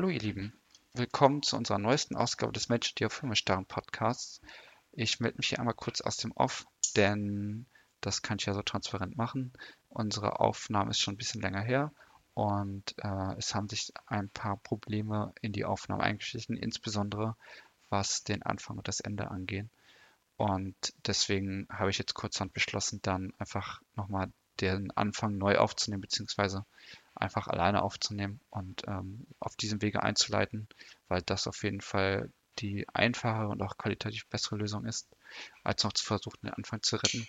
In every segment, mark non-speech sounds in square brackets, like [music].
Hallo ihr Lieben, willkommen zu unserer neuesten Ausgabe des Menschen, die auf Podcasts. Ich melde mich hier einmal kurz aus dem Off, denn das kann ich ja so transparent machen. Unsere Aufnahme ist schon ein bisschen länger her und äh, es haben sich ein paar Probleme in die Aufnahme eingeschlichen, insbesondere was den Anfang und das Ende angehen. Und deswegen habe ich jetzt kurzhand beschlossen, dann einfach nochmal den Anfang neu aufzunehmen, beziehungsweise einfach alleine aufzunehmen und ähm, auf diesem Wege einzuleiten, weil das auf jeden Fall die einfache und auch qualitativ bessere Lösung ist, als noch zu versuchen, den Anfang zu retten.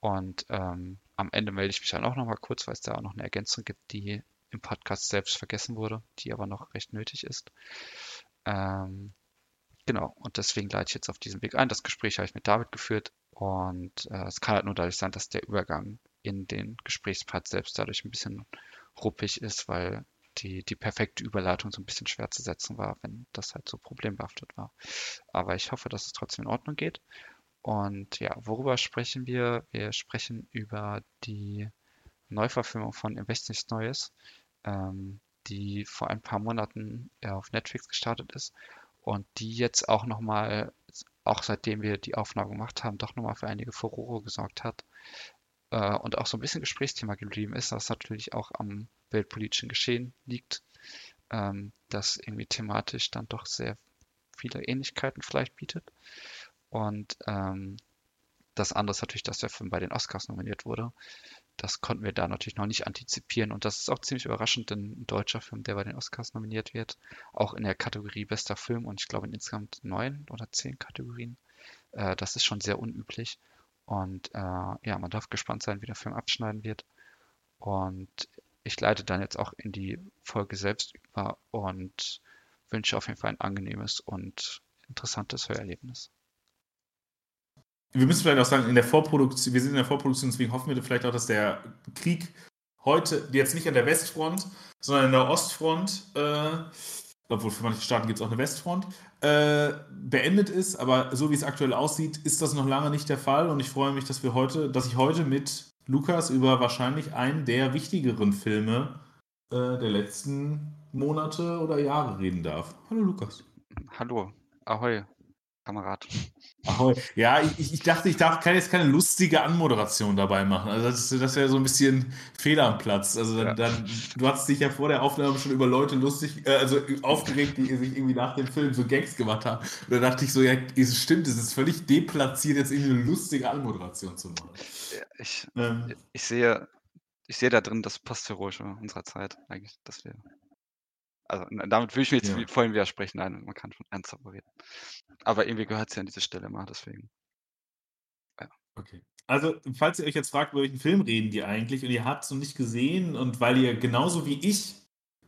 Und ähm, am Ende melde ich mich dann auch nochmal kurz, weil es da auch noch eine Ergänzung gibt, die im Podcast selbst vergessen wurde, die aber noch recht nötig ist. Ähm, genau, und deswegen leite ich jetzt auf diesem Weg ein. Das Gespräch habe ich mit David geführt und äh, es kann halt nur dadurch sein, dass der Übergang in den Gesprächspart selbst dadurch ein bisschen ruppig ist, weil die, die perfekte Überleitung so ein bisschen schwer zu setzen war, wenn das halt so problembehaftet war. Aber ich hoffe, dass es trotzdem in Ordnung geht. Und ja, worüber sprechen wir? Wir sprechen über die Neuverfilmung von Im Westen nichts Neues, ähm, die vor ein paar Monaten ja, auf Netflix gestartet ist und die jetzt auch nochmal, auch seitdem wir die Aufnahme gemacht haben, doch nochmal für einige Furore gesorgt hat äh, und auch so ein bisschen Gesprächsthema geblieben ist, was natürlich auch am weltpolitischen Geschehen liegt, ähm, das irgendwie thematisch dann doch sehr viele Ähnlichkeiten vielleicht bietet. Und ähm, das andere ist natürlich, dass der Film bei den Oscars nominiert wurde. Das konnten wir da natürlich noch nicht antizipieren und das ist auch ziemlich überraschend, denn ein deutscher Film, der bei den Oscars nominiert wird, auch in der Kategorie bester Film und ich glaube in insgesamt neun oder zehn Kategorien. Äh, das ist schon sehr unüblich. Und äh, ja, man darf gespannt sein, wie der Film abschneiden wird. Und ich leite dann jetzt auch in die Folge selbst über und wünsche auf jeden Fall ein angenehmes und interessantes Hörerlebnis. Wir müssen vielleicht auch sagen, in der Vorproduktion, wir sind in der Vorproduktion, deswegen hoffen wir vielleicht auch, dass der Krieg heute jetzt nicht an der Westfront, sondern an der Ostfront äh, obwohl für manche Staaten gibt es auch eine Westfront, äh, beendet ist. Aber so wie es aktuell aussieht, ist das noch lange nicht der Fall. Und ich freue mich, dass wir heute, dass ich heute mit Lukas über wahrscheinlich einen der wichtigeren Filme äh, der letzten Monate oder Jahre reden darf. Hallo Lukas. Hallo, ahoi. Kamerad. Ahoi. Ja, ich, ich dachte, ich darf kann jetzt keine lustige Anmoderation dabei machen. Also das, das wäre so ein bisschen Fehl am Platz. Also dann, ja. dann, du hast dich ja vor der Aufnahme schon über Leute lustig, äh, also aufgeregt, die sich irgendwie nach dem Film so Gags gemacht haben. Und dann dachte ich so, ja, es stimmt, es ist völlig deplatziert, jetzt irgendwie eine lustige Anmoderation zu machen. Ich, ähm, ich sehe, ich sehe da drin das Postheroische unserer Zeit eigentlich, dass wir also damit will ich mir jetzt ja. vorhin widersprechen. Nein, man kann von ernst reden. Aber irgendwie gehört es ja an diese Stelle mal, deswegen. Ja. Okay. Also, falls ihr euch jetzt fragt, über welchen Film reden die eigentlich und ihr habt es noch nicht gesehen und weil ihr genauso wie ich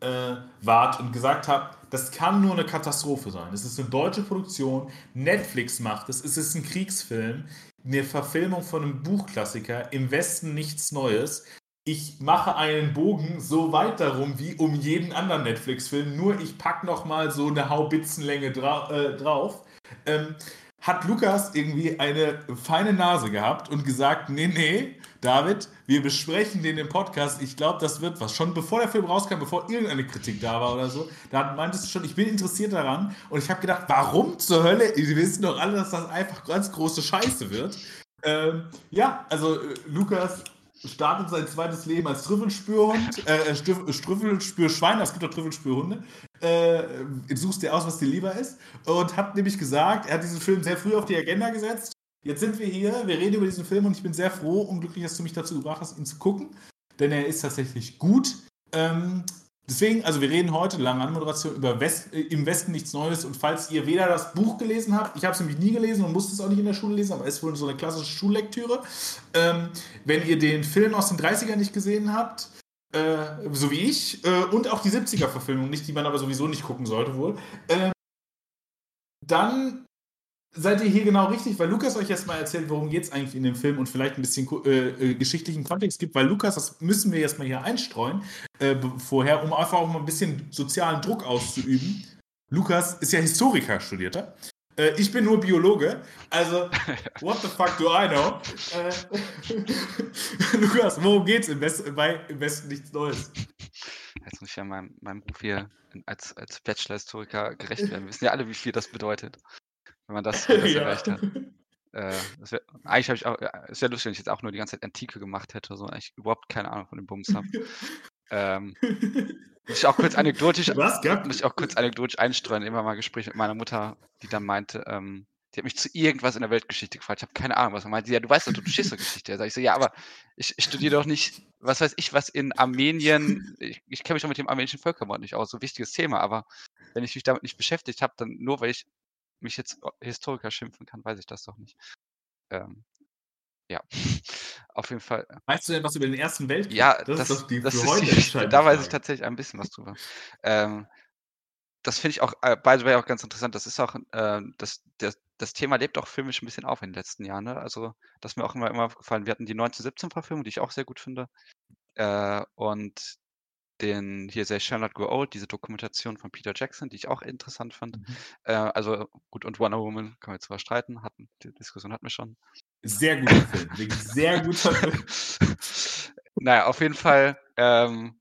äh, wart und gesagt habt, das kann nur eine Katastrophe sein. Es ist eine deutsche Produktion, Netflix macht es, es ist ein Kriegsfilm, eine Verfilmung von einem Buchklassiker, im Westen nichts Neues ich mache einen Bogen so weit darum wie um jeden anderen Netflix-Film, nur ich packe nochmal so eine Haubitzenlänge dra äh, drauf. Ähm, hat Lukas irgendwie eine feine Nase gehabt und gesagt, nee, nee, David, wir besprechen den im Podcast. Ich glaube, das wird was. Schon bevor der Film rauskam, bevor irgendeine Kritik da war oder so, da meintest du schon, ich bin interessiert daran. Und ich habe gedacht, warum zur Hölle? Wir wissen doch alle, dass das einfach ganz große Scheiße wird. Ähm, ja, also äh, Lukas startet sein zweites Leben als Trüffelspürhund, [laughs] äh, äh Trüffelspürschwein, es gibt doch Trüffelspürhunde, äh, suchst dir aus, was dir lieber ist und hat nämlich gesagt, er hat diesen Film sehr früh auf die Agenda gesetzt. Jetzt sind wir hier, wir reden über diesen Film und ich bin sehr froh und glücklich, dass du mich dazu gebracht hast, ihn zu gucken, denn er ist tatsächlich gut. Ähm, Deswegen, also wir reden heute, lange Anmoderation, über West, äh, im Westen nichts Neues. Und falls ihr weder das Buch gelesen habt, ich habe es nämlich nie gelesen und musste es auch nicht in der Schule lesen, aber es ist wohl so eine klassische Schullektüre. Ähm, wenn ihr den Film aus den 30ern nicht gesehen habt, äh, so wie ich, äh, und auch die 70er-Verfilmung nicht, die man aber sowieso nicht gucken sollte wohl, äh, dann seid ihr hier genau richtig, weil Lukas euch erstmal erzählt, worum geht es eigentlich in dem Film und vielleicht ein bisschen äh, äh, geschichtlichen Kontext gibt, weil Lukas, das müssen wir erstmal hier einstreuen äh, vorher, um einfach auch mal ein bisschen sozialen Druck auszuüben. Lukas ist ja Historiker, studierter. Äh, ich bin nur Biologe, also [laughs] what the fuck do I know? Äh, [laughs] Lukas, worum geht's im, West, bei, im Westen nichts Neues? Jetzt muss ich ja meinem, meinem Ruf hier als, als Bachelor-Historiker gerecht werden. Wir wissen ja alle, wie viel das bedeutet, wenn man das, [laughs] wenn das Ja. erreicht hat. Äh, wär, eigentlich habe ich auch, ja, es wäre lustig, wenn ich jetzt auch nur die ganze Zeit Antike gemacht hätte, so eigentlich überhaupt keine Ahnung von dem Bums habe. Ähm, [laughs] muss ich auch kurz anekdotisch, Was gab muss ich auch kurz anekdotisch einstreuen, immer mal Gespräch mit meiner Mutter, die dann meinte, ähm, die hat mich zu irgendwas in der Weltgeschichte gefragt. Ich habe keine Ahnung, was man meinte. Ja, du weißt doch, du studierst doch Geschichte. Da sag ich so, ja, aber ich, ich studiere doch nicht, was weiß ich, was in Armenien, ich, ich kenne mich doch mit dem armenischen Völkermord nicht aus, so ein wichtiges Thema, aber wenn ich mich damit nicht beschäftigt habe, dann nur weil ich mich jetzt Historiker schimpfen kann, weiß ich das doch nicht. Ähm, ja, [laughs] auf jeden Fall. Weißt du denn was über den Ersten Weltkrieg? Ja, das, das, ist doch die das für heute die, [laughs] da weiß ich tatsächlich ein bisschen was drüber. Ähm, das finde ich auch, äh, by the way, auch ganz interessant. Das ist auch, äh, das, das, das Thema lebt auch filmisch ein bisschen auf in den letzten Jahren. Ne? Also, das ist mir auch immer, immer aufgefallen. Wir hatten die 1917-Verfilmung, die ich auch sehr gut finde. Äh, und den hier sehr Shall Not Grow Old, diese Dokumentation von Peter Jackson, die ich auch interessant fand. Mhm. Äh, also gut, und Wonder Woman können wir jetzt drüber streiten, hatten, die Diskussion hatten wir schon. Sehr guter Film. Sehr guter [laughs] Film. naja, auf jeden Fall, ähm,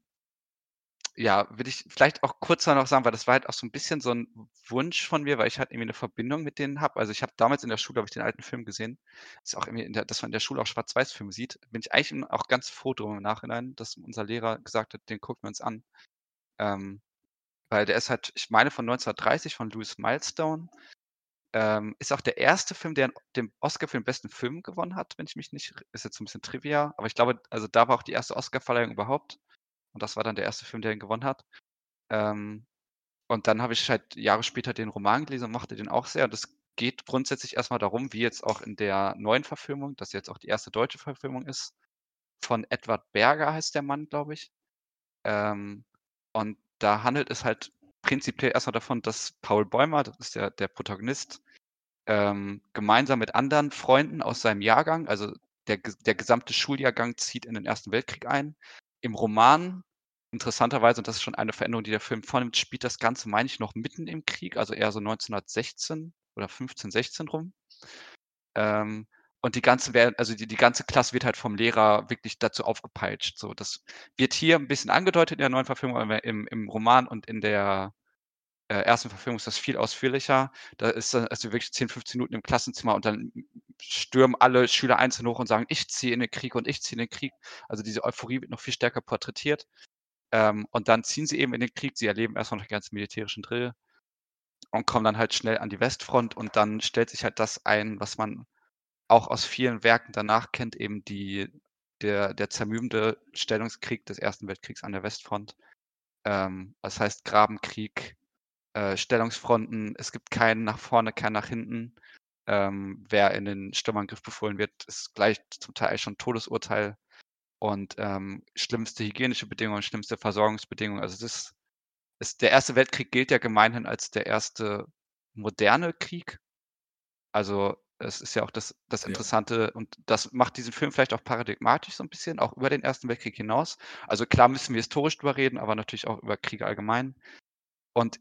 ja, will ich vielleicht auch kurz noch sagen, weil das war halt auch so ein bisschen so ein Wunsch von mir, weil ich halt irgendwie eine Verbindung mit denen habe. Also ich habe damals in der Schule, habe ich den alten Film gesehen. Ist auch irgendwie, der, dass man in der Schule auch Schwarz-Weiß-Filme sieht. Bin ich eigentlich auch ganz froh drum im Nachhinein, dass unser Lehrer gesagt hat, den gucken wir uns an. Ähm, weil der ist halt, ich meine, von 1930 von Louis Milestone. Ähm, ist auch der erste Film, der den Oscar für den besten Film gewonnen hat, wenn ich mich nicht, ist jetzt so ein bisschen trivia, aber ich glaube, also da war auch die erste Oscar-Verleihung überhaupt. Und das war dann der erste Film, der ihn gewonnen hat. Ähm, und dann habe ich halt Jahre später den Roman gelesen und mochte den auch sehr. Und es geht grundsätzlich erstmal darum, wie jetzt auch in der neuen Verfilmung, das jetzt auch die erste deutsche Verfilmung ist, von Edward Berger heißt der Mann, glaube ich. Ähm, und da handelt es halt prinzipiell erstmal davon, dass Paul Bäumer, das ist der, der Protagonist, ähm, gemeinsam mit anderen Freunden aus seinem Jahrgang, also der, der gesamte Schuljahrgang zieht in den Ersten Weltkrieg ein. Im Roman, interessanterweise, und das ist schon eine Veränderung, die der Film vornimmt, spielt das Ganze, meine ich, noch mitten im Krieg, also eher so 1916 oder 15, 16 rum. Ähm, und die ganze, also die, die ganze Klasse wird halt vom Lehrer wirklich dazu aufgepeitscht. So, das wird hier ein bisschen angedeutet in der neuen Verfilmung, im, im Roman und in der äh, ersten Verfilmung ist das viel ausführlicher. Da ist also wirklich 10, 15 Minuten im Klassenzimmer und dann stürmen alle Schüler einzeln hoch und sagen, ich ziehe in den Krieg und ich ziehe in den Krieg. Also diese Euphorie wird noch viel stärker porträtiert. Ähm, und dann ziehen sie eben in den Krieg. Sie erleben erstmal noch den ganzen militärischen Drill und kommen dann halt schnell an die Westfront und dann stellt sich halt das ein, was man auch aus vielen Werken danach kennt, eben die, der, der zermürbende Stellungskrieg des Ersten Weltkriegs an der Westfront. Ähm, das heißt Grabenkrieg, äh, Stellungsfronten, es gibt keinen nach vorne, keinen nach hinten. Ähm, wer in den Sturmangriff befohlen wird, ist gleich zum Teil schon Todesurteil und ähm, schlimmste hygienische Bedingungen, schlimmste Versorgungsbedingungen. Also es ist, der Erste Weltkrieg gilt ja gemeinhin als der erste moderne Krieg. Also es ist ja auch das, das Ja. Interessante und das macht diesen Film vielleicht auch paradigmatisch so ein bisschen, auch über den Ersten Weltkrieg hinaus. Also klar müssen wir historisch drüber reden, aber natürlich auch über Kriege allgemein. Und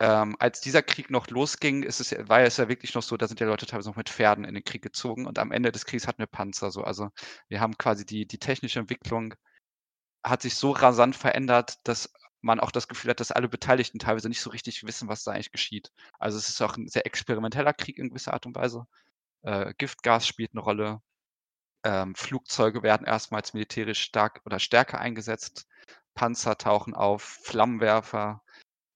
ähm, als dieser Krieg noch losging, ist es, war es ja wirklich noch so, da sind ja Leute teilweise noch mit Pferden in den Krieg gezogen und am Ende des Kriegs hatten wir Panzer. So. Also wir haben quasi die, die technische Entwicklung hat sich so rasant verändert, dass man auch das Gefühl hat, dass alle Beteiligten teilweise nicht so richtig wissen, was da eigentlich geschieht. Also es ist auch ein sehr experimenteller Krieg in gewisser Art und Weise. Äh, Giftgas spielt eine Rolle. Ähm, Flugzeuge werden erstmals militärisch stark oder stärker eingesetzt. Panzer tauchen auf, Flammenwerfer.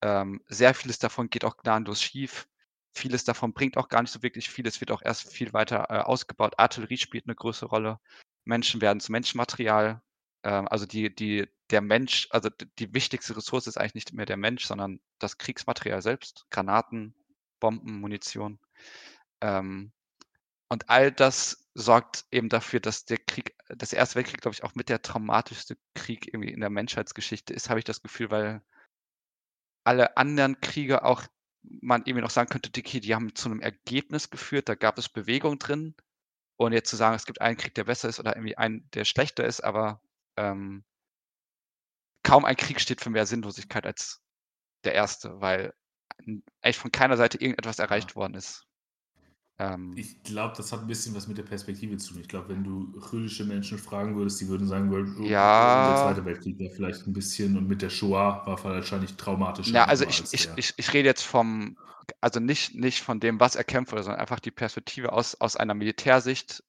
Ähm, sehr vieles davon geht auch gnadenlos schief. Vieles davon bringt auch gar nicht so wirklich viel. Es wird auch erst viel weiter äh, ausgebaut. Artillerie spielt eine größere Rolle. Menschen werden zu Menschenmaterial. Ähm, also die, die, der Mensch, also die wichtigste Ressource ist eigentlich nicht mehr der Mensch, sondern das Kriegsmaterial selbst. Granaten, Bomben, Munition. Ähm, und all das sorgt eben dafür, dass der Krieg, das Erste Weltkrieg, glaube ich, auch mit der traumatischste Krieg irgendwie in der Menschheitsgeschichte ist, habe ich das Gefühl, weil alle anderen Kriege auch man irgendwie noch sagen könnte, die, okay, die haben zu einem Ergebnis geführt, da gab es Bewegung drin. Und jetzt zu sagen, es gibt einen Krieg, der besser ist oder irgendwie einen, der schlechter ist, aber ähm, kaum ein Krieg steht für mehr Sinnlosigkeit als der erste, weil eigentlich von keiner Seite irgendetwas erreicht worden ist. Ähm, ich glaube, das hat ein bisschen was mit der Perspektive zu tun. Ich glaube, wenn du jüdische Menschen fragen würdest, die würden sagen, oh, ja, der Zweite Weltkrieg war vielleicht ein bisschen und mit der Shoah war wahrscheinlich traumatischer. Ja, also ich, ich, ich, ich rede jetzt vom, also nicht, nicht von dem, was er kämpft, sondern einfach die Perspektive aus, aus einer Militärsicht.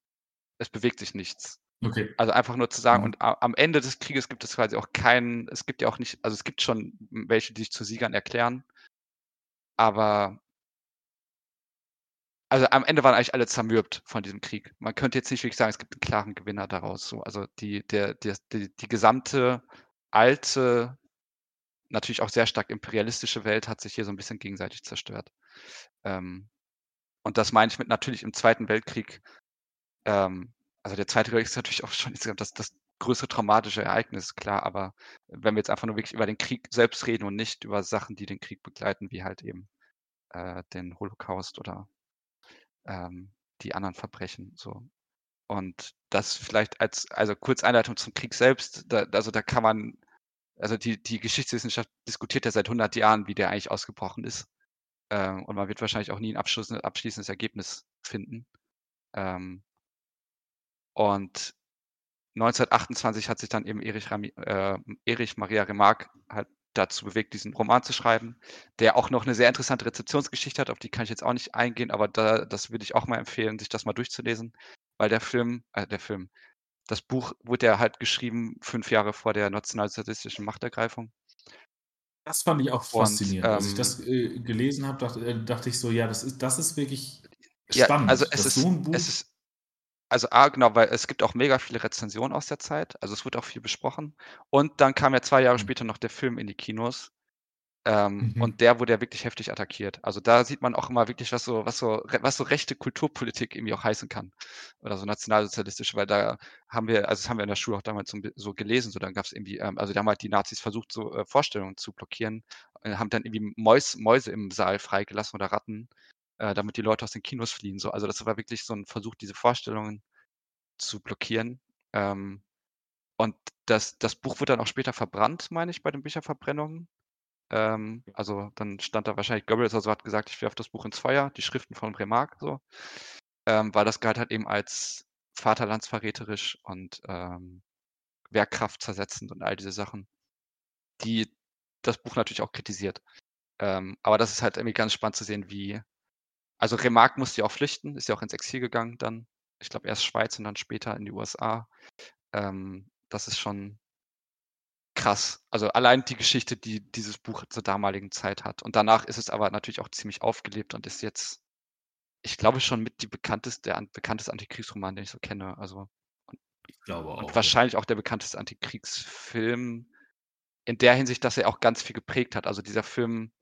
Es bewegt sich nichts. Okay. Also einfach nur zu sagen, mhm. und am Ende des Krieges gibt es quasi auch keinen, es gibt ja auch nicht, also es gibt schon welche, die sich zu Siegern erklären, aber also am Ende waren eigentlich alle zermürbt von diesem Krieg. Man könnte jetzt nicht wirklich sagen, es gibt einen klaren Gewinner daraus. So. Also die, der, der, die, die gesamte alte, natürlich auch sehr stark imperialistische Welt hat sich hier so ein bisschen gegenseitig zerstört. Ähm, und das meine ich mit natürlich im Zweiten Weltkrieg. Ähm, also der Zweite Weltkrieg ist natürlich auch schon insgesamt das, das größere traumatische Ereignis, klar, aber wenn wir jetzt einfach nur wirklich über den Krieg selbst reden und nicht über Sachen, die den Krieg begleiten, wie halt eben äh, den Holocaust oder ähm, die anderen Verbrechen. So. Und das vielleicht als, also kurz Einleitung zum Krieg selbst, da, also da kann man, also die, die Geschichtswissenschaft diskutiert ja seit 100 Jahren, wie der eigentlich ausgebrochen ist. Ähm, und man wird wahrscheinlich auch nie ein abschließendes, abschließendes Ergebnis finden. Ähm, und 1928 hat sich dann eben Erich, äh, Erich Maria Remarque halt dazu bewegt, diesen Roman zu schreiben, der auch noch eine sehr interessante Rezeptionsgeschichte hat, auf die kann ich jetzt auch nicht eingehen, aber da, das würde ich auch mal empfehlen, sich das mal durchzulesen, weil der Film, äh, der Film, das Buch wurde ja halt geschrieben fünf Jahre vor der nationalsozialistischen Machtergreifung. Das fand ich auch faszinierend. Und, ähm, Als ich das äh, gelesen habe, dachte, äh, dachte, ich so, ja, das ist, das ist wirklich spannend. Ja, also es ist, so es ist also A, genau, weil es gibt auch mega viele Rezensionen aus der Zeit. Also es wird auch viel besprochen. Und dann kam ja zwei Jahre mhm. später noch der Film in die Kinos. Ähm, mhm. Und der wurde ja wirklich heftig attackiert. Also da sieht man auch immer wirklich, was so, was so, was so rechte Kulturpolitik irgendwie auch heißen kann. Oder so nationalsozialistische, weil da haben wir, also das haben wir in der Schule auch damals so, so gelesen, so dann gab es irgendwie, ähm, also da haben halt die Nazis versucht, so äh, Vorstellungen zu blockieren, äh, haben dann irgendwie Mäus, Mäuse im Saal freigelassen oder Ratten äh, damit die Leute aus den Kinos fliehen. So. Also das war wirklich so ein Versuch, diese Vorstellungen zu blockieren. Ähm, und das, das Buch wurde dann auch später verbrannt, meine ich, bei den Bücherverbrennungen. Ähm, also dann stand da wahrscheinlich Goebbels also hat gesagt, ich werfe das Buch ins Feuer, die Schriften von Remarque, so. Ähm, weil das galt halt eben als vaterlandsverräterisch und ähm, Wehrkraft zersetzend und all diese Sachen, die das Buch natürlich auch kritisiert. Ähm, aber das ist halt irgendwie ganz spannend zu sehen, wie also Remarque musste ja auch flüchten, ist ja auch ins Exil gegangen dann. Ich glaube erst Schweiz und dann später in die USA. Ähm, das ist schon krass. Also allein die Geschichte, die dieses Buch zur damaligen Zeit hat. Und danach ist es aber natürlich auch ziemlich aufgelebt und ist jetzt, ich glaube schon mit die bekannteste, der bekannteste Antikriegsroman, den ich so kenne. Also ich glaube auch. Und wahrscheinlich auch der bekannteste Antikriegsfilm in der Hinsicht, dass er auch ganz viel geprägt hat. Also dieser Film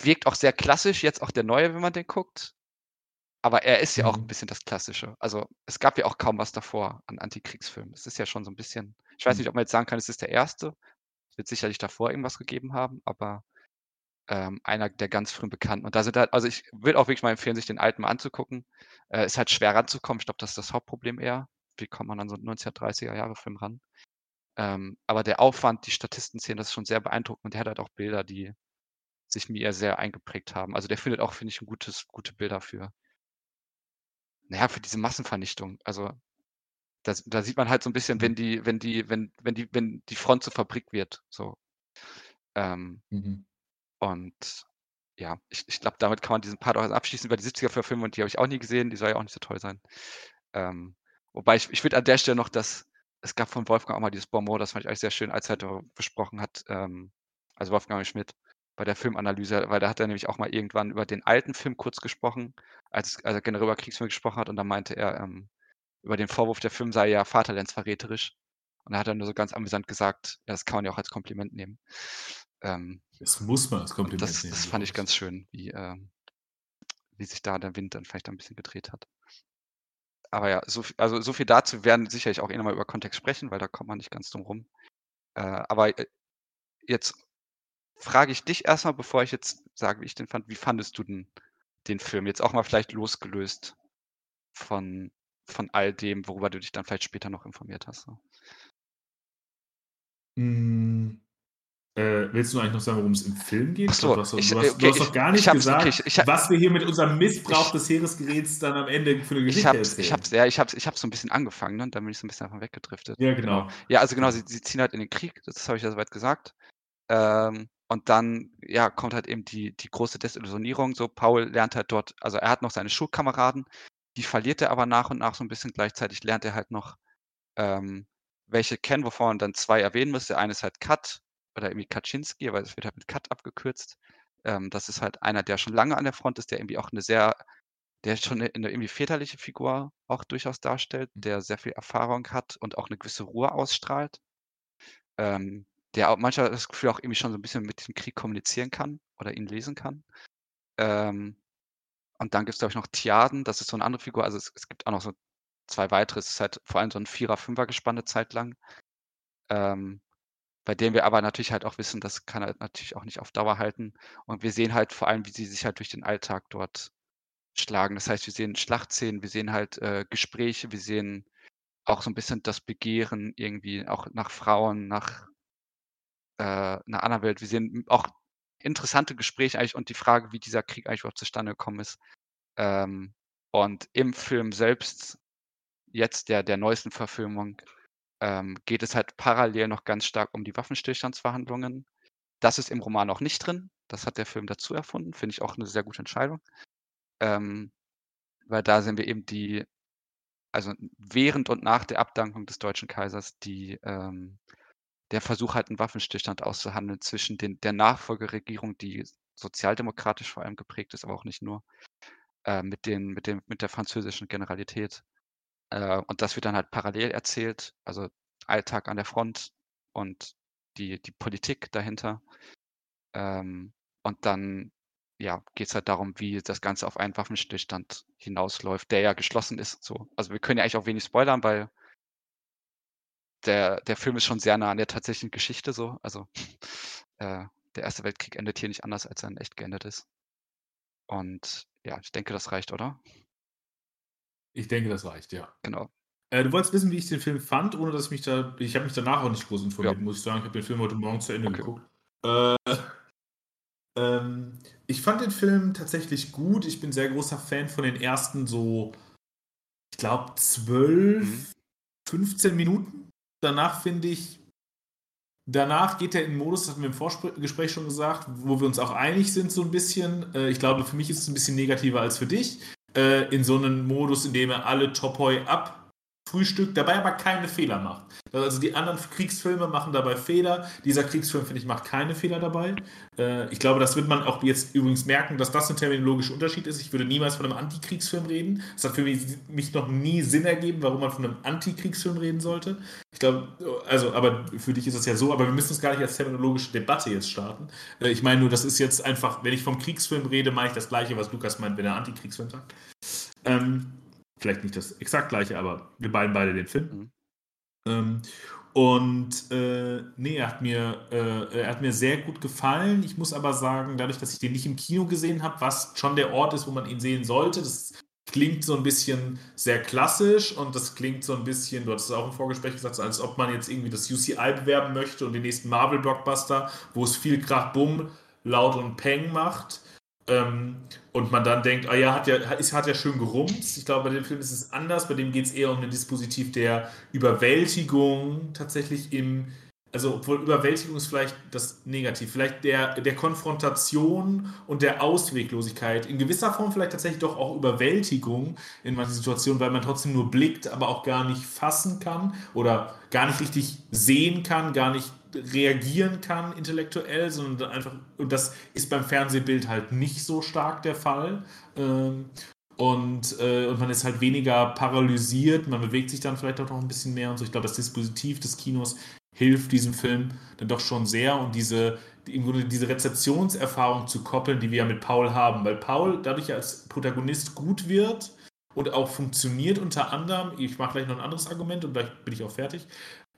wirkt auch sehr klassisch, jetzt auch der neue, wenn man den guckt. Aber er ist ja auch ein mhm. bisschen das Klassische. Also es gab ja auch kaum was davor an Antikriegsfilmen. Es ist ja schon so ein bisschen, ich weiß mhm. nicht, ob man jetzt sagen kann, es ist der erste. Es wird sicherlich davor irgendwas gegeben haben, aber ähm, einer der ganz frühen Bekannten. Und da sind halt, also ich will auch wirklich mal empfehlen, sich den alten mal anzugucken. Äh, ist halt schwer ranzukommen. Ich glaube, das ist das Hauptproblem eher. Wie kommt man an so einen 1930er Jahre Film ran? Ähm, aber der Aufwand, die Statisten sehen, das ist schon sehr beeindruckend. Und der hat halt auch Bilder, die sich mir sehr eingeprägt haben. Also der findet auch, finde ich, ein gutes, gute Bilder für, naja, für diese Massenvernichtung. Also das, da sieht man halt so ein bisschen, wenn mhm. die, wenn die, wenn, wenn die, wenn die Front zur Fabrik wird. So. Ähm, mhm. Und ja, ich, ich glaube, damit kann man diesen Part auch abschließen über die 70er-Verfilme und die habe ich auch nie gesehen, die soll ja auch nicht so toll sein. Ähm, wobei ich, ich würde an der Stelle noch das, es gab von Wolfgang auch mal dieses Bonmot, das fand ich eigentlich sehr schön, als er besprochen hat, ähm, also Wolfgang Schmidt, bei der Filmanalyse, weil da hat er nämlich auch mal irgendwann über den alten Film kurz gesprochen, als, als er generell über Kriegsfilme gesprochen hat und da meinte er ähm, über den Vorwurf, der Film sei ja vaterlandsverräterisch. Und da hat er nur so ganz amüsant gesagt, ja, das kann man ja auch als Kompliment nehmen. Ähm, das muss man als Kompliment das, nehmen. Das fand ich ganz schön, wie, ähm, wie sich da der Wind dann vielleicht ein bisschen gedreht hat. Aber ja, so, also so viel dazu. Wir werden sicherlich auch eh nochmal über Kontext sprechen, weil da kommt man nicht ganz drum rum. Äh, aber äh, jetzt frage ich dich erstmal, bevor ich jetzt sage, wie ich den fand, wie fandest du den, den Film? Jetzt auch mal vielleicht losgelöst von, von all dem, worüber du dich dann vielleicht später noch informiert hast. So. Hm. Äh, willst du eigentlich noch sagen, worum es im Film geht? Ach so, du, hast, ich, du, hast, okay, du hast doch gar nicht ich, gesagt, okay, ich, was wir hier mit unserem Missbrauch des Heeresgeräts dann am Ende für eine Geschichte ich hab's, erzählen. Ich hab's, ja, ich hab's, ich hab's so ein bisschen angefangen, ne? und dann bin ich so ein bisschen davon weggedriftet. Ja, genau. genau. Ja, also genau, sie, sie ziehen halt in den Krieg, das habe ich ja soweit gesagt. Ähm, und dann, ja, kommt halt eben die, die große Desillusionierung. So, Paul lernt halt dort, also er hat noch seine Schulkameraden, die verliert er aber nach und nach so ein bisschen. Gleichzeitig lernt er halt noch ähm, welche kennen, wovon dann zwei erwähnen müsste. Der eine ist halt Kat oder irgendwie Kaczynski, aber es wird halt mit Kat abgekürzt. Ähm, das ist halt einer, der schon lange an der Front ist, der irgendwie auch eine sehr, der schon eine, eine irgendwie väterliche Figur auch durchaus darstellt, mhm. der sehr viel Erfahrung hat und auch eine gewisse Ruhe ausstrahlt. Ähm, der auch manchmal das Gefühl auch irgendwie schon so ein bisschen mit dem Krieg kommunizieren kann oder ihn lesen kann. Ähm, und dann gibt es, glaube ich, noch Tiaden, das ist so eine andere Figur. Also es, es gibt auch noch so zwei weitere. Es ist halt vor allem so ein Vierer-, Fünfer-Gespann eine Zeit lang. Ähm, bei dem wir aber natürlich halt auch wissen, das kann er natürlich auch nicht auf Dauer halten. Und wir sehen halt vor allem, wie sie sich halt durch den Alltag dort schlagen. Das heißt, wir sehen Schlachtszenen, wir sehen halt äh, Gespräche, wir sehen auch so ein bisschen das Begehren irgendwie auch nach Frauen, nach äh, einer anderen Welt. Wir sehen auch interessante Gespräche eigentlich und die Frage, wie dieser Krieg eigentlich überhaupt zustande gekommen ist. Ähm, und im Film selbst jetzt der, der neuesten Verfilmung ähm, geht es halt parallel noch ganz stark um die Waffenstillstandsverhandlungen. Das ist im Roman auch nicht drin. Das hat der Film dazu erfunden. Finde ich auch eine sehr gute Entscheidung. Ähm, weil da sehen wir eben die, also während und nach der Abdankung des deutschen Kaisers, die, ähm, der Versuch halt einen Waffenstillstand auszuhandeln zwischen den, der Nachfolgeregierung, die sozialdemokratisch vor allem geprägt ist, aber auch nicht nur, äh, mit, den, mit, dem, mit der französischen Generalität äh, und das wird dann halt parallel erzählt, also Alltag an der Front und die, die Politik dahinter. Ähm, und dann ja, geht es halt darum, wie das Ganze auf einen Waffenstillstand hinausläuft, der ja geschlossen ist. So. Also wir können ja eigentlich auch wenig spoilern, weil der, der Film ist schon sehr nah an der tatsächlichen Geschichte so. Also [laughs] äh, der Erste Weltkrieg endet hier nicht anders, als er in echt geendet ist. Und ja, ich denke, das reicht, oder? Ich denke, das reicht, ja. Genau. Äh, du wolltest wissen, wie ich den Film fand, ohne dass ich mich da. Ich habe mich danach auch nicht groß informiert, ja. muss ich sagen. Ich habe den Film heute Morgen zu Ende okay. geguckt. Äh, [laughs] ähm, ich fand den Film tatsächlich gut. Ich bin sehr großer Fan von den ersten so, ich glaube, 12, mhm. 15 Minuten. Danach finde ich, danach geht er in den Modus, das hatten wir im Vorgespräch schon gesagt, wo wir uns auch einig sind, so ein bisschen. Äh, ich glaube, für mich ist es ein bisschen negativer als für dich äh, in so einen Modus, in dem er alle Topoi abfrühstückt, dabei aber keine Fehler macht. Also die anderen Kriegsfilme machen dabei Fehler. Dieser Kriegsfilm, finde ich, macht keine Fehler dabei. Äh, ich glaube, das wird man auch jetzt übrigens merken, dass das ein terminologischer Unterschied ist. Ich würde niemals von einem Antikriegsfilm reden. Es hat für mich, mich, noch nie Sinn ergeben, warum man von einem Antikriegsfilm reden sollte. Ich glaube, also, aber für dich ist es ja so, aber wir müssen es gar nicht als terminologische Debatte jetzt starten. Äh, ich meine nur, das ist jetzt einfach, wenn ich vom Kriegsfilm rede, meine ich das Gleiche, was Lukas meint, wenn er Antikriegsfilm sagt. Ähm, vielleicht nicht das exakt gleiche, aber wir beiden beide den Film. Mhm. Ähm, und äh, nee, er hat, mir, äh, er hat mir sehr gut gefallen. Ich muss aber sagen, dadurch, dass ich den nicht im Kino gesehen habe, was schon der Ort ist, wo man ihn sehen sollte, das klingt so ein bisschen sehr klassisch und das klingt so ein bisschen, du hattest es auch im Vorgespräch gesagt, als ob man jetzt irgendwie das UCI bewerben möchte und den nächsten Marvel-Blockbuster, wo es viel Krach, Bumm, Laut und Peng macht. Ähm, und man dann denkt, ah ja, hat ja, hat, hat ja schön gerumst. Ich glaube, bei dem Film ist es anders. Bei dem geht es eher um ein Dispositiv der Überwältigung tatsächlich im, also obwohl Überwältigung ist vielleicht das Negativ, vielleicht der, der Konfrontation und der Ausweglosigkeit. In gewisser Form vielleicht tatsächlich doch auch Überwältigung in manchen Situationen, weil man trotzdem nur blickt, aber auch gar nicht fassen kann oder gar nicht richtig sehen kann, gar nicht reagieren kann intellektuell, sondern einfach, und das ist beim Fernsehbild halt nicht so stark der Fall. Ähm, und, äh, und man ist halt weniger paralysiert, man bewegt sich dann vielleicht auch noch ein bisschen mehr und so. Ich glaube, das Dispositiv des Kinos hilft diesem Film dann doch schon sehr und diese, im Grunde diese Rezeptionserfahrung zu koppeln, die wir ja mit Paul haben, weil Paul dadurch als Protagonist gut wird und auch funktioniert unter anderem, ich mache gleich noch ein anderes Argument und gleich bin ich auch fertig,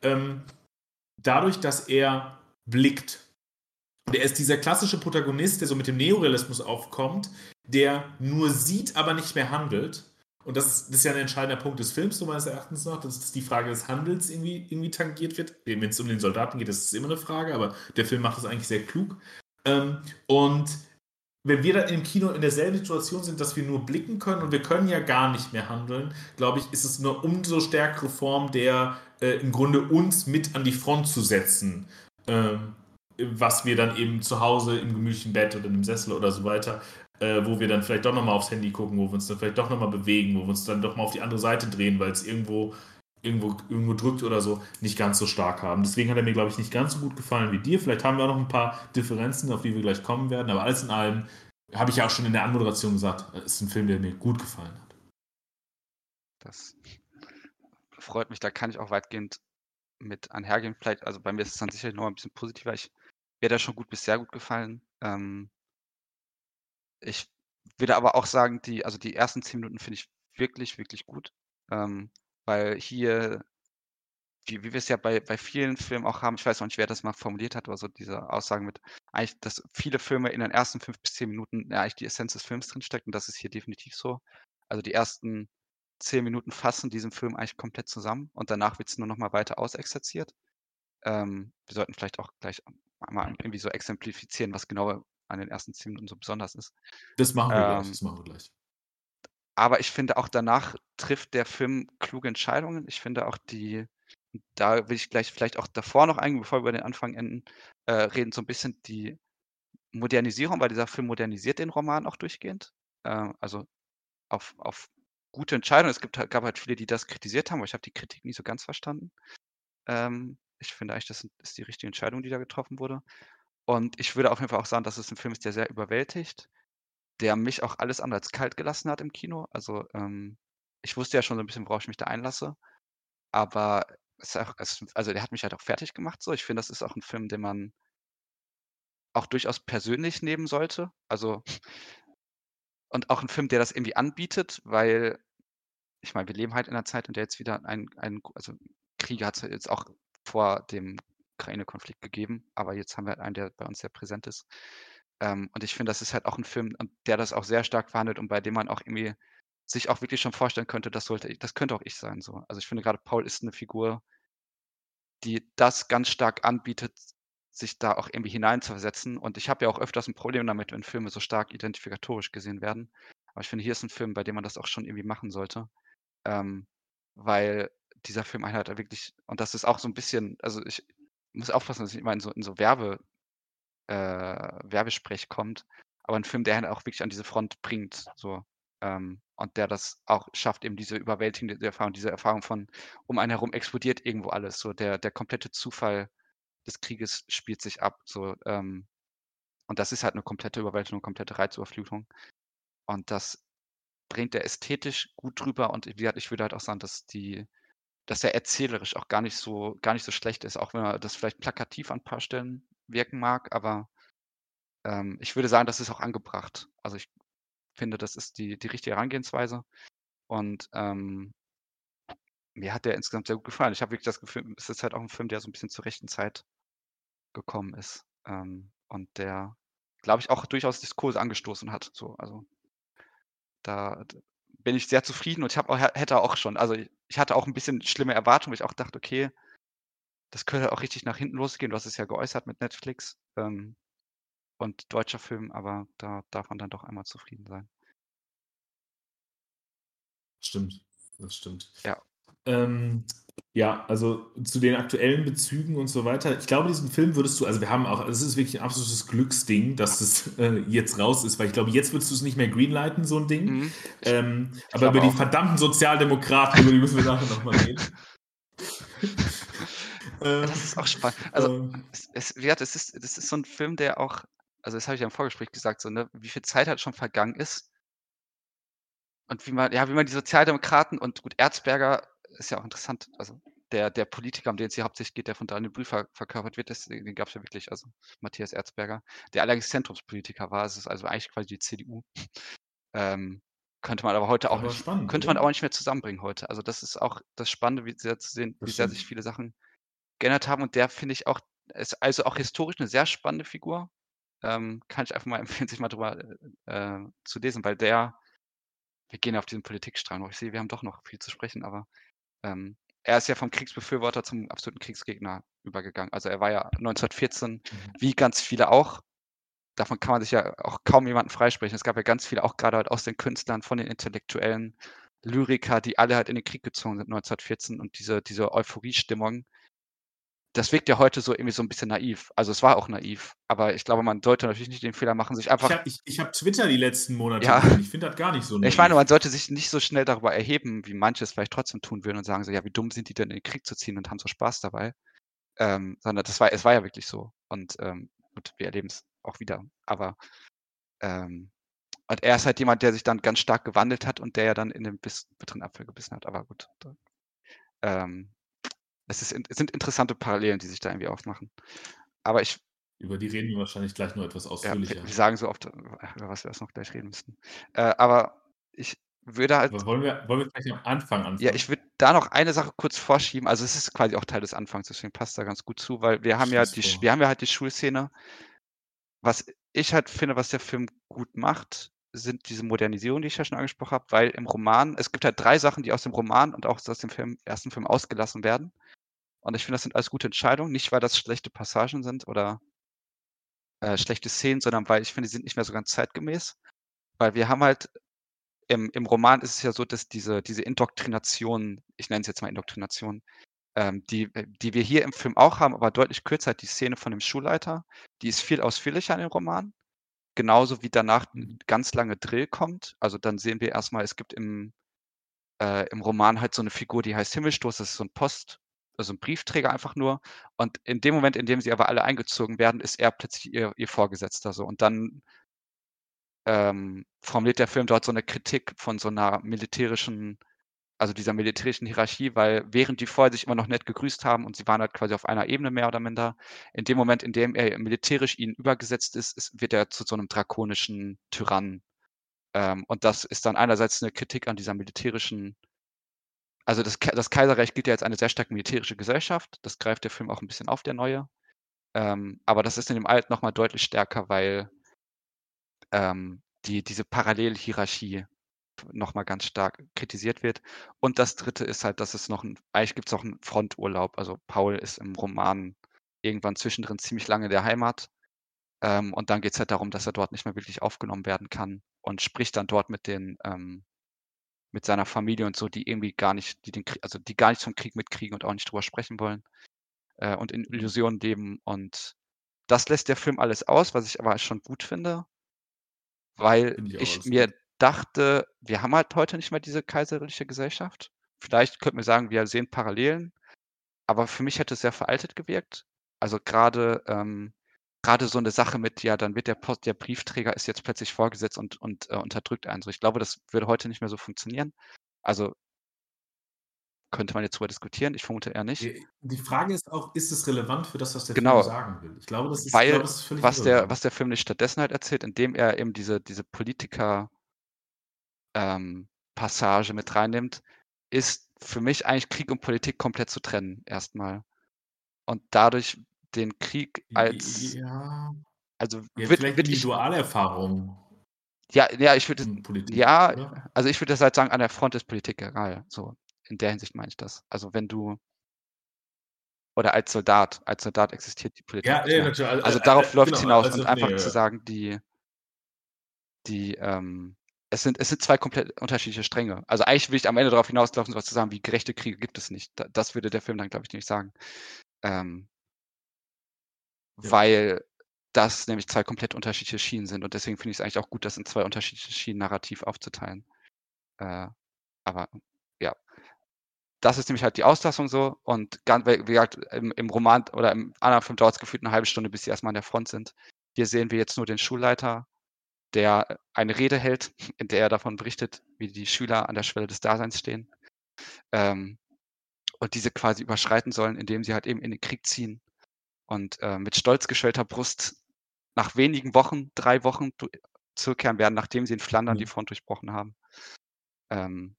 ähm, dadurch, dass er blickt. Und er ist dieser klassische Protagonist, der so mit dem Neorealismus aufkommt, der nur sieht, aber nicht mehr handelt. und das ist, das ist ja ein entscheidender Punkt des Films, so meines Erachtens noch, dass die Frage des Handels irgendwie, irgendwie tangiert wird. Wenn es um den Soldaten geht, das ist immer eine Frage, aber der Film macht das eigentlich sehr klug. Ähm, und wenn wir dann im Kino in derselben Situation sind, dass wir nur blicken können und wir können ja gar nicht mehr handeln, glaube ich, ist es eine umso stärkere Form der äh, im Grunde uns mit an die Front zu setzen. Ähm, was wir dann eben zu Hause im gemütlichen Bett oder im Sessel oder so weiter äh, wo wir dann vielleicht doch nochmal aufs Handy gucken, wo wir uns dann vielleicht doch nochmal bewegen, wo wir uns dann doch mal auf die andere Seite drehen, weil es irgendwo, irgendwo, irgendwo drückt oder so, nicht ganz so stark haben. Deswegen hat er mir, glaube ich, nicht ganz so gut gefallen wie dir. Vielleicht haben wir auch noch ein paar Differenzen, auf die wir gleich kommen werden, aber alles in allem habe ich ja auch schon in der Anmoderation gesagt, es ist ein Film, der mir gut gefallen hat. Das freut mich, da kann ich auch weitgehend mit einhergehen. Vielleicht, also bei mir ist es dann sicherlich noch ein bisschen positiver. Ich werde da schon gut bis sehr gut gefallen. Ähm, ich würde aber auch sagen, die also die ersten 10 Minuten finde ich wirklich, wirklich gut, ähm, weil hier wie wie es ja bei bei vielen Filmen auch haben, ich weiß noch nicht, wer das mal formuliert hat, aber so diese Aussagen mit eigentlich, dass viele Filme in den ersten 5 bis 10 Minuten ja eigentlich die Essenz des Films drinsteckt und das ist hier definitiv so. Also, die ersten 10 Minuten fassen diesen Film eigentlich komplett zusammen und danach wird es nur noch mal weiter ausexerziert. Ähm, wir sollten vielleicht auch gleich mal irgendwie so exemplifizieren, was genau an den ersten 10 Minuten so besonders ist. Das machen wir gleich, ähm, das machen wir gleich. Aber ich finde auch danach trifft der Film kluge Entscheidungen. Ich finde auch die da will ich gleich vielleicht auch davor noch eingehen, bevor wir über den Anfang enden, äh, reden, so ein bisschen die Modernisierung, weil dieser Film modernisiert den Roman auch durchgehend. Äh, also auf auf gute Entscheidungen. Es gibt halt gab halt viele, die das kritisiert haben, aber ich habe die Kritik nicht so ganz verstanden. Ähm, ich finde eigentlich, das ist die richtige Entscheidung, die da getroffen wurde. Und ich würde auf jeden Fall auch sagen, dass es ein Film ist, der sehr überwältigt, der mich auch alles andere als kalt gelassen hat im Kino. Also, ähm, ich wusste ja schon so ein bisschen, worauf ich mich da einlasse, aber es auch es also, der hat mich halt auch fertig gemacht so. Ich finde, das ist auch ein Film, den man auch durchaus persönlich nehmen sollte. Also und auch ein Film, der das irgendwie anbietet, weil ich meine, wir leben halt in einer Zeit, in der jetzt wieder ein ein also, Kriege hat es jetzt auch vor dem Ukraine-Konflikt gegeben, aber jetzt haben wir halt einen, der bei uns sehr präsent ist. Ähm, und ich finde, das ist halt auch ein Film, der das auch sehr stark verhandelt und bei dem man auch irgendwie sich auch wirklich schon vorstellen könnte, das sollte das könnte auch ich sein so. Also, ich finde gerade Paul ist eine Figur, die das ganz stark anbietet, sich da auch irgendwie hineinzuversetzen. Und ich habe ja auch öfters ein Problem damit, wenn Filme so stark identifikatorisch gesehen werden. Aber ich finde, hier ist ein Film, bei dem man das auch schon irgendwie machen sollte. Ähm, weil dieser Film halt wirklich und das ist auch so ein bisschen also, ich muss aufpassen, dass ich immer in so in so Werbe äh, Werbesprech kommt, aber ein Film, der halt auch wirklich an diese Front bringt, so, ähm, und der das auch schafft, eben diese überwältigende Erfahrung diese Erfahrung von um einen herum explodiert irgendwo alles, so der der komplette Zufall des Krieges spielt sich ab, so, ähm, und das ist halt eine komplette Überwältigung, komplette Reizüberflutung. Und das bringt er ästhetisch gut drüber und wie gesagt, ich würde halt auch sagen, dass die dass er erzählerisch auch gar nicht so gar nicht so schlecht ist, auch wenn er das vielleicht plakativ an ein paar Stellen wirken mag, aber, ähm, ich würde sagen, das ist auch angebracht. Also, ich finde, das ist die die richtige Herangehensweise und, ähm mir hat der insgesamt sehr gut gefallen. Ich habe wirklich das Gefühl, es ist halt auch ein Film, der so ein bisschen zur rechten Zeit gekommen ist, ähm, und der, glaube ich, auch durchaus Diskurse angestoßen hat, so. Also da bin ich sehr zufrieden und ich habe hätte auch schon also, ich hatte auch ein bisschen schlimme Erwartungen, weil ich auch dachte: „Okay, das könnte auch richtig nach hinten losgehen.“ Du hast es ja geäußert mit Netflix, ähm, und deutscher Film, aber da darf man dann doch einmal zufrieden sein. Stimmt, das stimmt. Ja. Ähm, ja, also zu den aktuellen Bezügen und so weiter. Ich glaube, diesen Film würdest du, also wir haben auch, es ist wirklich ein absolutes Glücksding, dass es [laughs] äh, jetzt raus ist, weil ich glaube, jetzt würdest du es nicht mehr greenlighten, so ein Ding. Mhm. Ähm, aber über die verdammten Sozialdemokraten, über die müssen wir nachher nochmal reden. [laughs] [laughs] das ist auch spannend. Also, ähm, es, es, das, ist, das ist so ein Film, der auch, also das habe ich ja im Vorgespräch gesagt, so, ne, wie viel Zeit halt schon vergangen ist. Und wie man, ja, wie man die Sozialdemokraten und gut, Erzberger ist ja auch interessant. Also der, der Politiker, um den es hier hauptsächlich geht, der von Daniel Brühl ver verkörpert wird, das, den gab es ja wirklich, also Matthias Erzberger, der allerdings Zentrumspolitiker war. Es ist also eigentlich quasi die CDU. Ähm, könnte man aber heute auch aber nicht, spannend, könnte man auch nicht mehr zusammenbringen heute. Also das ist auch das Spannende, wie sehr zu sehen, wie sehr sich viele Sachen geändert haben. Und der finde ich auch, ist also auch historisch eine sehr spannende Figur. Ähm, kann ich einfach mal [laughs] empfehlen, sich mal drüber äh, zu lesen, weil der wir gehen auf diesen Politikstrang noch. Ich sehe, wir haben doch noch viel zu sprechen, aber ähm, er ist ja vom Kriegsbefürworter zum absoluten Kriegsgegner übergegangen. Also er war ja 1914, mhm. wie ganz viele auch, davon kann man sich ja auch kaum jemanden freisprechen. Es gab ja ganz viele, auch gerade halt aus den Künstlern, von den Intellektuellen, Lyriker, die alle halt in den Krieg gezogen sind 1914 und diese, diese Euphoriestimmung, das wirkt ja heute so irgendwie so ein bisschen naiv. Also es war auch naiv, aber ich glaube, man sollte natürlich nicht den Fehler machen, sich einfach. Ich habe hab Twitter die letzten Monate ja. Ich finde das gar nicht so naiv. Ich meine, man sollte sich nicht so schnell darüber erheben, wie manche es vielleicht trotzdem tun würden und sagen so, ja, wie dumm sind die denn in den Krieg zu ziehen und haben so Spaß dabei. Ähm, sondern das war, es war ja wirklich so. Und ähm, gut, wir erleben es auch wieder. Aber ähm, und er ist halt jemand, der sich dann ganz stark gewandelt hat und der ja dann in den bitteren Apfel gebissen hat. Aber gut. Ähm, es, ist, es sind interessante Parallelen, die sich da irgendwie aufmachen. Aber ich. Über die reden wir wahrscheinlich gleich noch etwas ausführlicher. Ja, wir sagen so oft, über was wir erst noch gleich reden müssten. Äh, aber ich würde halt. Aber wollen wir, wollen wir gleich am Anfang anfangen? Ja, ich würde da noch eine Sache kurz vorschieben. Also es ist quasi auch Teil des Anfangs, deswegen passt da ganz gut zu, weil wir haben ja die, wir haben ja halt die Schulszene. Was ich halt finde, was der Film gut macht, sind diese Modernisierungen, die ich ja schon angesprochen habe, weil im Roman, es gibt halt drei Sachen, die aus dem Roman und auch aus dem Film, ersten Film ausgelassen werden. Und ich finde, das sind alles gute Entscheidungen. Nicht, weil das schlechte Passagen sind oder äh, schlechte Szenen, sondern weil ich finde, die sind nicht mehr so ganz zeitgemäß. Weil wir haben halt, im, im Roman ist es ja so, dass diese, diese Indoktrination, ich nenne es jetzt mal Indoktrination, ähm, die, die wir hier im Film auch haben, aber deutlich kürzer, die Szene von dem Schulleiter, die ist viel ausführlicher in dem Roman. Genauso wie danach ein mhm. ganz lange Drill kommt. Also dann sehen wir erstmal, es gibt im, äh, im Roman halt so eine Figur, die heißt Himmelstoß, das ist so ein Post, also ein Briefträger einfach nur. Und in dem Moment, in dem sie aber alle eingezogen werden, ist er plötzlich ihr, ihr Vorgesetzter so. Und dann ähm, formuliert der Film dort so eine Kritik von so einer militärischen, also dieser militärischen Hierarchie, weil während die vorher sich immer noch nett gegrüßt haben und sie waren halt quasi auf einer Ebene mehr oder minder, in dem Moment, in dem er militärisch ihnen übergesetzt ist, ist wird er zu so einem drakonischen Tyrannen. Ähm, und das ist dann einerseits eine Kritik an dieser militärischen also das, das, Kaiserreich gilt ja als eine sehr stark militärische Gesellschaft. Das greift der Film auch ein bisschen auf, der neue. Ähm, aber das ist in dem alten nochmal deutlich stärker, weil ähm, die, diese Parallelhierarchie nochmal ganz stark kritisiert wird. Und das dritte ist halt, dass es noch ein, eigentlich gibt es auch einen Fronturlaub. Also Paul ist im Roman irgendwann zwischendrin ziemlich lange in der Heimat. Ähm, und dann geht es halt darum, dass er dort nicht mehr wirklich aufgenommen werden kann und spricht dann dort mit den ähm, mit seiner Familie und so, die irgendwie gar nicht, die den Krieg, also die gar nicht zum Krieg mitkriegen und auch nicht drüber sprechen wollen äh, und in mhm. Illusionen leben. Und das lässt der Film alles aus, was ich aber schon gut finde, weil Find ich, ich mir dachte, wir haben halt heute nicht mehr diese kaiserliche Gesellschaft. Vielleicht könnten wir sagen, wir sehen Parallelen, aber für mich hätte es sehr veraltet gewirkt. Also gerade ähm, gerade so eine Sache mit, ja, dann wird der Post, der Briefträger ist jetzt plötzlich vorgesetzt und, und äh, unterdrückt einen. So, ich glaube, das würde heute nicht mehr so funktionieren. Also könnte man jetzt darüber diskutieren. Ich vermute eher nicht. Die Frage ist auch, ist es relevant für das, was der genau, Film sagen will? Ich glaube, das ist, weil, glaube, das ist völlig was der, was der Film nicht stattdessen halt erzählt, indem er eben diese, diese Politiker ähm, mit reinnimmt, ist für mich eigentlich Krieg und Politik komplett zu trennen, erstmal. Und dadurch den Krieg als. Ja. Also ja, wird, vielleicht wird Individualerfahrung. Ja, ja, ich würde ja, oder? also ich würde das halt sagen, an der Front ist Politik egal. So, in der Hinsicht meine ich das. Also wenn du oder als Soldat, als Soldat existiert die Politik. Ja, nee, natürlich. Also, also darauf äh, läuft es genau, hinaus also, und einfach nee, zu sagen, die, die, ähm, es sind, es sind zwei komplett unterschiedliche Stränge. Also eigentlich will ich am Ende darauf hinauslaufen, sowas zu sagen, wie gerechte Kriege gibt es nicht. Das würde der Film dann, glaube ich, nicht sagen. Ähm, ja. weil das nämlich zwei komplett unterschiedliche Schienen sind und deswegen finde ich es eigentlich auch gut, das in zwei unterschiedliche Schienen narrativ aufzuteilen. Äh, aber ja, das ist nämlich halt die Auslassung so und ganz, wie gesagt, im, im Roman oder im anderen Film dauert es gefühlt eine halbe Stunde, bis sie erstmal an der Front sind. Hier sehen wir jetzt nur den Schulleiter, der eine Rede hält, [laughs] in der er davon berichtet, wie die Schüler an der Schwelle des Daseins stehen. Ähm, und diese quasi überschreiten sollen, indem sie halt eben in den Krieg ziehen und äh, mit stolz geschwellter Brust nach wenigen Wochen, drei Wochen zurückkehren werden, nachdem sie in Flandern mhm. die Front durchbrochen haben. Ähm,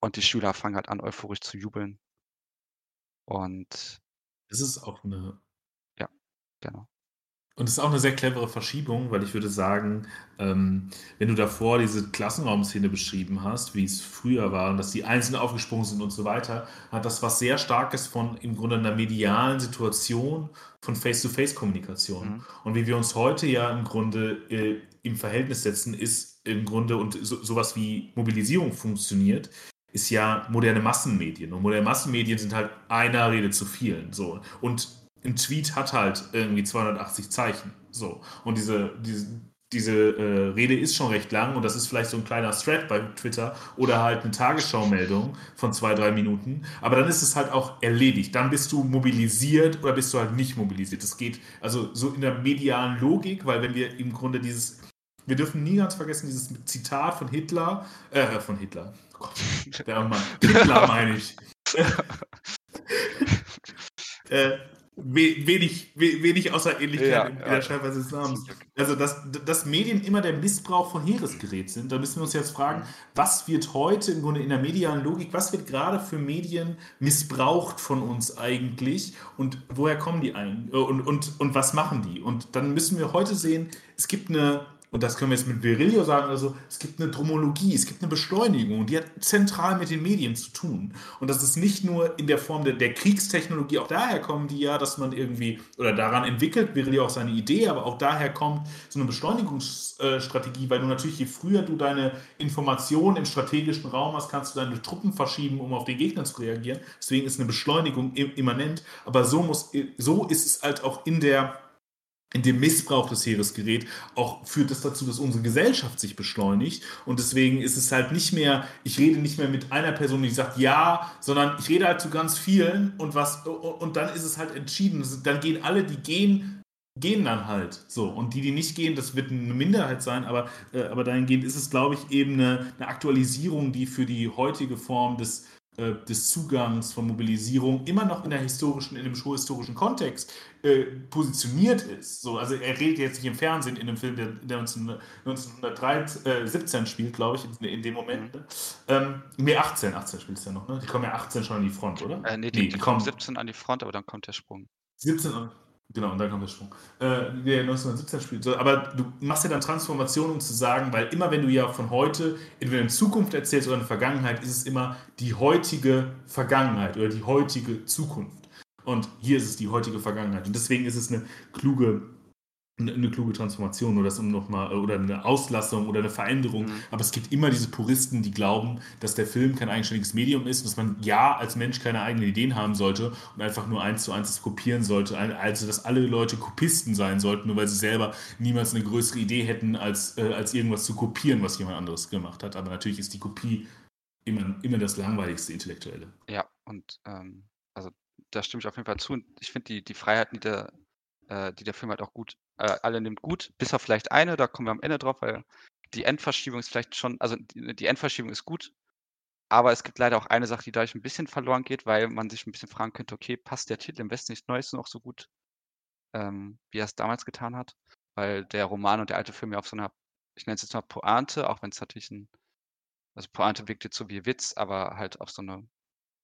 und die Schüler fangen halt an, euphorisch zu jubeln. Und es ist auch eine. Ja, genau. Und es ist auch eine sehr clevere Verschiebung, weil ich würde sagen, ähm, wenn du davor diese Klassenraumszene beschrieben hast, wie es früher war und dass die Einzelnen aufgesprungen sind und so weiter, hat das was sehr Starkes von im Grunde einer medialen Situation von Face-to-Face-Kommunikation. Mhm. Und wie wir uns heute ja im Grunde äh, im Verhältnis setzen, ist im Grunde und so, sowas wie Mobilisierung funktioniert, ist ja moderne Massenmedien. Und moderne Massenmedien sind halt einer Rede zu vielen. So. Und ein Tweet hat halt irgendwie 280 Zeichen. So. Und diese, diese, diese äh, Rede ist schon recht lang und das ist vielleicht so ein kleiner Thread bei Twitter oder halt eine Tagesschau-Meldung von zwei, drei Minuten. Aber dann ist es halt auch erledigt. Dann bist du mobilisiert oder bist du halt nicht mobilisiert. Das geht also so in der medialen Logik, weil wenn wir im Grunde dieses, wir dürfen nie ganz vergessen, dieses Zitat von Hitler, äh, von Hitler, oh Gott, der Mann, [laughs] Hitler meine ich. [laughs] äh, wenig, wenig Außerähnlichkeit ja, in der ja. Schreibweise des Namens. Also, dass, dass Medien immer der Missbrauch von Heeresgerät sind, da müssen wir uns jetzt fragen, was wird heute im Grunde in der medialen Logik, was wird gerade für Medien missbraucht von uns eigentlich und woher kommen die ein und, und, und was machen die? Und dann müssen wir heute sehen, es gibt eine und das können wir jetzt mit Virilio sagen, also es gibt eine Dromologie, es gibt eine Beschleunigung, die hat zentral mit den Medien zu tun. Und das ist nicht nur in der Form der, der Kriegstechnologie, auch daher kommen die ja, dass man irgendwie, oder daran entwickelt Virilio auch seine Idee, aber auch daher kommt so eine Beschleunigungsstrategie, weil du natürlich, je früher du deine Informationen im strategischen Raum hast, kannst du deine Truppen verschieben, um auf den Gegner zu reagieren. Deswegen ist eine Beschleunigung immanent, aber so, muss, so ist es halt auch in der in dem Missbrauch des Heeresgeräts auch führt das dazu, dass unsere Gesellschaft sich beschleunigt. Und deswegen ist es halt nicht mehr, ich rede nicht mehr mit einer Person, die sagt ja, sondern ich rede halt zu ganz vielen und was, und dann ist es halt entschieden. Dann gehen alle, die gehen, gehen dann halt so. Und die, die nicht gehen, das wird eine Minderheit sein, aber, äh, aber dahingehend ist es, glaube ich, eben eine, eine Aktualisierung, die für die heutige Form des äh, des Zugangs von Mobilisierung immer noch in der historischen, in dem historischen Kontext äh, positioniert ist. So, also er redet jetzt nicht im Fernsehen in einem Film, der, der 1917 äh, spielt, glaube ich, in, in, dem Moment. Ne? Ähm, nee, 18, 18 spielt es ja noch, ne? Die kommen ja 18 schon an die Front, oder? Äh, nee, die, nee, die, die kommen 17 an die Front, aber dann kommt der Sprung. 17 an Genau, und dann kommt der Sprung. Äh, der 1917 spielt. Aber du machst ja dann Transformation, um zu sagen, weil immer wenn du ja von heute entweder in Zukunft erzählst oder in Vergangenheit, ist es immer die heutige Vergangenheit oder die heutige Zukunft. Und hier ist es die heutige Vergangenheit. Und deswegen ist es eine kluge eine kluge Transformation oder das um noch mal oder eine Auslassung oder eine Veränderung. Mhm. Aber es gibt immer diese Puristen, die glauben, dass der Film kein eigenständiges Medium ist, dass man ja als Mensch keine eigenen Ideen haben sollte und einfach nur eins zu eins kopieren sollte. Also dass alle Leute Kopisten sein sollten, nur weil sie selber niemals eine größere Idee hätten, als, äh, als irgendwas zu kopieren, was jemand anderes gemacht hat. Aber natürlich ist die Kopie immer, immer das langweiligste Intellektuelle. Ja, und ähm, also da stimme ich auf jeden Fall zu. Und ich finde die, die Freiheiten, die der, äh, die der Film halt auch gut äh, alle nimmt gut, bis auf vielleicht eine, da kommen wir am Ende drauf, weil die Endverschiebung ist vielleicht schon, also die, die Endverschiebung ist gut, aber es gibt leider auch eine Sache, die dadurch ein bisschen verloren geht, weil man sich ein bisschen fragen könnte, okay, passt der Titel im Westen nichts Neues noch so gut, ähm, wie er es damals getan hat? Weil der Roman und der alte Film ja auf so einer, ich nenne es jetzt mal Pointe, auch wenn es natürlich ein, also Pointe wirkt jetzt so wie Witz, aber halt auf so eine,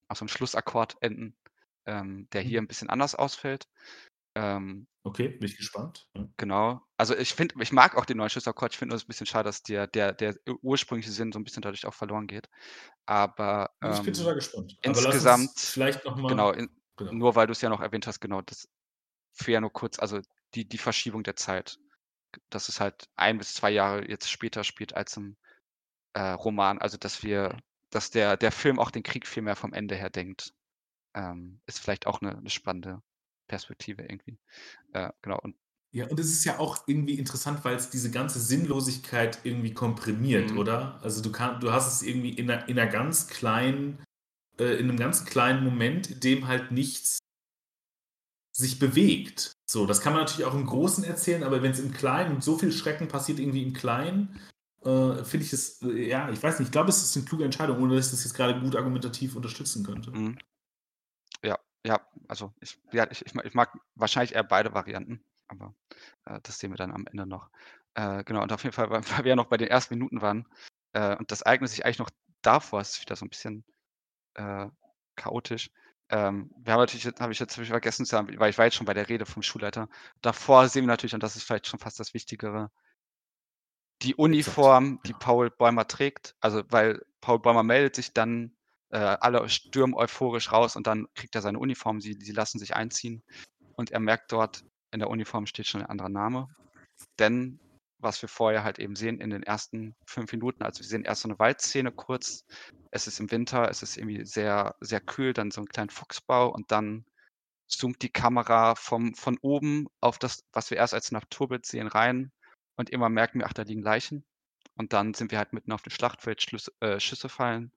auf so einen Schlussakkord enden, ähm, der hier mhm. ein bisschen anders ausfällt. Ähm, okay, bin ich gespannt. Genau. Also ich finde, ich mag auch den neuen Schlüsselchord. Ich finde es ein bisschen schade, dass der, der, der ursprüngliche Sinn so ein bisschen dadurch auch verloren geht. Aber ähm, ich bin total gespannt. insgesamt, vielleicht noch mal, genau, in, genau, nur weil du es ja noch erwähnt hast, genau, das für ja nur kurz, also die, die Verschiebung der Zeit, dass es halt ein bis zwei Jahre jetzt später spielt als im äh, Roman. Also dass wir, dass der, der Film auch den Krieg viel mehr vom Ende her denkt, ähm, ist vielleicht auch eine, eine spannende Perspektive irgendwie. Äh, genau. Und ja, und es ist ja auch irgendwie interessant, weil es diese ganze Sinnlosigkeit irgendwie komprimiert, mhm. oder? Also du kann, du hast es irgendwie in einer, in einer ganz kleinen, äh, in einem ganz kleinen Moment, in dem halt nichts sich bewegt. So, das kann man natürlich auch im Großen erzählen, aber wenn es im Kleinen und so viel Schrecken passiert irgendwie im Kleinen, äh, finde ich es, äh, ja, ich weiß nicht, ich glaube, es ist eine kluge Entscheidung, ohne dass ich das jetzt gerade gut argumentativ unterstützen könnte. Mhm. Ja, also ich, ja, ich, ich mag wahrscheinlich eher beide Varianten, aber äh, das sehen wir dann am Ende noch. Äh, genau, und auf jeden Fall, weil, wir ja noch bei den ersten Minuten waren äh, und das eignet sich eigentlich noch davor, es ist wieder so ein bisschen äh, chaotisch. Ähm, wir haben natürlich, habe ich jetzt vergessen zu sagen, weil ich war jetzt schon bei der Rede vom Schulleiter. Davor sehen wir natürlich, und das ist vielleicht schon fast das Wichtigere, die Uniform, die Paul Bäumer trägt. Also, weil Paul Bäumer meldet sich dann, äh, alle stürmen euphorisch raus und dann kriegt er seine Uniform. Sie, sie lassen sich einziehen und er merkt dort, in der Uniform steht schon ein anderer Name. Denn was wir vorher halt eben sehen in den ersten fünf Minuten. Also wir sehen erst so eine Waldszene kurz. Es ist im Winter, es ist irgendwie sehr, sehr kühl, dann so ein kleiner Fuchsbau und dann zoomt die Kamera vom, von oben auf das, was wir erst als Naturbild sehen, rein und immer merken wir, ach, da liegen Leichen. Und dann sind wir halt mitten auf dem Schlachtfeld, Schlüsse, äh, Schüsse fallen.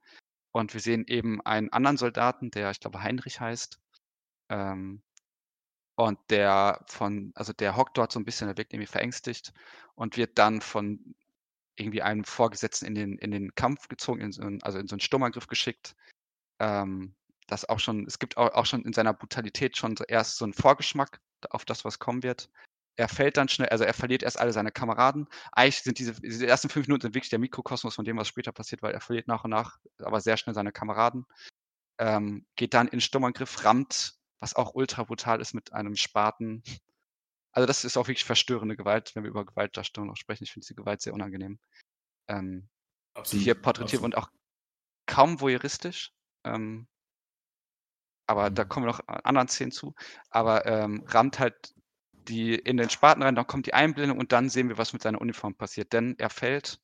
Und wir sehen eben einen anderen Soldaten, der, ich glaube, Heinrich heißt. Ähm, und der von, also der hockt dort so ein bisschen, der wirkt irgendwie verängstigt und wird dann von irgendwie einem Vorgesetzten in den, in den Kampf gezogen, in so einen, also in so einen Sturmangriff geschickt. Ähm, das auch schon, es gibt auch, auch schon in seiner Brutalität schon so erst so einen Vorgeschmack auf das, was kommen wird. Er fällt dann schnell, also er verliert erst alle seine Kameraden. Eigentlich sind diese, diese ersten fünf Minuten sind wirklich der Mikrokosmos von dem, was später passiert, weil er verliert nach und nach, aber sehr schnell seine Kameraden. Ähm, geht dann in Sturmangriff, rammt was auch ultra brutal ist mit einem Spaten. Also das ist auch wirklich verstörende Gewalt, wenn wir über Gewaltdarstellung noch sprechen. Ich finde diese Gewalt sehr unangenehm. Ähm, absolut, die hier porträtiert und auch kaum voyeuristisch. Ähm, aber mhm. da kommen wir noch anderen Szenen zu. Aber ähm, rammt halt die in den Spaten rein, dann kommt die Einblendung und dann sehen wir, was mit seiner Uniform passiert. Denn er fällt,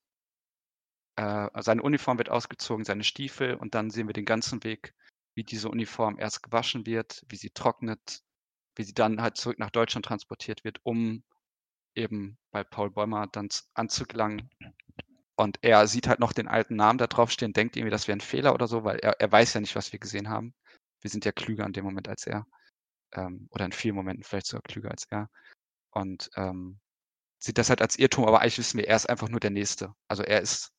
äh, seine Uniform wird ausgezogen, seine Stiefel und dann sehen wir den ganzen Weg wie diese Uniform erst gewaschen wird, wie sie trocknet, wie sie dann halt zurück nach Deutschland transportiert wird, um eben bei Paul Bäumer dann anzugelangen. Und er sieht halt noch den alten Namen da draufstehen, denkt irgendwie, das wäre ein Fehler oder so, weil er, er weiß ja nicht, was wir gesehen haben. Wir sind ja klüger in dem Moment als er. Ähm, oder in vielen Momenten vielleicht sogar klüger als er. Und ähm, sieht das halt als Irrtum, aber eigentlich wissen wir, er ist einfach nur der Nächste. Also er ist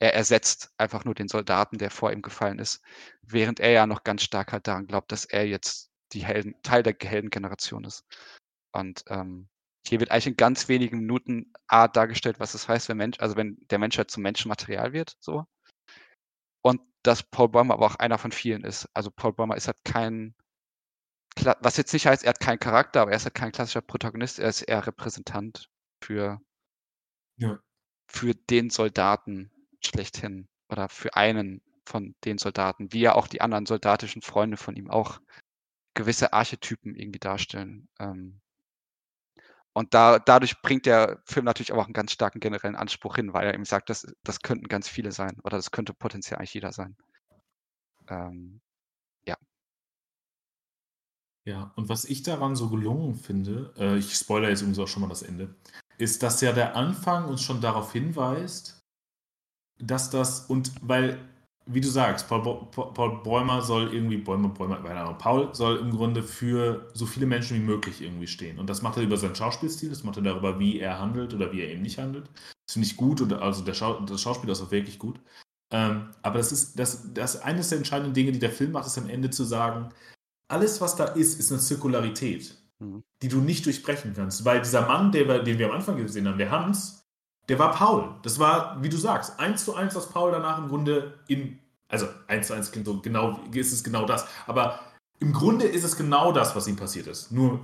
er ersetzt einfach nur den Soldaten, der vor ihm gefallen ist, während er ja noch ganz stark halt daran glaubt, dass er jetzt die Helden, Teil der Heldengeneration ist. Und ähm, hier wird eigentlich in ganz wenigen Minuten A dargestellt, was es heißt, wenn Mensch, also wenn der Mensch halt zum Menschenmaterial wird, so. Und dass Paul Bäumer aber auch einer von vielen ist. Also Paul Bäumer ist halt kein, was jetzt nicht heißt, er hat keinen Charakter, aber er ist halt kein klassischer Protagonist, er ist eher Repräsentant für, ja. für den Soldaten, schlechthin oder für einen von den Soldaten, wie ja auch die anderen soldatischen Freunde von ihm auch gewisse Archetypen irgendwie darstellen. Ähm, und da, dadurch bringt der Film natürlich aber auch einen ganz starken generellen Anspruch hin, weil er eben sagt, das, das könnten ganz viele sein oder das könnte potenziell eigentlich jeder sein. Ähm. Ja, und was ich daran so gelungen finde, äh, ich spoilere jetzt übrigens auch schon mal das Ende, ist, dass ja der Anfang uns schon darauf hinweist, dass das und weil, wie du sagst, Paul, Paul Bäumer soll irgendwie, Bäumer, Bäumer, Ahnung, Paul soll im Grunde für so viele Menschen wie möglich irgendwie stehen. Und das macht er über seinen Schauspielstil, das macht er darüber, wie er handelt oder wie er eben nicht handelt. Das finde ich gut und also der Schau, das Schauspiel ist auch wirklich gut. Ähm, aber das ist das, das eines der entscheidenden Dinge, die der Film macht, ist am Ende zu sagen, alles, was da ist, ist eine Zirkularität, mhm. die du nicht durchbrechen kannst. Weil dieser Mann, der, den wir am Anfang gesehen haben, der Hans, der war Paul. Das war, wie du sagst, eins zu eins, was Paul danach im Grunde in, also eins zu eins so genau, ist es genau das. Aber im Grunde ist es genau das, was ihm passiert ist. Nur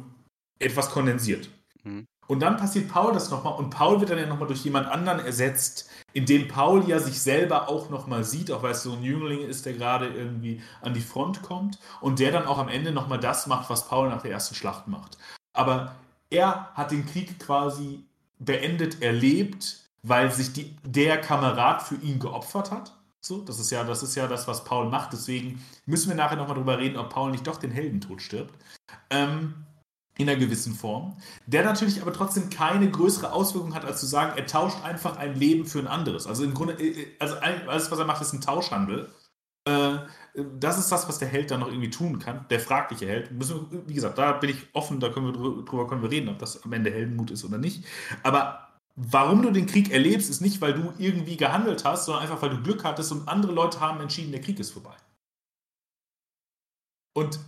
etwas kondensiert. Mhm. Und dann passiert Paul das nochmal und Paul wird dann ja nochmal durch jemand anderen ersetzt, indem Paul ja sich selber auch nochmal sieht, auch weil es so ein Jüngling ist, der gerade irgendwie an die Front kommt und der dann auch am Ende nochmal das macht, was Paul nach der ersten Schlacht macht. Aber er hat den Krieg quasi beendet erlebt, weil sich die, der Kamerad für ihn geopfert hat. So, das ist ja, das ist ja das, was Paul macht. Deswegen müssen wir nachher nochmal drüber reden, ob Paul nicht doch den Heldentod stirbt. Ähm, in einer gewissen Form. Der natürlich aber trotzdem keine größere Auswirkung hat, als zu sagen, er tauscht einfach ein Leben für ein anderes. Also im Grunde, äh, äh, also alles, was er macht, ist ein Tauschhandel. Äh, das ist das, was der Held dann noch irgendwie tun kann. Der fragliche Held. Wie gesagt, da bin ich offen, da können wir drüber können wir reden, ob das am Ende Heldenmut ist oder nicht. Aber warum du den Krieg erlebst, ist nicht, weil du irgendwie gehandelt hast, sondern einfach, weil du Glück hattest und andere Leute haben entschieden, der Krieg ist vorbei. Und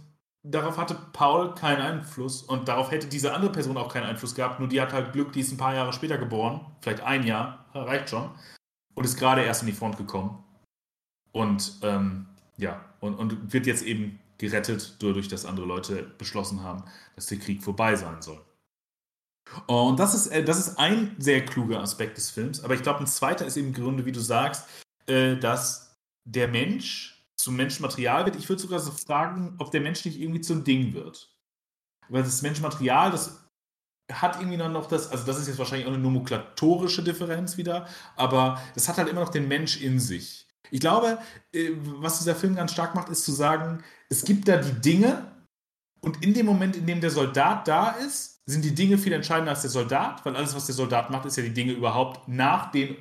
darauf hatte Paul keinen Einfluss und darauf hätte diese andere Person auch keinen Einfluss gehabt, nur die hat halt Glück, die ist ein paar Jahre später geboren, vielleicht ein Jahr, reicht schon, und ist gerade erst in die Front gekommen. Und ähm, ja, und, und wird jetzt eben gerettet, dadurch, dass andere Leute beschlossen haben, dass der Krieg vorbei sein soll. Und das ist, äh, das ist ein sehr kluger Aspekt des Films. Aber ich glaube, ein zweiter ist eben im Grunde, wie du sagst, äh, dass der Mensch zum Menschenmaterial wird. Ich würde sogar so fragen, ob der Mensch nicht irgendwie zum Ding wird. Weil das Menschenmaterial, das hat irgendwie dann noch das, also das ist jetzt wahrscheinlich auch eine nomenklatorische Differenz wieder, aber es hat halt immer noch den Mensch in sich. Ich glaube, äh, was dieser Film ganz stark macht, ist zu sagen, es gibt da die Dinge und in dem Moment, in dem der Soldat da ist, sind die Dinge viel entscheidender als der Soldat, weil alles, was der Soldat macht, ist ja die Dinge überhaupt nach den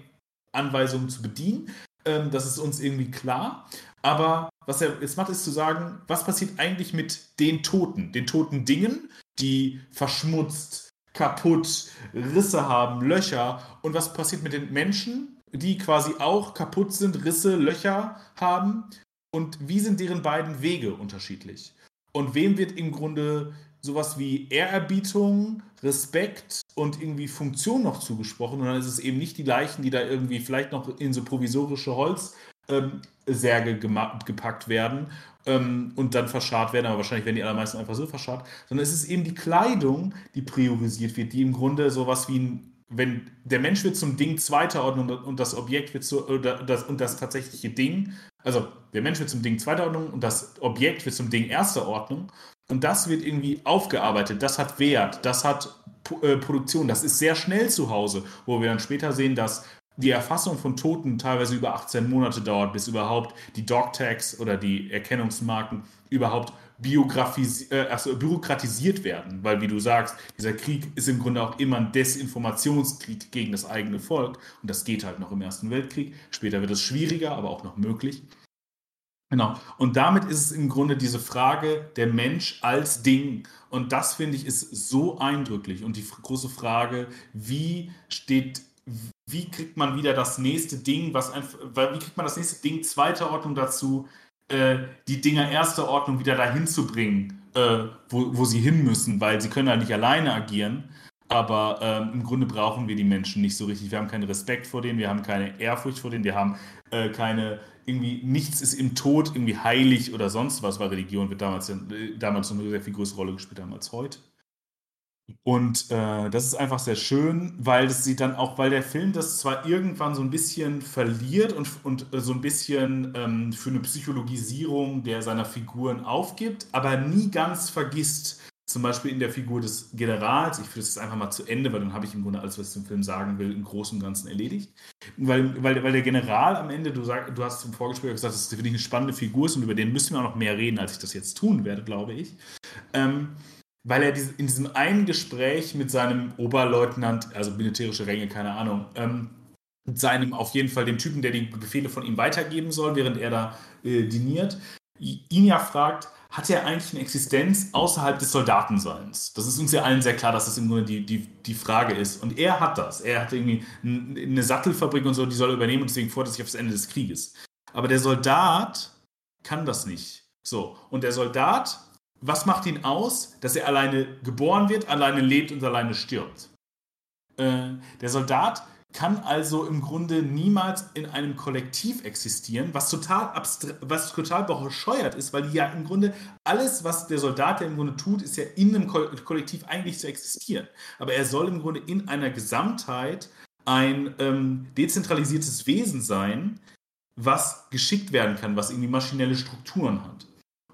Anweisungen zu bedienen. Ähm, das ist uns irgendwie klar. Aber was er jetzt macht, ist zu sagen, was passiert eigentlich mit den Toten, den toten Dingen, die verschmutzt, kaputt, Risse haben, Löcher. Und was passiert mit den Menschen, die quasi auch kaputt sind, Risse, Löcher haben? Und wie sind deren beiden Wege unterschiedlich? Und wem wird im Grunde sowas wie Ehrerbietung, Respekt und irgendwie Funktion noch zugesprochen? Und dann ist es eben nicht die Leichen, die da irgendwie vielleicht noch in so provisorische Holzsärge ähm, gepackt werden ähm, und dann verscharrt werden, aber wahrscheinlich werden die allermeisten einfach so verscharrt, sondern es ist eben die Kleidung, die priorisiert wird, die im Grunde sowas wie ein wenn der Mensch wird zum Ding zweiter Ordnung und das Objekt wird zu, oder das, und das tatsächliche Ding, also der Mensch wird zum Ding zweiter Ordnung und das Objekt wird zum Ding erster Ordnung und das wird irgendwie aufgearbeitet, das hat Wert, das hat äh, Produktion, das ist sehr schnell zu Hause, wo wir dann später sehen, dass die Erfassung von Toten teilweise über 18 Monate dauert, bis überhaupt die Dog-Tags oder die Erkennungsmarken überhaupt äh, also bürokratisiert werden. Weil, wie du sagst, dieser Krieg ist im Grunde auch immer ein Desinformationskrieg gegen das eigene Volk. Und das geht halt noch im Ersten Weltkrieg. Später wird es schwieriger, aber auch noch möglich. Genau. Und damit ist es im Grunde diese Frage der Mensch als Ding. Und das finde ich ist so eindrücklich. Und die große Frage, wie steht wie kriegt man wieder das nächste Ding, was einfach, wie kriegt man das nächste Ding zweiter Ordnung dazu, äh, die Dinger erster Ordnung wieder dahin zu bringen, äh, wo, wo sie hin müssen, weil sie können ja nicht alleine agieren. Aber ähm, im Grunde brauchen wir die Menschen nicht so richtig. Wir haben keinen Respekt vor denen, wir haben keine Ehrfurcht vor denen, wir haben äh, keine, irgendwie, nichts ist im Tod irgendwie heilig oder sonst was, weil Religion wird damals, äh, damals noch eine sehr viel größere Rolle gespielt haben als heute. Und äh, das ist einfach sehr schön, weil das sieht dann auch, weil der Film das zwar irgendwann so ein bisschen verliert und, und äh, so ein bisschen ähm, für eine Psychologisierung der seiner Figuren aufgibt, aber nie ganz vergisst, zum Beispiel in der Figur des Generals, ich führe das jetzt einfach mal zu Ende, weil dann habe ich im Grunde alles, was ich zum Film sagen will, im Großen und Ganzen erledigt. Weil, weil, weil der General am Ende, du, sag, du hast im Vorgespräch gesagt, dass das wirklich eine spannende Figur ist und über den müssen wir auch noch mehr reden, als ich das jetzt tun werde, glaube ich. Ähm, weil er in diesem einen Gespräch mit seinem Oberleutnant, also militärische Ränge, keine Ahnung, ähm, seinem auf jeden Fall dem Typen, der die Befehle von ihm weitergeben soll, während er da äh, diniert, ihn ja fragt, hat er eigentlich eine Existenz außerhalb des Soldatenseins? Das ist uns ja allen sehr klar, dass das im Grunde die, die, die Frage ist. Und er hat das. Er hat irgendwie eine Sattelfabrik und so, die soll er übernehmen und deswegen fordert er sich auf das Ende des Krieges. Aber der Soldat kann das nicht. So. Und der Soldat was macht ihn aus, dass er alleine geboren wird, alleine lebt und alleine stirbt? Äh, der Soldat kann also im Grunde niemals in einem Kollektiv existieren, was total, was total bescheuert ist, weil ja im Grunde alles, was der Soldat ja im Grunde tut, ist ja in einem Kollektiv eigentlich zu existieren. Aber er soll im Grunde in einer Gesamtheit ein ähm, dezentralisiertes Wesen sein, was geschickt werden kann, was irgendwie maschinelle Strukturen hat.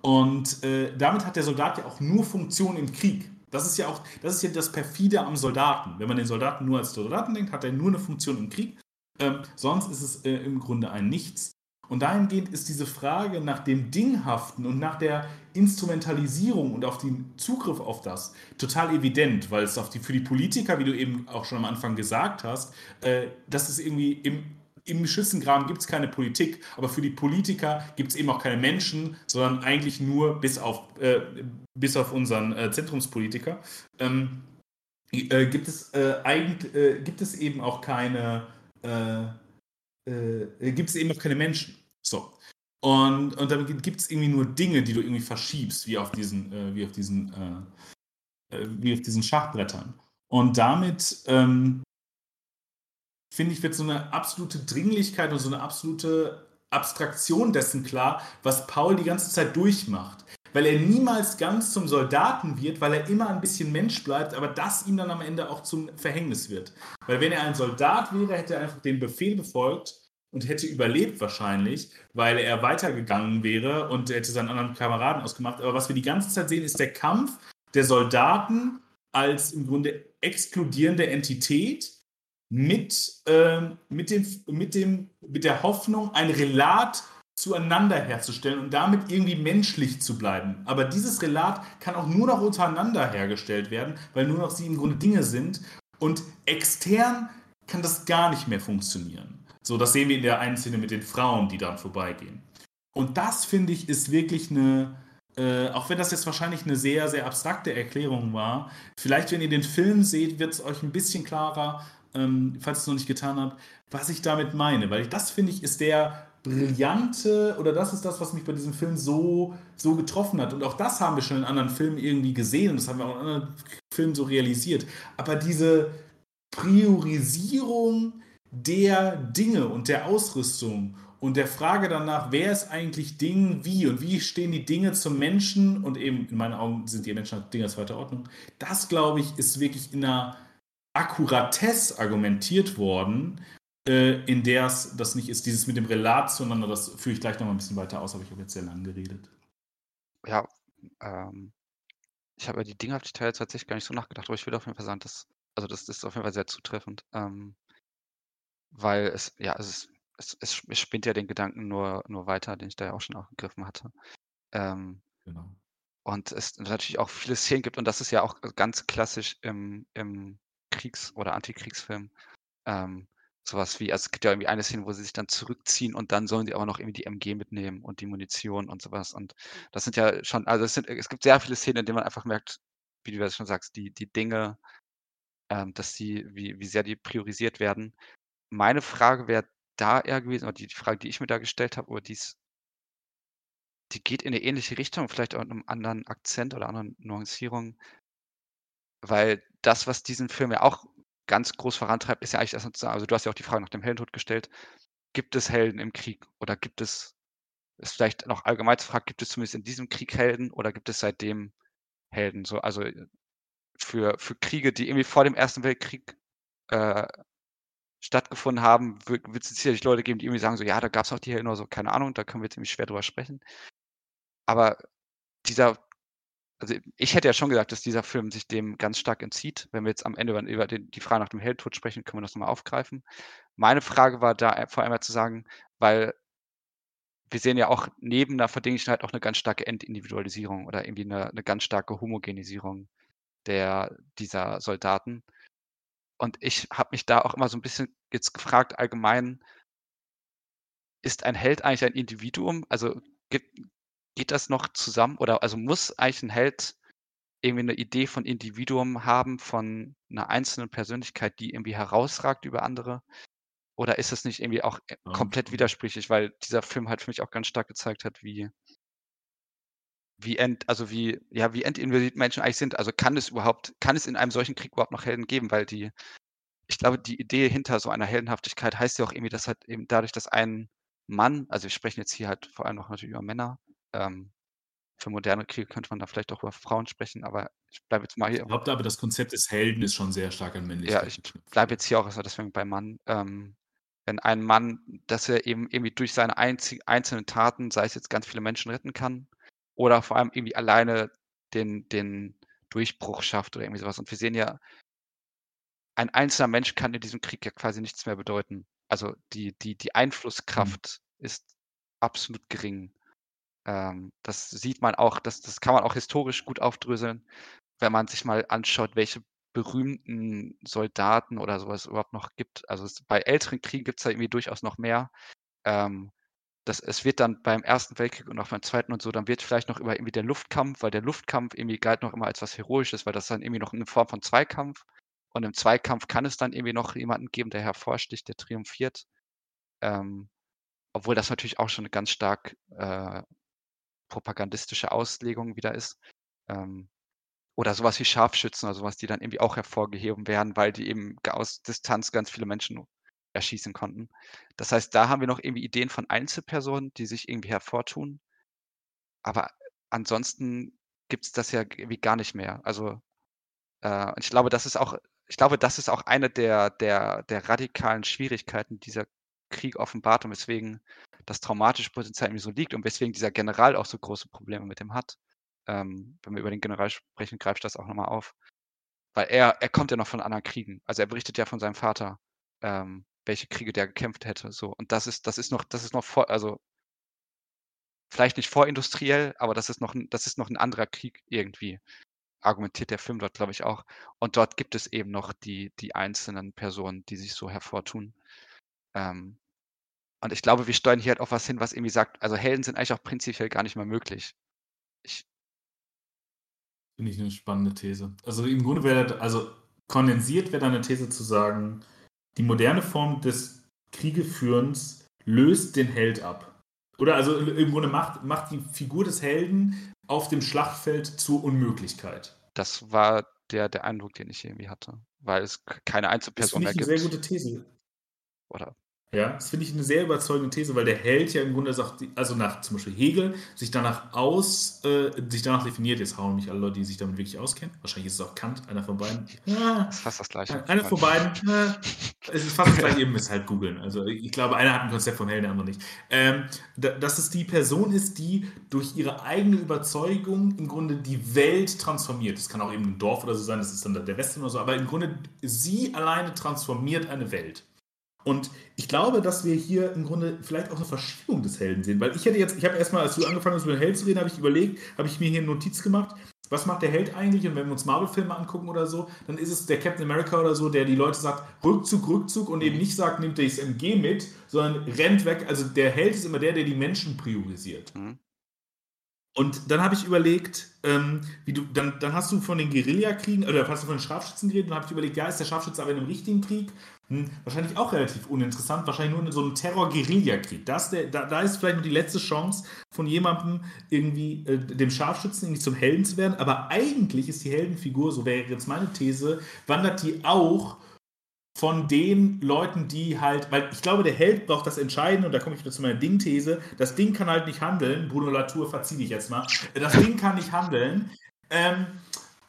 Und äh, damit hat der Soldat ja auch nur Funktion im Krieg. Das ist ja auch, das ist ja das perfide am Soldaten. Wenn man den Soldaten nur als Soldaten denkt, hat er nur eine Funktion im Krieg. Ähm, sonst ist es äh, im Grunde ein Nichts. Und dahingehend ist diese Frage nach dem Dinghaften und nach der Instrumentalisierung und auf den Zugriff auf das total evident, weil es die, für die Politiker, wie du eben auch schon am Anfang gesagt hast, äh, das ist irgendwie im im Schützengraben gibt es keine Politik, aber für die Politiker gibt es eben auch keine Menschen, sondern eigentlich nur bis auf, äh, bis auf unseren äh, Zentrumspolitiker. Ähm, äh, gibt, es, äh, eigentlich, äh, gibt es eben auch keine äh, gibt es eben auch keine Menschen. So. Und, und dann gibt es irgendwie nur Dinge, die du irgendwie verschiebst, wie auf diesen, wie auf diesen, wie auf diesen Schachbrettern. Und damit ähm, finde ich, wird so eine absolute Dringlichkeit und so eine absolute Abstraktion dessen klar, was Paul die ganze Zeit durchmacht. weil er niemals ganz zum Soldaten wird, weil er immer ein bisschen Mensch bleibt, aber das ihm dann am Ende auch zum Verhängnis wird. Weil wenn er ein Soldat wäre, hätte er einfach den Befehl befolgt und hätte überlebt wahrscheinlich, weil er weitergegangen wäre und hätte seinen anderen Kameraden ausgemacht. Aber was wir die ganze Zeit sehen, ist der Kampf der Soldaten als im Grunde exkludierende Entität mit, äh, mit, dem, mit, dem, mit der Hoffnung, ein Relat zueinander herzustellen und damit irgendwie menschlich zu bleiben. Aber dieses Relat kann auch nur noch untereinander hergestellt werden, weil nur noch sie im Grunde Dinge sind. Und extern kann das gar nicht mehr funktionieren. So, das sehen wir in der einen Szene mit den Frauen, die dann vorbeigehen. Und das, finde ich, ist wirklich eine, äh, auch wenn das jetzt wahrscheinlich eine sehr, sehr abstrakte Erklärung war, vielleicht, wenn ihr den Film seht, wird es euch ein bisschen klarer, ähm, falls ihr es noch nicht getan habt, was ich damit meine. Weil ich, das, finde ich, ist der brillante, oder das ist das, was mich bei diesem Film so, so getroffen hat. Und auch das haben wir schon in anderen Filmen irgendwie gesehen und das haben wir auch in anderen Filmen so realisiert. Aber diese Priorisierung der Dinge und der Ausrüstung und der Frage danach, wer ist eigentlich Ding wie und wie stehen die Dinge zum Menschen und eben in meinen Augen sind die Menschen Dinge zweiter Ordnung, das glaube ich ist wirklich in einer Akkuratesse argumentiert worden, äh, in der es das nicht ist, dieses mit dem Relat zueinander, das führe ich gleich noch mal ein bisschen weiter aus, aber ich habe jetzt sehr lang geredet. Ja, ähm, ich habe über die Dinghaftigkeit tatsächlich gar nicht so nachgedacht, aber ich würde auf jeden Fall sagen, dass, also das, das ist auf jeden Fall sehr zutreffend, ähm, weil es, ja, es ist es, es, es spinnt ja den Gedanken nur, nur weiter, den ich da ja auch schon aufgegriffen hatte. Ähm, genau. Und es natürlich auch viele Szenen gibt, und das ist ja auch ganz klassisch im, im Kriegs- oder Antikriegsfilm. Ähm, sowas wie, also es gibt ja irgendwie eine Szene, wo sie sich dann zurückziehen und dann sollen sie aber noch irgendwie die MG mitnehmen und die Munition und sowas. Und das sind ja schon, also es, sind, es gibt sehr viele Szenen, in denen man einfach merkt, wie du das schon sagst, die, die Dinge, ähm, dass die, wie, wie sehr die priorisiert werden. Meine Frage wäre da eher gewesen, oder die, die Frage, die ich mir da gestellt habe, oder dies, die geht in eine ähnliche Richtung, vielleicht auch mit einem anderen Akzent oder anderen Nuancierung. Weil das, was diesen Film ja auch ganz groß vorantreibt, ist ja eigentlich erstmal zu sagen, also du hast ja auch die Frage nach dem Heldentod gestellt. Gibt es Helden im Krieg? Oder gibt es, ist vielleicht noch allgemein zu fragen, gibt es zumindest in diesem Krieg Helden oder gibt es seitdem Helden? So, also für, für Kriege, die irgendwie vor dem Ersten Weltkrieg äh, stattgefunden haben, wird es sicherlich Leute geben, die irgendwie sagen so, ja, da gab es auch die Helden oder so, keine Ahnung, da können wir jetzt irgendwie schwer drüber sprechen. Aber dieser, also ich hätte ja schon gesagt, dass dieser Film sich dem ganz stark entzieht. Wenn wir jetzt am Ende über die, die Frage nach dem Heldtod sprechen, können wir das nochmal aufgreifen. Meine Frage war da vor allem zu sagen, weil wir sehen ja auch neben der Verdinglichkeit auch eine ganz starke Entindividualisierung oder irgendwie eine, eine ganz starke Homogenisierung der, dieser Soldaten. Und ich habe mich da auch immer so ein bisschen jetzt gefragt, allgemein, ist ein Held eigentlich ein Individuum? Also geht, geht das noch zusammen? Oder also muss eigentlich ein Held irgendwie eine Idee von Individuum haben, von einer einzelnen Persönlichkeit, die irgendwie herausragt über andere? Oder ist das nicht irgendwie auch äh, komplett widersprüchlich, weil dieser Film halt für mich auch ganz stark gezeigt hat, wie, wie ent, also wie, ja, wie entinvasiv Menschen eigentlich sind. Also kann es überhaupt, kann es in einem solchen Krieg überhaupt noch Helden geben? Weil die, ich glaube, die Idee hinter so einer Heldenhaftigkeit heißt ja auch irgendwie, dass halt eben dadurch, dass ein Mann, also wir sprechen jetzt hier halt vor allem noch natürlich über Männer, ähm, für moderne Kriege könnte man da vielleicht auch über Frauen sprechen, aber ich bleibe jetzt mal hier. Ich glaube aber, das Konzept des Helden ist schon sehr stark an Männlichkeit. Ja, ich bleibe jetzt hier auch also deswegen bei Mann. Ähm, wenn ein Mann, dass er eben irgendwie durch seine einzelnen Taten, sei es jetzt ganz viele Menschen retten kann, oder vor allem irgendwie alleine den, den Durchbruch schafft oder irgendwie sowas. Und wir sehen ja, ein einzelner Mensch kann in diesem Krieg ja quasi nichts mehr bedeuten. Also die, die, die mhm. Einflusskraft mhm. ist absolut gering. Ähm, das sieht man auch, das, das kann man auch historisch gut aufdröseln, wenn man sich mal anschaut, welche berühmten Soldaten oder sowas überhaupt noch gibt. Also es, bei älteren Kriegen gibt es da irgendwie durchaus noch mehr. Ähm, das, es wird dann beim Ersten Weltkrieg und auch beim Zweiten und so, dann wird vielleicht noch über irgendwie der Luftkampf, weil der Luftkampf irgendwie galt noch immer als was Heroisches, weil das dann irgendwie noch eine Form von Zweikampf. Und im Zweikampf kann es dann irgendwie noch jemanden geben, der hervorsticht, der triumphiert. Ähm, obwohl das natürlich auch schon ganz stark äh, propagandistische Auslegung wieder ist. Ähm, oder sowas wie Scharfschützen oder sowas, die dann irgendwie auch hervorgehoben werden, weil die eben aus Distanz ganz viele Menschen erschießen konnten. Das heißt, da haben wir noch irgendwie Ideen von Einzelpersonen, die sich irgendwie hervortun. Aber ansonsten gibt es das ja irgendwie gar nicht mehr. Also äh, ich glaube, das ist auch, ich glaube, das ist auch eine der, der, der radikalen Schwierigkeiten, die dieser Krieg offenbart und weswegen das traumatische Potenzial irgendwie so liegt und weswegen dieser General auch so große Probleme mit dem hat. Ähm, wenn wir über den General sprechen, greift das auch nochmal auf. Weil er, er kommt ja noch von anderen Kriegen. Also er berichtet ja von seinem Vater, ähm, welche Kriege der gekämpft hätte. So. Und das ist, das ist noch, das ist noch vor, also vielleicht nicht vorindustriell, aber das ist noch das ist noch ein anderer Krieg irgendwie. Argumentiert der Film dort, glaube ich, auch. Und dort gibt es eben noch die, die einzelnen Personen, die sich so hervortun. Ähm, und ich glaube, wir steuern hier halt auf was hin, was irgendwie sagt, also Helden sind eigentlich auch prinzipiell gar nicht mehr möglich. Ich, Finde ich eine spannende These. Also im Grunde wäre, also kondensiert wäre deine These zu sagen, die moderne Form des Kriegeführens löst den Held ab. Oder also im Grunde macht, macht die Figur des Helden auf dem Schlachtfeld zur Unmöglichkeit. Das war der, der Eindruck, den ich irgendwie hatte. Weil es keine Einzelperson mehr gibt. Das ist eine sehr gute These. Oder ja, das finde ich eine sehr überzeugende These, weil der Held ja im Grunde sagt, also nach zum Beispiel Hegel, sich danach aus, äh, sich danach definiert, jetzt hauen mich alle Leute, die sich damit wirklich auskennen. Wahrscheinlich ist es auch Kant, einer von beiden. Ja, das ist fast das gleiche. Einer von beiden. Ja, es ist fast das gleiche, eben ist halt googeln. Also ich glaube, einer hat ein Konzept vom Helden, der andere nicht. Ähm, dass es die Person ist, die durch ihre eigene Überzeugung im Grunde die Welt transformiert. Das kann auch eben ein Dorf oder so sein, das ist dann der Westen oder so, aber im Grunde sie alleine transformiert eine Welt. Und ich glaube, dass wir hier im Grunde vielleicht auch eine Verschiebung des Helden sehen, weil ich hätte jetzt, ich habe erstmal, als du angefangen hast, über den Held zu reden, habe ich überlegt, habe ich mir hier eine Notiz gemacht, was macht der Held eigentlich? Und wenn wir uns Marvel-Filme angucken oder so, dann ist es der Captain America oder so, der die Leute sagt, Rückzug, Rückzug und eben nicht sagt, nimmt das MG mit, sondern rennt weg. Also der Held ist immer der, der die Menschen priorisiert. Mhm. Und dann habe ich überlegt, ähm, wie du, dann, dann hast du von den Guerillakriegen, oder hast du von den Scharfschützen geredet, und dann habe ich überlegt, ja, ist der Scharfschütze aber in einem richtigen Krieg? Hm, wahrscheinlich auch relativ uninteressant, wahrscheinlich nur in so einem Terror-Guerilla-Krieg. Da, da, ist vielleicht nur die letzte Chance von jemandem, irgendwie äh, dem Scharfschützen irgendwie zum Helden zu werden. Aber eigentlich ist die Heldenfigur, so wäre jetzt meine These, wandert die auch von den Leuten, die halt, weil ich glaube, der Held braucht das Entscheidende, und da komme ich wieder zu meiner Ding-These, das Ding kann halt nicht handeln, Bruno Latour, verzieh dich jetzt mal, das Ding kann nicht handeln, ähm,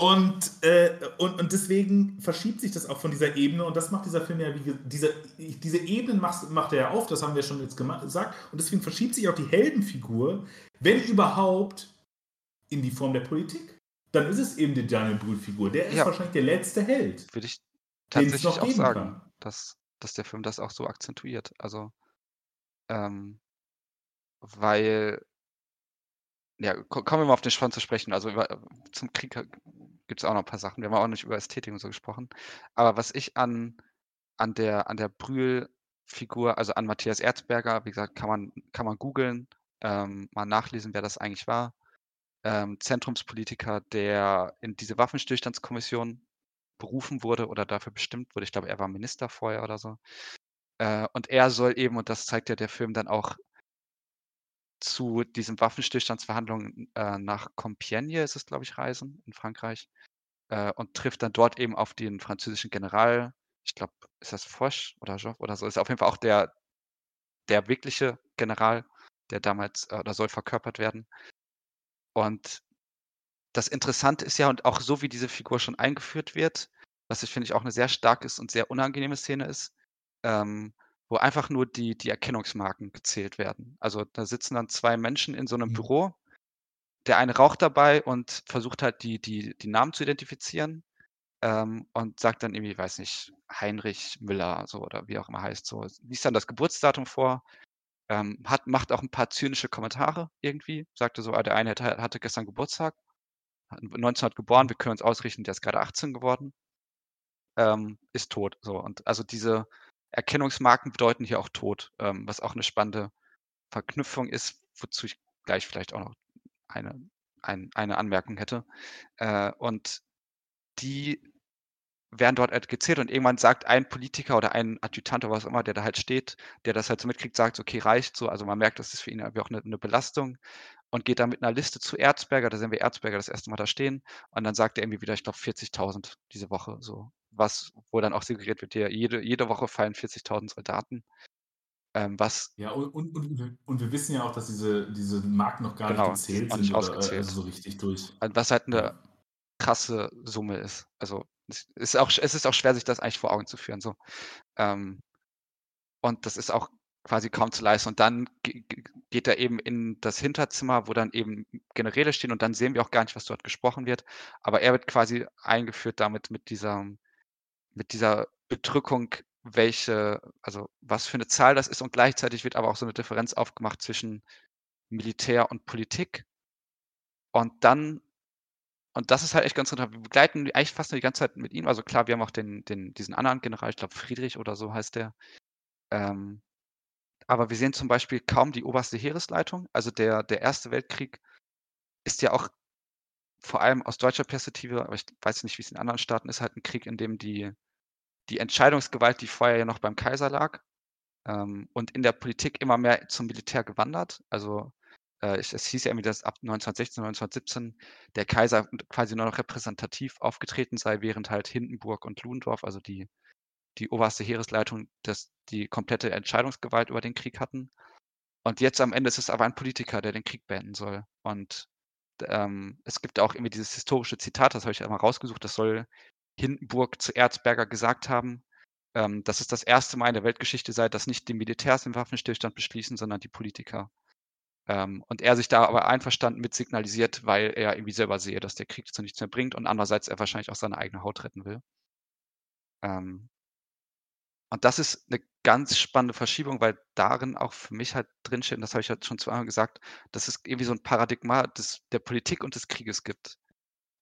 und, äh, und, und deswegen verschiebt sich das auch von dieser Ebene und das macht dieser Film ja, wie diese, diese Ebenen macht, macht er ja auf, das haben wir schon jetzt gesagt, und deswegen verschiebt sich auch die Heldenfigur, wenn überhaupt, in die Form der Politik. Dann ist es eben die Daniel Brühl-Figur, der ist ja. wahrscheinlich der letzte Held. Würde ich tatsächlich auch sagen, dass, dass der Film das auch so akzentuiert. Also, ähm, weil, ja, kommen wir mal auf den Schwanz zu sprechen. Also über, zum Krieg gibt es auch noch ein paar Sachen. Wir haben auch nicht über Ästhetik und so gesprochen. Aber was ich an, an der, an der Brühl-Figur, also an Matthias Erzberger, wie gesagt, kann man, kann man googeln, ähm, mal nachlesen, wer das eigentlich war. Ähm, Zentrumspolitiker, der in diese Waffenstillstandskommission berufen wurde oder dafür bestimmt wurde. Ich glaube, er war Minister vorher oder so. Äh, und er soll eben, und das zeigt ja der Film dann auch, zu diesen Waffenstillstandsverhandlungen äh, nach Compiègne ist es, glaube ich, reisen in Frankreich äh, und trifft dann dort eben auf den französischen General. Ich glaube, ist das Foch oder Joff oder so? Ist auf jeden Fall auch der, der wirkliche General, der damals äh, oder soll verkörpert werden. Und das Interessante ist ja, und auch so wie diese Figur schon eingeführt wird, was ich finde ich auch eine sehr starke und sehr unangenehme Szene ist, ähm, wo einfach nur die, die Erkennungsmarken gezählt werden. Also da sitzen dann zwei Menschen in so einem mhm. Büro. Der eine raucht dabei und versucht halt die, die, die Namen zu identifizieren ähm, und sagt dann irgendwie, weiß nicht, Heinrich Müller so oder wie auch immer heißt so, liest dann das Geburtsdatum vor, ähm, hat, macht auch ein paar zynische Kommentare irgendwie, sagte so, ah, der eine hatte, hatte gestern Geburtstag 1900 geboren, wir können uns ausrichten, der ist gerade 18 geworden, ähm, ist tot. So. Und also diese Erkennungsmarken bedeuten hier auch Tod, ähm, was auch eine spannende Verknüpfung ist, wozu ich gleich vielleicht auch noch eine, ein, eine Anmerkung hätte. Äh, und die werden dort halt gezählt und irgendwann sagt ein Politiker oder ein Adjutant oder was auch immer, der da halt steht, der das halt so mitkriegt, sagt, okay, reicht so. Also man merkt, das ist für ihn auch eine, eine Belastung und geht dann mit einer Liste zu Erzberger, da sehen wir Erzberger das erste Mal da stehen und dann sagt er irgendwie wieder, ich glaube 40.000 diese Woche, so was, wo dann auch suggeriert wird, ja, jede, jede Woche fallen 40.000 Soldaten. Ähm, was Ja, und, und, und, und wir wissen ja auch, dass diese, diese Marken noch gar genau, nicht gezählt auch nicht sind oder äh, also so richtig durch. Was halt eine krasse Summe ist. Also es ist auch, es ist auch schwer, sich das eigentlich vor Augen zu führen. So. Ähm, und das ist auch quasi kaum zu leisten. Und dann geht er eben in das Hinterzimmer, wo dann eben Generäle stehen und dann sehen wir auch gar nicht, was dort gesprochen wird. Aber er wird quasi eingeführt damit mit dieser, mit dieser Bedrückung, welche, also was für eine Zahl das ist und gleichzeitig wird aber auch so eine Differenz aufgemacht zwischen Militär und Politik. Und dann, und das ist halt echt ganz interessant, wir begleiten eigentlich fast nur die ganze Zeit mit ihm. Also klar, wir haben auch den, den, diesen anderen General, ich glaube Friedrich oder so heißt der. Ähm, aber wir sehen zum Beispiel kaum die oberste Heeresleitung. Also der, der Erste Weltkrieg ist ja auch vor allem aus deutscher Perspektive, aber ich weiß nicht, wie es in anderen Staaten ist, halt ein Krieg, in dem die, die Entscheidungsgewalt, die vorher ja noch beim Kaiser lag, ähm, und in der Politik immer mehr zum Militär gewandert. Also äh, es, hieß ja irgendwie, dass ab 1916, 1917 der Kaiser quasi nur noch repräsentativ aufgetreten sei, während halt Hindenburg und Ludendorff, also die die oberste Heeresleitung das, die komplette Entscheidungsgewalt über den Krieg hatten. Und jetzt am Ende ist es aber ein Politiker, der den Krieg beenden soll. Und ähm, es gibt auch irgendwie dieses historische Zitat, das habe ich einmal rausgesucht, das soll Hindenburg zu Erzberger gesagt haben, ähm, dass es das erste Mal in der Weltgeschichte sei, dass nicht die Militärs den Waffenstillstand beschließen, sondern die Politiker. Ähm, und er sich da aber einverstanden mit signalisiert, weil er irgendwie selber sehe, dass der Krieg zu nichts mehr bringt und andererseits er wahrscheinlich auch seine eigene Haut retten will. Ähm, und das ist eine ganz spannende Verschiebung, weil darin auch für mich halt drinsteht, und das habe ich halt schon zweimal gesagt, dass es irgendwie so ein Paradigma des der Politik und des Krieges gibt.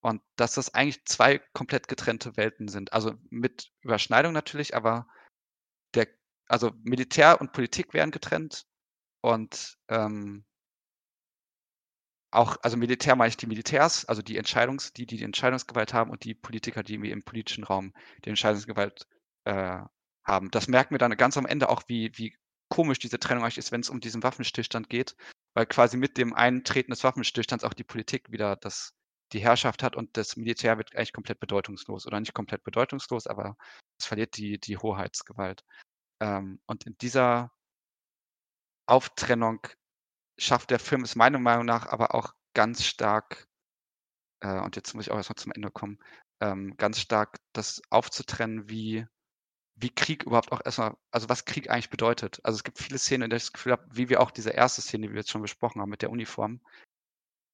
Und dass das eigentlich zwei komplett getrennte Welten sind. Also mit Überschneidung natürlich, aber der also Militär und Politik werden getrennt und, ähm auch also Militär meine ich die Militärs, also die Entscheidungs die, die die Entscheidungsgewalt haben und die Politiker, die irgendwie im politischen Raum die Entscheidungsgewalt, äh, haben. Das merken wir dann ganz am Ende auch, wie, wie komisch diese Trennung eigentlich ist, wenn es um diesen Waffenstillstand geht, weil quasi mit dem Eintreten des Waffenstillstands auch die Politik wieder das, die Herrschaft hat und das Militär wird eigentlich komplett bedeutungslos oder nicht komplett bedeutungslos, aber es verliert die, die Hoheitsgewalt. Ähm, und in dieser Auftrennung schafft der Film es meiner Meinung nach aber auch ganz stark, äh, und jetzt muss ich auch erstmal zum Ende kommen, ähm, ganz stark das aufzutrennen, wie wie Krieg überhaupt auch erstmal, also was Krieg eigentlich bedeutet. Also es gibt viele Szenen, in denen ich das Gefühl habe, wie wir auch diese erste Szene, die wir jetzt schon besprochen haben mit der Uniform,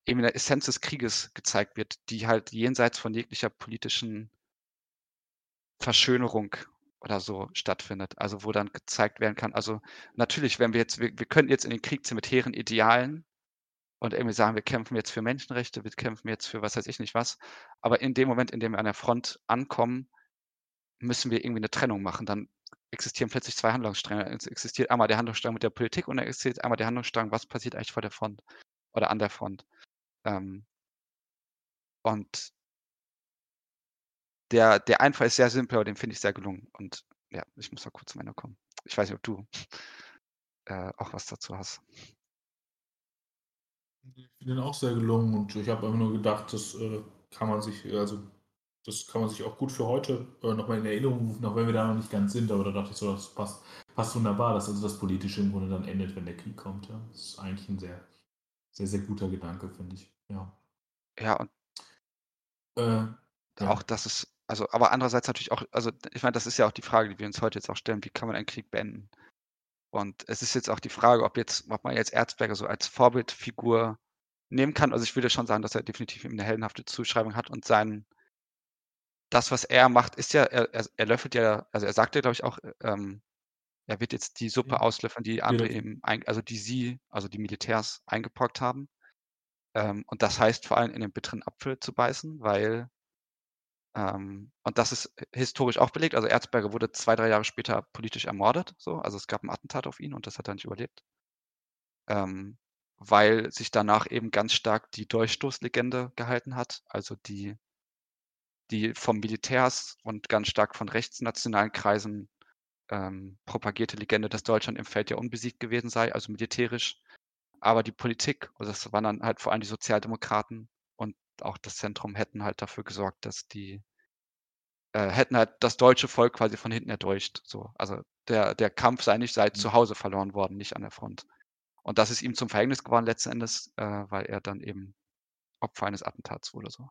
eben in der Essenz des Krieges gezeigt wird, die halt jenseits von jeglicher politischen Verschönerung oder so stattfindet. Also wo dann gezeigt werden kann, also natürlich, wenn wir jetzt, wir, wir könnten jetzt in den Krieg ziehen mit hehren Idealen und irgendwie sagen, wir kämpfen jetzt für Menschenrechte, wir kämpfen jetzt für was weiß ich nicht was. Aber in dem Moment, in dem wir an der Front ankommen, müssen wir irgendwie eine Trennung machen. Dann existieren plötzlich zwei Handlungsstränge. Es existiert einmal der Handlungsstrang mit der Politik und dann existiert einmal der Handlungsstrang, was passiert eigentlich vor der Front oder an der Front. Ähm, und der, der Einfall ist sehr simpel, aber den finde ich sehr gelungen. Und ja, ich muss mal kurz zum Ende kommen. Ich weiß nicht, ob du äh, auch was dazu hast. Ich finde den auch sehr gelungen und ich habe einfach nur gedacht, das äh, kann man sich, also das kann man sich auch gut für heute äh, nochmal in Erinnerung rufen, auch wenn wir da noch nicht ganz sind, aber da dachte ich so, das passt, passt wunderbar, dass also das Politische im Grunde dann endet, wenn der Krieg kommt. Ja. Das ist eigentlich ein sehr, sehr, sehr guter Gedanke, finde ich. Ja. Ja, und äh, ja. auch das ist, also, aber andererseits natürlich auch, also ich meine, das ist ja auch die Frage, die wir uns heute jetzt auch stellen, wie kann man einen Krieg beenden? Und es ist jetzt auch die Frage, ob jetzt, ob man jetzt Erzberger so als Vorbildfigur nehmen kann. Also ich würde schon sagen, dass er definitiv eine heldenhafte Zuschreibung hat und sein, das, was er macht, ist ja, er, er, löffelt ja, also er sagt ja, glaube ich, auch, ähm, er wird jetzt die Suppe ja. auslöffeln, die andere ja. eben, ein, also die sie, also die Militärs eingepackt haben. Ähm, und das heißt vor allem in den bitteren Apfel zu beißen, weil, ähm, und das ist historisch auch belegt, also Erzberger wurde zwei, drei Jahre später politisch ermordet, so, also es gab ein Attentat auf ihn und das hat er nicht überlebt. Ähm, weil sich danach eben ganz stark die Durchstoßlegende gehalten hat, also die die vom Militärs und ganz stark von rechtsnationalen Kreisen ähm, propagierte Legende, dass Deutschland im Feld ja unbesiegt gewesen sei, also militärisch. Aber die Politik, also das waren dann halt vor allem die Sozialdemokraten und auch das Zentrum hätten halt dafür gesorgt, dass die, äh, hätten halt das deutsche Volk quasi von hinten erdolcht. So. Also der, der Kampf sei nicht seit mhm. zu Hause verloren worden, nicht an der Front. Und das ist ihm zum Verhängnis geworden letzten Endes, äh, weil er dann eben Opfer eines Attentats wurde. So.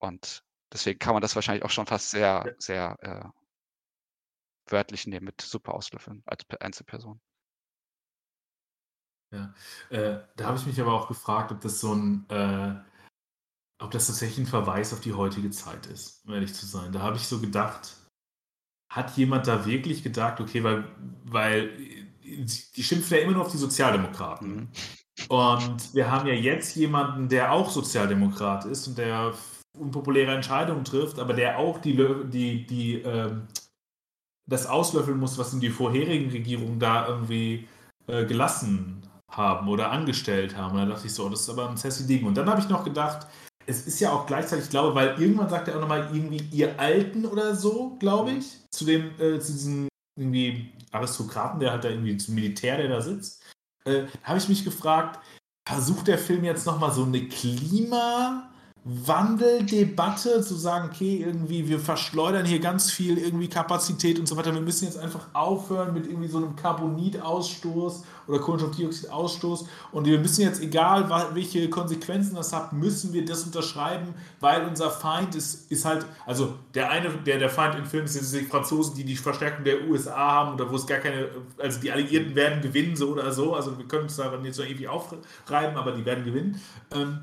Und deswegen kann man das wahrscheinlich auch schon fast sehr, sehr äh, wörtlich nehmen mit super auslöffeln als Einzelperson. Ja, äh, da habe ich mich aber auch gefragt, ob das so ein, äh, ob das tatsächlich ein Verweis auf die heutige Zeit ist, um ehrlich zu sein. Da habe ich so gedacht, hat jemand da wirklich gedacht, okay, weil, weil die schimpfen ja immer nur auf die Sozialdemokraten. Mhm. Und wir haben ja jetzt jemanden, der auch Sozialdemokrat ist und der unpopuläre Entscheidungen trifft, aber der auch die, die, die, äh, das auslöffeln muss, was in die vorherigen Regierungen da irgendwie äh, gelassen haben oder angestellt haben. Und da dachte ich so, oh, das ist aber ein sassy Ding. Und dann habe ich noch gedacht, es ist ja auch gleichzeitig, ich glaube, weil irgendwann sagt er auch nochmal irgendwie ihr Alten oder so, glaube ich, zu dem, äh, zu diesem irgendwie Aristokraten, der halt da irgendwie zum Militär, der da sitzt. Äh, habe ich mich gefragt, versucht der Film jetzt nochmal so eine Klima- Wandeldebatte, zu sagen, okay, irgendwie, wir verschleudern hier ganz viel irgendwie Kapazität und so weiter. Wir müssen jetzt einfach aufhören mit irgendwie so einem Carbonidausstoß oder Kohlenstoffdioxidausstoß und wir müssen jetzt, egal welche Konsequenzen das hat, müssen wir das unterschreiben, weil unser Feind ist, ist halt, also der eine, der, der Feind im Film sind die Franzosen, die die Verstärkung der USA haben oder wo es gar keine, also die Alliierten werden gewinnen, so oder so, also wir können es da nicht so irgendwie aufreiben, aber die werden gewinnen. Ähm,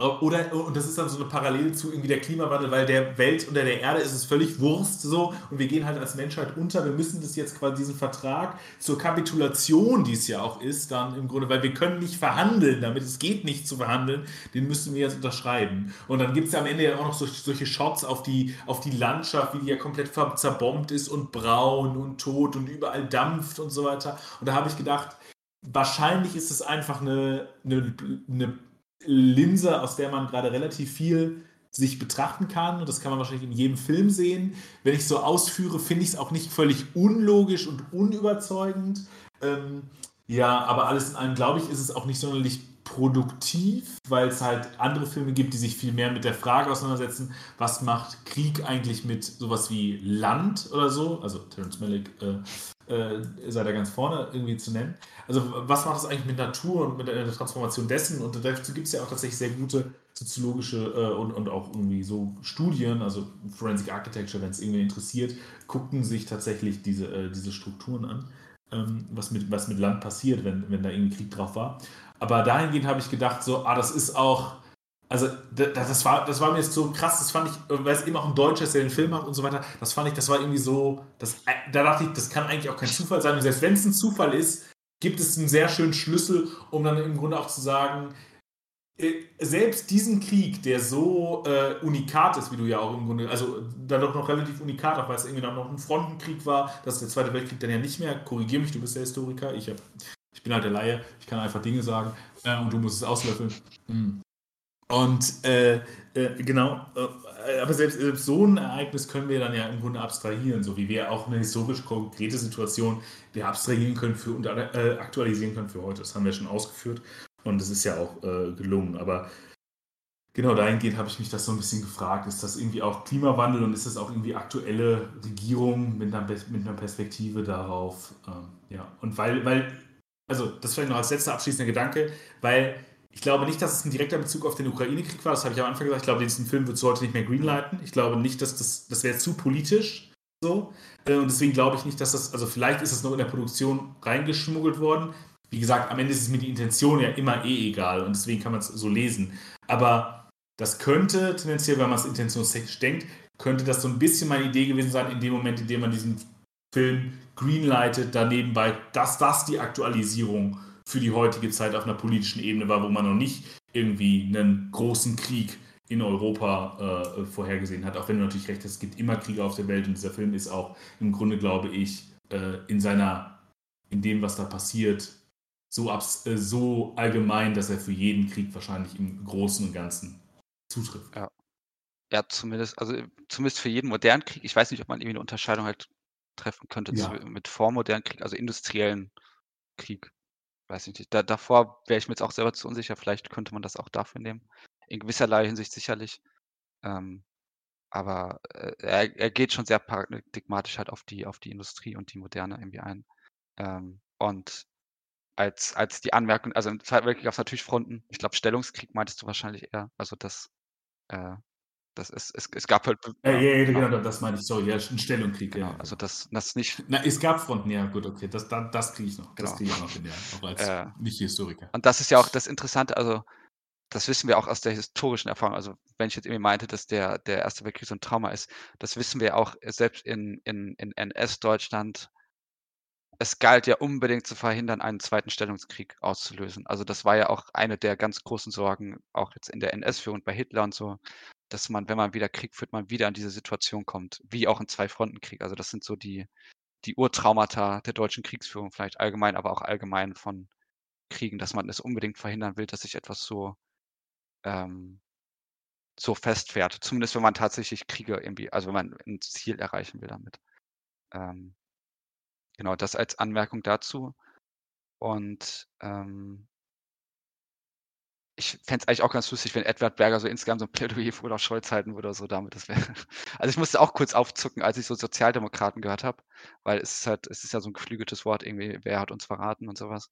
oder, und das ist dann so eine Parallele zu irgendwie der Klimawandel, weil der Welt unter der Erde ist es völlig Wurst so und wir gehen halt als Menschheit unter. Wir müssen das jetzt quasi diesen Vertrag zur Kapitulation, die es ja auch ist, dann im Grunde, weil wir können nicht verhandeln damit, es geht nicht zu verhandeln, den müssen wir jetzt unterschreiben. Und dann gibt es ja am Ende ja auch noch solche, solche Shots auf die, auf die Landschaft, wie die ja komplett zerbombt ist und braun und tot und überall dampft und so weiter. Und da habe ich gedacht, wahrscheinlich ist es einfach eine, eine, eine Linse, aus der man gerade relativ viel sich betrachten kann. Und das kann man wahrscheinlich in jedem Film sehen. Wenn ich so ausführe, finde ich es auch nicht völlig unlogisch und unüberzeugend. Ähm, ja, aber alles in allem, glaube ich, ist es auch nicht sonderlich produktiv, weil es halt andere Filme gibt, die sich viel mehr mit der Frage auseinandersetzen, was macht Krieg eigentlich mit sowas wie Land oder so. Also Terence Malick äh, äh, sei da ganz vorne irgendwie zu nennen. Also was macht es eigentlich mit Natur und mit der Transformation dessen? Und dazu gibt es ja auch tatsächlich sehr gute soziologische äh, und, und auch irgendwie so Studien, also Forensic Architecture, wenn es irgendwie interessiert, gucken sich tatsächlich diese, äh, diese Strukturen an, ähm, was, mit, was mit Land passiert, wenn, wenn da irgendwie Krieg drauf war. Aber dahingehend habe ich gedacht, so, ah, das ist auch also das war, das war mir jetzt so krass, das fand ich, weil es eben auch ein Deutscher ist, der den Film macht und so weiter, das fand ich, das war irgendwie so, das, da dachte ich, das kann eigentlich auch kein Zufall sein. Und selbst wenn es ein Zufall ist, gibt es einen sehr schönen Schlüssel, um dann im Grunde auch zu sagen, äh, selbst diesen Krieg, der so äh, unikat ist, wie du ja auch im Grunde, also dann doch noch relativ unikat, auch weil es irgendwie dann noch ein Frontenkrieg war, das ist der Zweite Weltkrieg dann ja nicht mehr, korrigier mich, du bist der Historiker, ich, hab, ich bin halt der Laie, ich kann einfach Dinge sagen äh, und du musst es auslöffeln. Mhm. Und äh, äh, genau, äh, aber selbst, selbst, so ein Ereignis können wir dann ja im Grunde abstrahieren, so wie wir auch eine historisch konkrete Situation wir abstrahieren können für und äh, aktualisieren können für heute. Das haben wir schon ausgeführt und das ist ja auch äh, gelungen. Aber genau dahingehend habe ich mich das so ein bisschen gefragt. Ist das irgendwie auch Klimawandel und ist das auch irgendwie aktuelle Regierung mit einer, mit einer Perspektive darauf? Ähm, ja, und weil, weil, also das vielleicht noch als letzter abschließender Gedanke, weil ich glaube nicht, dass es ein direkter Bezug auf den Ukraine-Krieg war. Das habe ich am Anfang gesagt. Ich glaube, diesen Film wird es heute nicht mehr greenlighten. Ich glaube nicht, dass das, das wäre zu politisch so. Äh, und deswegen glaube ich nicht, dass das, also vielleicht ist es noch in der Produktion reingeschmuggelt worden. Wie gesagt, am Ende ist es mir die Intention ja immer eh egal und deswegen kann man es so lesen. Aber das könnte tendenziell, wenn man es intentionstechnisch denkt, könnte das so ein bisschen meine Idee gewesen sein, in dem Moment, in dem man diesen Film greenlightet, daneben bei, dass das die Aktualisierung für die heutige Zeit auf einer politischen Ebene war, wo man noch nicht irgendwie einen großen Krieg in Europa äh, vorhergesehen hat. Auch wenn du natürlich recht hast, es gibt immer Kriege auf der Welt und dieser Film ist auch im Grunde, glaube ich, äh, in seiner, in dem, was da passiert, so, abs äh, so allgemein, dass er für jeden Krieg wahrscheinlich im Großen und Ganzen zutrifft. Ja. Ja, zumindest, also zumindest für jeden modernen Krieg. Ich weiß nicht, ob man irgendwie eine Unterscheidung halt treffen könnte ja. zu, mit vormodernen Krieg, also industriellen Krieg weiß ich nicht. Da, davor wäre ich mir jetzt auch selber zu unsicher. Vielleicht könnte man das auch dafür nehmen. In gewisserlei Hinsicht sicherlich. Ähm, aber äh, er, er geht schon sehr paradigmatisch halt auf die, auf die Industrie und die Moderne irgendwie ein. Ähm, und als, als die Anmerkung, also im Zweiten Weltkrieg gab es natürlich Fronten. Ich glaube, Stellungskrieg meintest du wahrscheinlich eher. Also das, äh, das ist, es, es gab halt. Äh, ja, ja, genau, genau, das meine ich, sorry, ja, ein Stellungskrieg, genau, ja. Also das, das nicht. Na, es gab Fronten, ja, gut, okay, das, das, das kriege ich noch. Genau. Das kriege ich noch hin, ja, auch als Äh, Nicht-Historiker. Und das ist ja auch das Interessante, also das wissen wir auch aus der historischen Erfahrung. Also wenn ich jetzt irgendwie meinte, dass der, der Erste Weltkrieg so ein Trauma ist, das wissen wir auch selbst in, in, in NS-Deutschland. Es galt ja unbedingt zu verhindern, einen zweiten Stellungskrieg auszulösen. Also das war ja auch eine der ganz großen Sorgen, auch jetzt in der NS-Führung bei Hitler und so, dass man, wenn man wieder Krieg führt, man wieder in diese Situation kommt, wie auch in Zwei-Fronten-Krieg. Also das sind so die, die Urtraumata der deutschen Kriegsführung, vielleicht allgemein, aber auch allgemein von Kriegen, dass man es unbedingt verhindern will, dass sich etwas so ähm, so festfährt. Zumindest wenn man tatsächlich Kriege irgendwie, also wenn man ein Ziel erreichen will damit. Ähm, genau, das als Anmerkung dazu. Und ähm, ich fände es eigentlich auch ganz lustig, wenn Edward Berger so insgesamt so ein Plädoyer für Olaf Scholz halten würde oder so damit. Das wäre. [laughs] Also ich musste auch kurz aufzucken, als ich so Sozialdemokraten gehört habe, weil es ist halt, es ist ja so ein geflügeltes Wort irgendwie, wer hat uns verraten und sowas.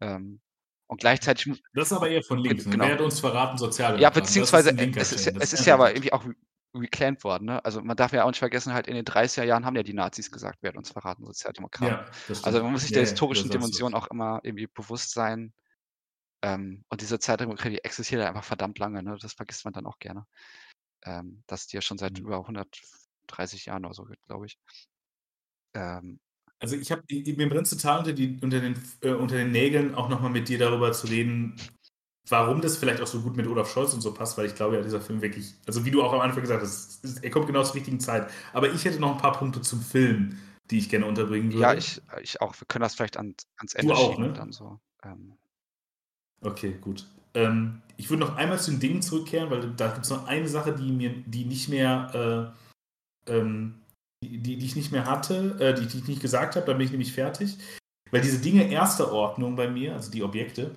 Ähm, und gleichzeitig Das ist aber eher von links. Ne? Genau. Wer hat uns verraten? Sozialdemokraten. Ja, ist beziehungsweise linker es ist, es ist ist ja aber irgendwie auch re- reclaimed worden. Ne? Also man darf ja auch nicht vergessen, halt in den 30er Jahren haben ja die Nazis gesagt, wer hat uns verraten, Sozialdemokraten. Ja. Also man muss sich Ja, der historischen. Dimension auch immer irgendwie bewusst sein. Ähm, und diese Sozialdemokratie existiert ja einfach verdammt lange. Ne? Das vergisst man dann auch gerne. Ähm, dass die ja schon seit Mhm. über 130 Jahren oder so gibt, glaube ich. Ähm, Also ich habe mir brennt total unter, die, unter, den, äh, unter den Nägeln auch nochmal mit dir darüber zu reden, warum das vielleicht auch so gut mit Olaf Scholz und so passt, weil ich glaube ja, dieser Film wirklich, also wie du auch am Anfang gesagt hast, ist, er kommt genau zur richtigen Zeit. Aber ich hätte noch ein paar Punkte zum Film, die ich gerne unterbringen würde. ja, ich, ich auch. Wir können das vielleicht an, ans Ende auch, schieben ne? dann so. Ähm, Okay, gut. Ähm, ich würde noch einmal zu den Dingen zurückkehren, weil da gibt es noch eine Sache, die mir, die nicht mehr, äh, ähm, die, die, die ich nicht mehr hatte, äh, die, die ich nicht gesagt habe, dann bin ich nämlich fertig. Weil diese Dinge erster Ordnung bei mir, also die Objekte,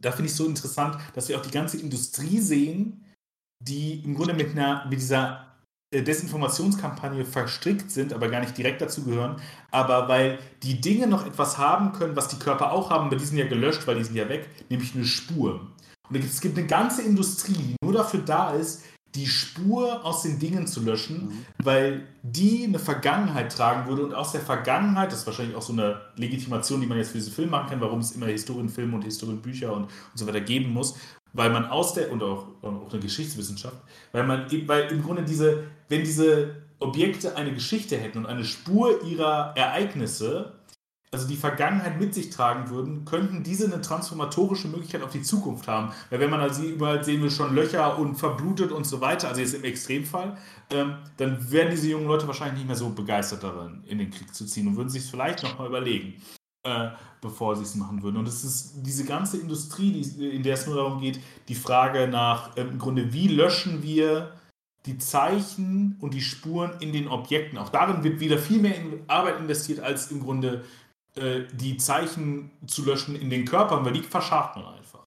da finde ich so interessant, dass wir auch die ganze Industrie sehen, die im Grunde mit einer, mit dieser Desinformationskampagne verstrickt sind, aber gar nicht direkt dazu gehören, aber weil die Dinge noch etwas haben können, was die Körper auch haben, aber die sind ja gelöscht, weil die sind ja weg, nämlich eine Spur. Und es gibt eine ganze Industrie, die nur dafür da ist, die Spur aus den Dingen zu löschen, Mhm. weil die eine Vergangenheit tragen würde und aus der Vergangenheit, das ist wahrscheinlich auch so eine Legitimation, die man jetzt für diesen Film machen kann, warum es immer Historienfilme und Historienbücher und, und so weiter geben muss, weil man aus der, und auch, auch eine Geschichtswissenschaft, weil man, weil im Grunde diese, wenn diese Objekte eine Geschichte hätten und eine Spur ihrer Ereignisse, also die Vergangenheit mit sich tragen würden, könnten diese eine transformatorische Möglichkeit auf die Zukunft haben. Weil wenn man also überall sehen will, schon Löcher und verblutet und so weiter, also jetzt im Extremfall, ähm, dann wären diese jungen Leute wahrscheinlich nicht mehr so begeistert darin, in den Krieg zu ziehen und würden sich vielleicht nochmal überlegen, äh, bevor sie es machen würden. Und es ist diese ganze Industrie, die, in der es nur darum geht, die Frage nach, äh, im Grunde, wie löschen wir die Zeichen und die Spuren in den Objekten. Auch darin wird wieder viel mehr in Arbeit investiert, als im Grunde äh, die Zeichen zu löschen in den Körpern, weil die verscharrt man einfach.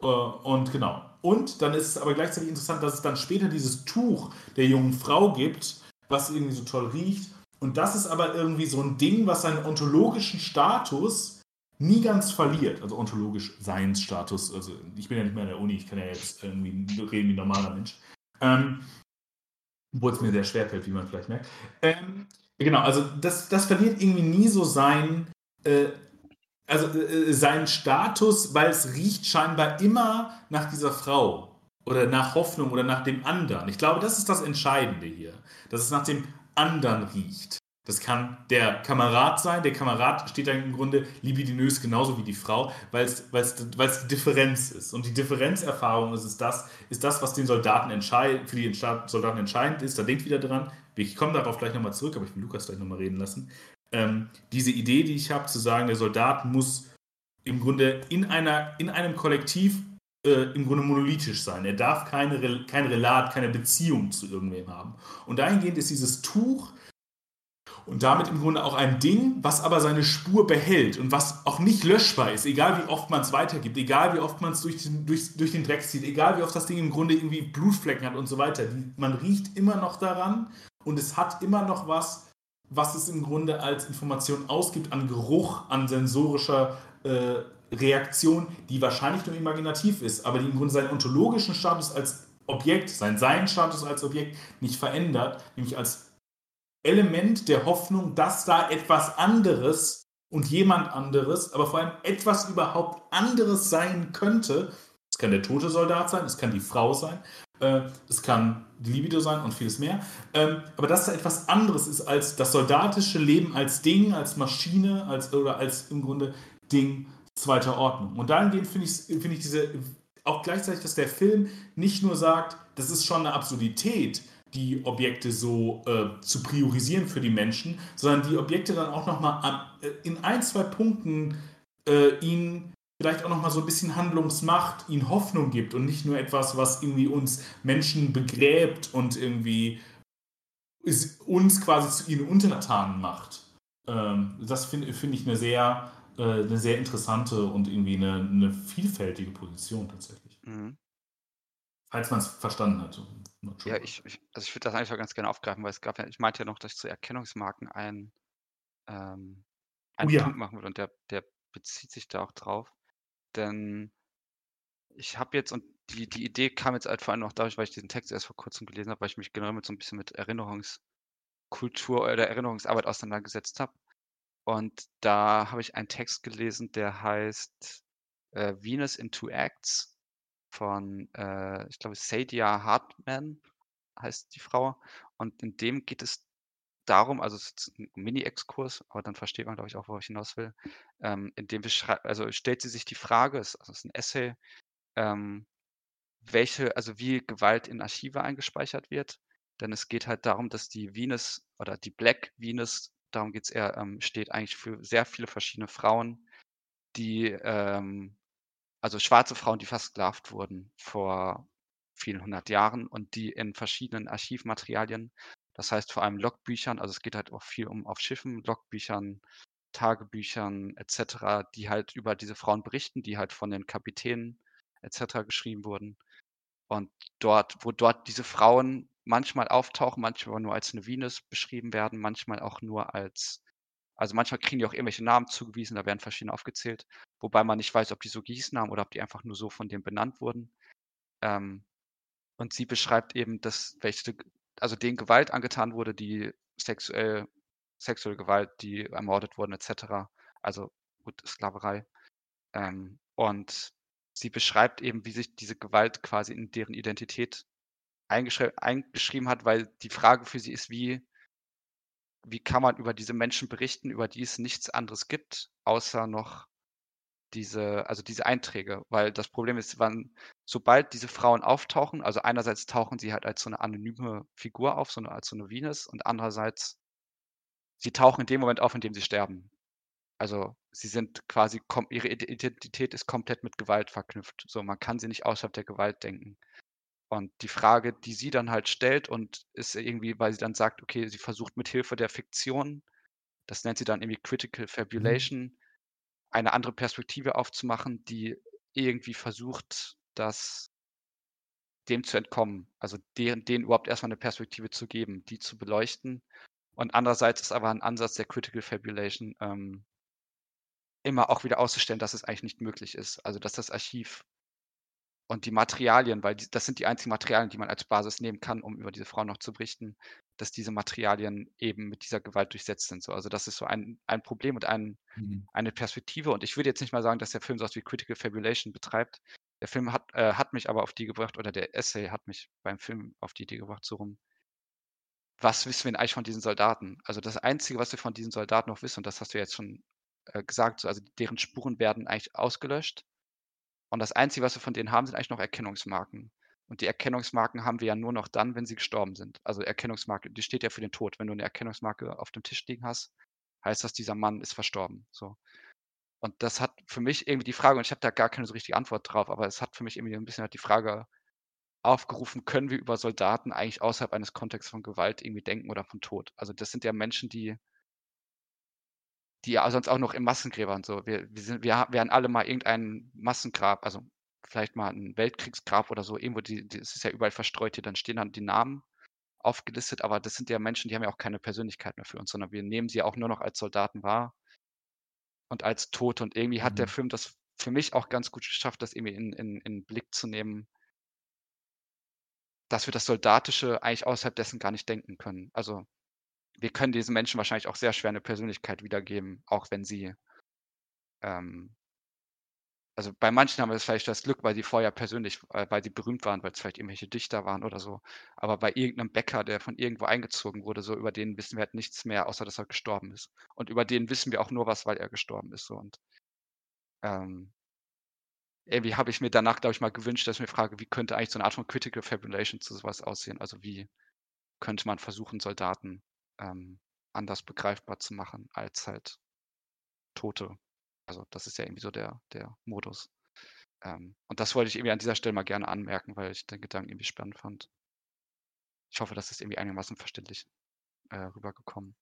Äh, und genau. Und dann ist es aber gleichzeitig interessant, dass es dann später dieses Tuch der jungen Frau gibt, was irgendwie so toll riecht. Und das ist aber irgendwie so ein Ding, was seinen ontologischen Status nie ganz verliert. Also ontologisch Seinsstatus. Also ich bin ja nicht mehr in der Uni, ich kann ja jetzt irgendwie reden wie ein normaler Mensch. Ähm, obwohl es mir sehr schwer fällt, wie man vielleicht merkt. Ähm, genau, also das, das verliert irgendwie nie so sein, äh, also äh, seinen Status, weil es riecht scheinbar immer nach dieser Frau oder nach Hoffnung oder nach dem anderen. Ich glaube, das ist das Entscheidende hier, dass es nach dem anderen riecht. Das kann der Kamerad sein. Der Kamerad steht dann im Grunde libidinös genauso wie die Frau, weil es die Differenz ist. Und die Differenzerfahrung ist, es das, ist das, was den Soldaten für die Soldaten entscheidend ist. Da denkt wieder dran. Ich komme darauf gleich nochmal zurück, aber ich will Lukas gleich nochmal reden lassen. Ähm, diese Idee, die ich habe, zu sagen, der Soldat muss im Grunde in, einer, in einem Kollektiv äh, im Grunde monolithisch sein. Er darf keine, kein Relat, keine Beziehung zu irgendwem haben. Und dahingehend ist dieses Tuch und damit im Grunde auch ein Ding, was aber seine Spur behält und was auch nicht löschbar ist, egal wie oft man es weitergibt, egal wie oft man es durch den, durch, durch den Dreck zieht, egal wie oft das Ding im Grunde irgendwie Blutflecken hat und so weiter. Man riecht immer noch daran und es hat immer noch was, was es im Grunde als Information ausgibt an Geruch, an sensorischer äh, Reaktion, die wahrscheinlich nur imaginativ ist, aber die im Grunde seinen ontologischen Status als Objekt, seinen Sein-Status als Objekt nicht verändert, nämlich als Element der Hoffnung, dass da etwas anderes und jemand anderes, aber vor allem etwas überhaupt anderes sein könnte. Es kann der tote Soldat sein, es kann die Frau sein, äh, es kann die Libido sein und vieles mehr. Ähm, aber dass da etwas anderes ist als das soldatische Leben als Ding, als Maschine, als, oder als im Grunde Ding zweiter Ordnung. Und dahingehend finde ich, find ich diese, auch gleichzeitig, dass der Film nicht nur sagt, das ist schon eine Absurdität, die Objekte so äh, zu priorisieren für die Menschen, sondern die Objekte dann auch nochmal äh, in ein, zwei Punkten äh, ihnen vielleicht auch nochmal so ein bisschen Handlungsmacht, ihnen Hoffnung gibt und nicht nur etwas, was irgendwie uns Menschen begräbt und irgendwie uns quasi zu ihnen Untertanen macht. Ähm, das finde find ich eine sehr, eine sehr interessante und irgendwie eine, eine vielfältige Position tatsächlich. Mhm. Falls man es verstanden hat. Ja, ich, ich, also ich würde das eigentlich auch ganz gerne aufgreifen, weil es gab ja, ich meinte ja noch, dass ich zu Erkennungsmarken ein, ähm, einen oh, ja. Punkt machen würde und der, der bezieht sich da auch drauf. Denn ich habe jetzt, und die, die Idee kam jetzt halt vor allem auch dadurch, weil ich diesen Text erst vor kurzem gelesen habe, weil ich mich genau mit so ein bisschen mit Erinnerungskultur oder Erinnerungsarbeit auseinandergesetzt habe. Und da habe ich einen Text gelesen, der heißt äh, Venus in Two Acts von, äh, ich glaube, Sadia Hartman heißt die Frau. Und in dem geht es darum, also es ist ein Mini-Exkurs, aber dann versteht man, glaube ich, auch, worauf ich hinaus will. Ähm, in dem also stellt sie sich die Frage, es also ist ein Essay, ähm, welche, also wie Gewalt in Archive eingespeichert wird. Denn es geht halt darum, dass die Venus oder die Black Venus, darum geht es eher, ähm, steht eigentlich für sehr viele verschiedene Frauen, die ähm, also schwarze Frauen, die versklavt wurden vor vielen hundert Jahren und die in verschiedenen Archivmaterialien, das heißt vor allem Logbüchern, also es geht halt auch viel um auf Schiffen, Logbüchern, Tagebüchern etc., die halt über diese Frauen berichten, die halt von den Kapitänen etc. geschrieben wurden. Und dort, wo dort diese Frauen manchmal auftauchen, manchmal nur als eine Venus beschrieben werden, manchmal auch nur als also manchmal kriegen die auch irgendwelche Namen zugewiesen, da werden verschiedene aufgezählt, wobei man nicht weiß, ob die so gießen haben oder ob die einfach nur so von dem benannt wurden. Ähm, und sie beschreibt eben, dass welche, also denen Gewalt angetan wurde, die sexuell, sexuelle Gewalt, die ermordet wurden, etc. Also gut, Sklaverei. Ähm, und sie beschreibt eben, wie sich diese Gewalt quasi in deren Identität eingeschrieben hat, weil die Frage für sie ist, wie wie kann man über diese Menschen berichten, über die es nichts anderes gibt, außer noch diese, also diese Einträge. Weil das Problem ist, wann, sobald diese Frauen auftauchen, also einerseits tauchen sie halt als so eine anonyme Figur auf, so eine, als so eine Venus, und andererseits, sie tauchen in dem Moment auf, in dem sie sterben. Also sie sind quasi, ihre Identität ist komplett mit Gewalt verknüpft. So, man kann sie nicht außerhalb der Gewalt denken. Und die Frage, die sie dann halt stellt und ist irgendwie, weil sie dann sagt, okay, sie versucht mit Hilfe der Fiktion, das nennt sie dann irgendwie Critical mhm. Fabulation, eine andere Perspektive aufzumachen, die irgendwie versucht, das dem zu entkommen, also denen, denen überhaupt erstmal eine Perspektive zu geben, die zu beleuchten. Und andererseits ist aber ein Ansatz der Critical Fabulation ähm, immer auch wieder auszustellen, dass es eigentlich nicht möglich ist. Also dass das Archiv und die Materialien, weil die, das sind die einzigen Materialien, die man als Basis nehmen kann, um über diese Frauen noch zu berichten, dass diese Materialien eben mit dieser Gewalt durchsetzt sind. So. Also das ist so ein, ein Problem und ein, mhm. eine Perspektive. Und ich würde jetzt nicht mal sagen, dass der Film so was wie Critical Fabulation betreibt. Der Film hat, äh, hat mich aber auf die gebracht, oder der Essay hat mich beim Film auf die Idee gebracht, so rum. Was wissen wir denn eigentlich von diesen Soldaten? Also das Einzige, was wir von diesen Soldaten noch wissen, und das hast du jetzt schon äh, gesagt, so, also deren Spuren werden eigentlich ausgelöscht und das Einzige, was wir von denen haben, sind eigentlich noch Erkennungsmarken. Und die Erkennungsmarken haben wir ja nur noch dann, wenn sie gestorben sind. Also Erkennungsmarke, die steht ja für den Tod. Wenn du eine Erkennungsmarke auf dem Tisch liegen hast, heißt das, dieser Mann ist verstorben. So. Und das hat für mich irgendwie die Frage, und ich habe da gar keine so richtige Antwort drauf, aber es hat für mich irgendwie ein bisschen halt die Frage aufgerufen, können wir über Soldaten eigentlich außerhalb eines Kontexts von Gewalt irgendwie denken oder von Tod? Also das sind ja Menschen, die die sonst auch noch in Massengräbern so. Wir, wir, sind, wir werden alle mal irgendein Massengrab, also vielleicht mal ein Weltkriegsgrab oder so, irgendwo, die, die, es ist ja überall verstreut hier, dann stehen dann die Namen aufgelistet, aber das sind ja Menschen, die haben ja auch keine Persönlichkeit mehr für uns, sondern wir nehmen sie auch nur noch als Soldaten wahr und als Tote. Und irgendwie hat der Mhm. Film das für mich auch ganz gut geschafft, das irgendwie in, in, in den Blick zu nehmen, dass wir das Soldatische eigentlich außerhalb dessen gar nicht denken können. Also wir können diesen Menschen wahrscheinlich auch sehr schwer eine Persönlichkeit wiedergeben, auch wenn sie ähm, also bei manchen haben wir vielleicht das Glück, weil die vorher persönlich, äh, weil die berühmt waren, weil es vielleicht irgendwelche Dichter waren oder so. Aber bei irgendeinem Bäcker, der von irgendwo eingezogen wurde, so über den wissen wir halt nichts mehr, außer dass er gestorben ist. Und über den wissen wir auch nur was, weil er gestorben ist. So. Und ähm, irgendwie habe ich mir danach, glaube ich, mal gewünscht, dass ich mir frage, wie könnte eigentlich so eine Art von Critical Fabulation zu sowas aussehen? Also wie könnte man versuchen, Soldaten ähm, anders begreifbar zu machen als halt Tote. Also das ist ja irgendwie so der, der Modus. Ähm, und das wollte ich irgendwie an dieser Stelle mal gerne anmerken, weil ich den Gedanken irgendwie spannend fand. Ich hoffe, das ist irgendwie einigermaßen verständlich äh, rübergekommen.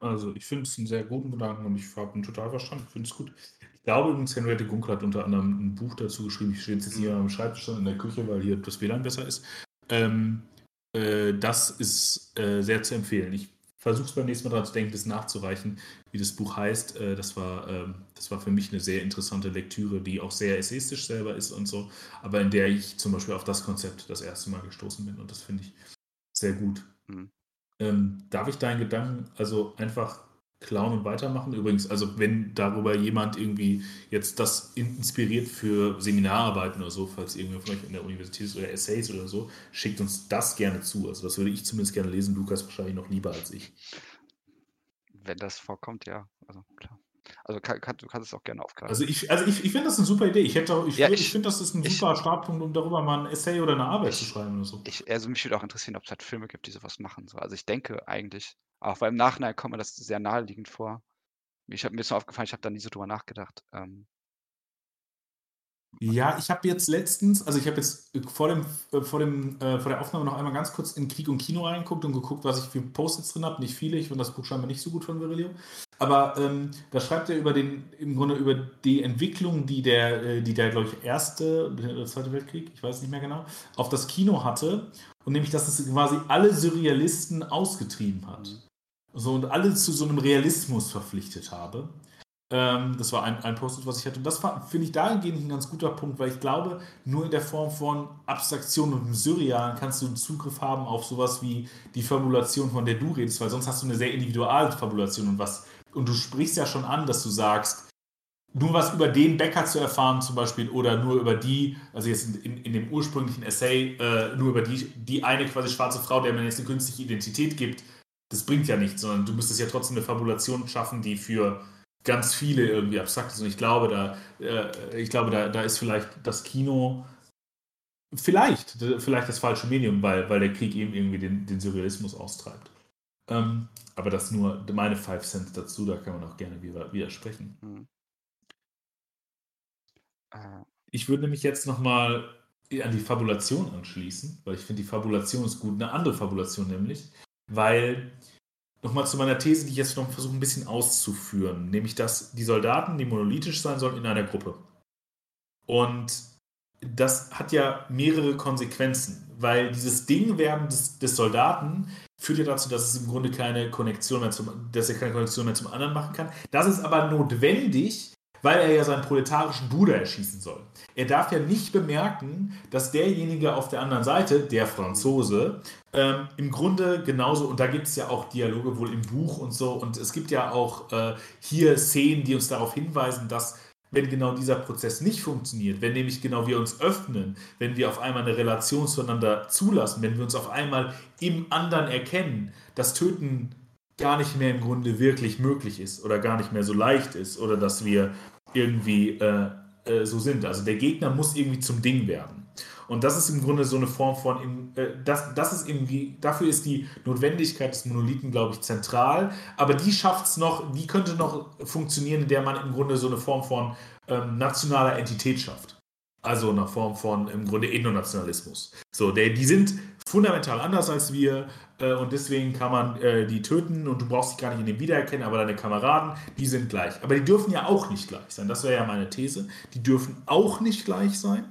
Also ich finde es einen sehr guten Gedanken und ich habe ihn total verstanden. Ich finde es gut. Ich glaube übrigens, Henriette Gunkel hat unter anderem ein Buch dazu geschrieben. Ich stehe jetzt hier am Schreibtisch in der Küche, weil hier das WLAN besser ist. Ähm, äh, das ist äh, sehr zu empfehlen. Ich versuche es beim nächsten Mal daran zu denken, das nachzureichen, wie das Buch heißt. Äh, das, war, ähm, das war für mich eine sehr interessante Lektüre, die auch sehr essayistisch selber ist und so, aber in der ich zum Beispiel auf das Konzept das erste Mal gestoßen bin und das finde ich sehr gut. Mhm. Ähm, darf ich deinen Gedanken also einfach klauen und weitermachen? Übrigens, also wenn darüber jemand irgendwie jetzt das inspiriert für Seminararbeiten oder so, falls irgendwer von euch in der Universität ist oder Essays oder so, schickt uns das gerne zu. Also das würde ich zumindest gerne lesen, Lukas wahrscheinlich noch lieber als ich. Wenn das vorkommt, ja. Also klar. Also kann, kann, du kannst es auch gerne aufgreifen. Also ich, also ich, ich finde das eine super Idee. Ich, hätte auch- ich, Ja, ich ich- finde, das ist ein ich- super Startpunkt, um darüber mal ein Essay oder eine Arbeit Ich- zu schreiben oder so. ich, also mich würde auch interessieren, ob es halt Filme gibt, die sowas machen. So. Also ich denke eigentlich, auch weil im Nachhinein kommt mir das sehr naheliegend vor. Ich habe mir so aufgefallen, ich habe da nie so drüber nachgedacht. Ähm, Ja, ich habe jetzt letztens, also ich habe jetzt äh, vor, dem, äh, vor, dem, äh, vor der Aufnahme noch einmal ganz kurz in Krieg und Kino reingeguckt und geguckt, was ich für Post-its drin habe. Nicht viele, ich finde das Buch scheinbar nicht so gut von Virilio. Aber ähm, da schreibt er über den, im Grunde über die Entwicklung, die der, äh, die der, glaube ich, erste oder zweite Weltkrieg, ich weiß nicht mehr genau, auf das Kino hatte. Und nämlich, dass es quasi alle Surrealisten ausgetrieben hat. So und alle zu so einem Realismus verpflichtet habe. Ähm, das war ein, ein Post was ich hatte. Und das finde ich dahingehend ein ganz guter Punkt, weil ich glaube, nur in der Form von Abstraktion und Surrealen kannst du einen Zugriff haben auf sowas wie die Fabulation, von der du redest, weil sonst hast du eine sehr individuelle Fabulation und was. Und du sprichst ja schon an, dass du sagst, nur was über den Bäcker zu erfahren, zum Beispiel, oder nur über die, also jetzt in, in, dem ursprünglichen Essay, äh, nur über die, die eine quasi schwarze Frau, der man jetzt eine künstliche Identität gibt, das bringt ja nichts, sondern du müsstest ja trotzdem eine Fabulation schaffen, die für ganz viele irgendwie abstrakt ist. Und ich glaube, da, äh, ich glaube, da, da ist vielleicht das Kino vielleicht, vielleicht das falsche Medium, weil, weil der Krieg eben irgendwie den, den Surrealismus austreibt. Ähm, aber das nur meine Five Cents dazu, da kann man auch gerne wieder, widersprechen. hm. äh, Ich würde nämlich jetzt nochmal an die Fabulation anschließen, weil ich finde, die Fabulation ist gut. Eine andere Fabulation nämlich, weil nochmal zu meiner These, die ich jetzt noch versuche ein bisschen auszuführen, nämlich dass die Soldaten, die monolithisch sein sollen, in einer Gruppe. Und das hat ja mehrere Konsequenzen, weil dieses Dingwerden des, des Soldaten führt ja dazu, dass es im Grunde keine Konnektion mehr zum, dass er keine Konnektion mehr zum anderen machen kann. Das ist aber notwendig, weil er ja seinen proletarischen Bruder erschießen soll. Er darf ja nicht bemerken, dass derjenige auf der anderen Seite, der Franzose, ähm, im Grunde genauso, und da gibt es ja auch Dialoge wohl im Buch und so, und es gibt ja auch äh, hier Szenen, die uns darauf hinweisen, dass wenn genau dieser Prozess nicht funktioniert, wenn nämlich genau wir uns öffnen, wenn wir auf einmal eine Relation zueinander zulassen, wenn wir uns auf einmal im anderen erkennen, das Töten gar nicht mehr im Grunde wirklich möglich ist oder gar nicht mehr so leicht ist oder dass wir irgendwie äh, äh, so sind. Also der Gegner muss irgendwie zum Ding werden. Und das ist im Grunde so eine Form von, äh, das, das ist irgendwie, dafür ist die Notwendigkeit des Monolithen, glaube ich, zentral. Aber die schafft es noch, die könnte noch funktionieren, in der man im Grunde so eine Form von ähm, nationaler Entität schafft. Also eine Form von im Grunde Ethnonationalismus. So, der, die sind fundamental anders als wir äh, und deswegen kann man äh, die töten und du brauchst dich gar nicht in dem wiedererkennen, aber deine Kameraden, die sind gleich. Aber die dürfen ja auch nicht gleich sein. Das wäre ja meine These. Die dürfen auch nicht gleich sein,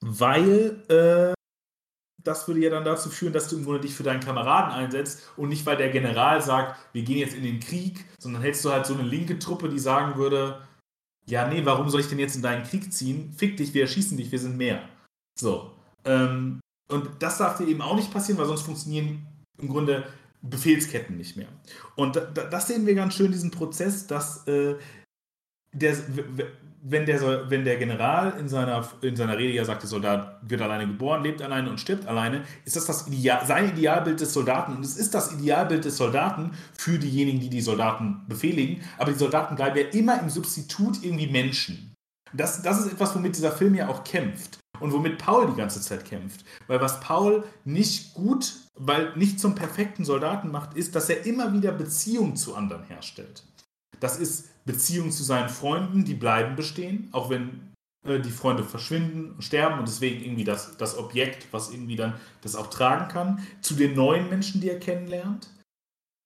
weil äh, das würde ja dann dazu führen, dass du im Grunde dich für deinen Kameraden einsetzt und nicht, weil der General sagt, wir gehen jetzt in den Krieg, sondern hättest du halt so eine linke Truppe, die sagen würde, ja, nee, warum soll ich denn jetzt in deinen Krieg ziehen? Fick dich, wir erschießen dich, wir sind mehr. So. Ähm, und das darf dir eben auch nicht passieren, weil sonst funktionieren im Grunde Befehlsketten nicht mehr. Und das sehen wir ganz schön, diesen Prozess, dass äh, der, wenn der, wenn der General in seiner, in seiner Rede ja sagt, der Soldat wird alleine geboren, lebt alleine und stirbt alleine, ist das, das Ideal, sein Idealbild des Soldaten. Und es ist das Idealbild des Soldaten für diejenigen, die die Soldaten befehligen. Aber die Soldaten bleiben ja immer im Substitut irgendwie Menschen. Das, das ist etwas, womit dieser Film ja auch kämpft. Und womit Paul die ganze Zeit kämpft. Weil was Paul nicht gut, weil nicht zum perfekten Soldaten macht, ist, dass er immer wieder Beziehungen zu anderen herstellt. Das ist Beziehungen zu seinen Freunden, die bleiben bestehen, auch wenn äh, die Freunde verschwinden, sterben und deswegen irgendwie das, das Objekt, was irgendwie dann das auch tragen kann, zu den neuen Menschen, die er kennenlernt.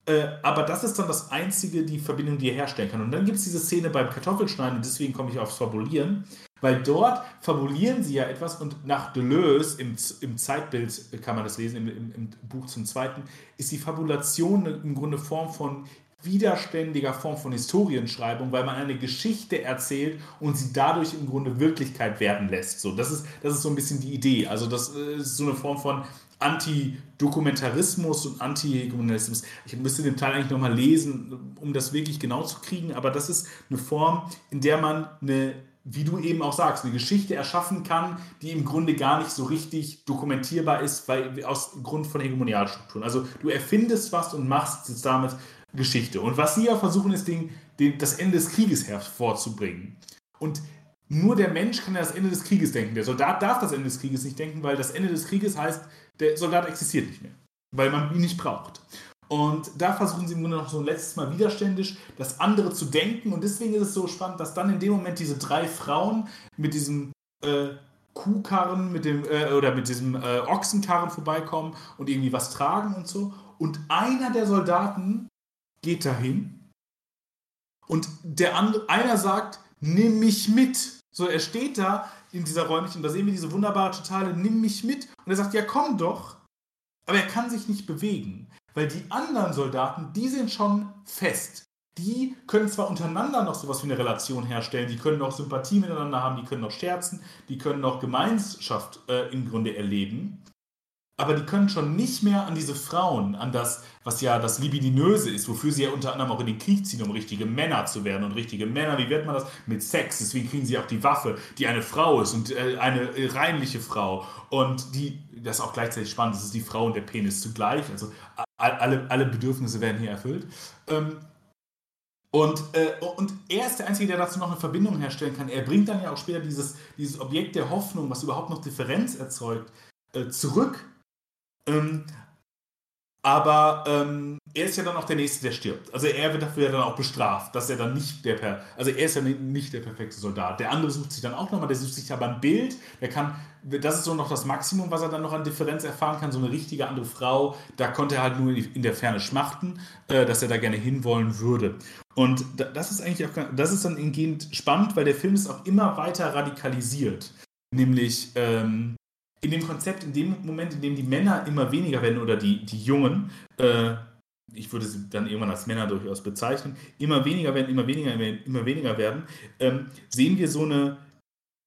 Äh, aber das ist dann das einzige, die Verbindung, die er herstellen kann. Und dann gibt es diese Szene beim Kartoffelschneiden und deswegen komme ich aufs Fabulieren, weil dort fabulieren sie ja etwas und nach Deleuze, im, im Zeitbild kann man das lesen, im, im, im Buch zum Zweiten, ist die Fabulation im Grunde Form von widerständiger Form von Historienschreibung, weil man eine Geschichte erzählt und sie dadurch im Grunde Wirklichkeit werden lässt. So, das ist, das ist so ein bisschen die Idee. Also das äh, ist so eine Form von Anti-Dokumentarismus und Anti-Hegemonismus. Ich müsste den Teil eigentlich nochmal lesen, um das wirklich genau zu kriegen, aber das ist eine Form, in der man eine wie du eben auch sagst, eine Geschichte erschaffen kann, die im Grunde gar nicht so richtig dokumentierbar ist, weil aus Grund von Hegemonialstrukturen. Also du erfindest was und machst es damit Geschichte. Und was sie ja versuchen, ist den, den, das Ende des Krieges hervorzubringen. Und nur der Mensch kann ja das Ende des Krieges denken. Der Soldat darf das Ende des Krieges nicht denken, weil das Ende des Krieges heißt, der Soldat existiert nicht mehr. Weil man ihn nicht braucht. Und da versuchen sie im Grunde noch so ein letztes Mal widerständisch, das andere zu denken. Und deswegen ist es so spannend, dass dann in dem Moment diese drei Frauen mit diesem äh, Kuhkarren mit dem, äh, oder mit diesem äh, Ochsenkarren vorbeikommen und irgendwie was tragen und so. Und einer der Soldaten geht dahin und der andere, einer sagt, nimm mich mit. So, er steht da in dieser Räumchen, da sehen wir diese wunderbare totale, nimm mich mit. Und er sagt, ja, komm doch. Aber er kann sich nicht bewegen, weil die anderen Soldaten, die sind schon fest. Die können zwar untereinander noch sowas wie eine Relation herstellen, die können noch Sympathie miteinander haben, die können noch scherzen, die können noch Gemeinschaft äh, im Grunde erleben aber die können schon nicht mehr an diese Frauen, an das, was ja das Libidinöse ist, wofür sie ja unter anderem auch in den Krieg ziehen, um richtige Männer zu werden. Und richtige Männer, wie wird man das? Mit Sex. Deswegen kriegen sie auch die Waffe, die eine Frau ist und äh, eine reinliche Frau. Und die, das ist auch gleichzeitig spannend, das ist die Frau und der Penis zugleich. Also alle, alle Bedürfnisse werden hier erfüllt. Ähm, und, äh, und er ist der Einzige, der dazu noch eine Verbindung herstellen kann. Er bringt dann ja auch später dieses, dieses Objekt der Hoffnung, was überhaupt noch Differenz erzeugt, äh, zurück ähm, aber ähm, er ist ja dann auch der Nächste, der stirbt. Also er wird dafür ja dann auch bestraft, dass er dann nicht der per also er ist ja nicht der perfekte Soldat. Der andere sucht sich dann auch nochmal, der sucht sich aber ein Bild, der kann, das ist so noch das Maximum, was er dann noch an Differenz erfahren kann. So eine richtige andere Frau, da konnte er halt nur in der Ferne schmachten, äh, dass er da gerne hinwollen würde. Und das ist eigentlich auch, das ist dann hingehend spannend, weil der Film ist auch immer weiter radikalisiert. Nämlich, ähm, in dem Konzept, in dem Moment, in dem die Männer immer weniger werden oder die, die Jungen, äh, ich würde sie dann irgendwann als Männer durchaus bezeichnen, immer weniger werden, immer weniger werden, immer weniger werden, ähm, sehen wir so eine,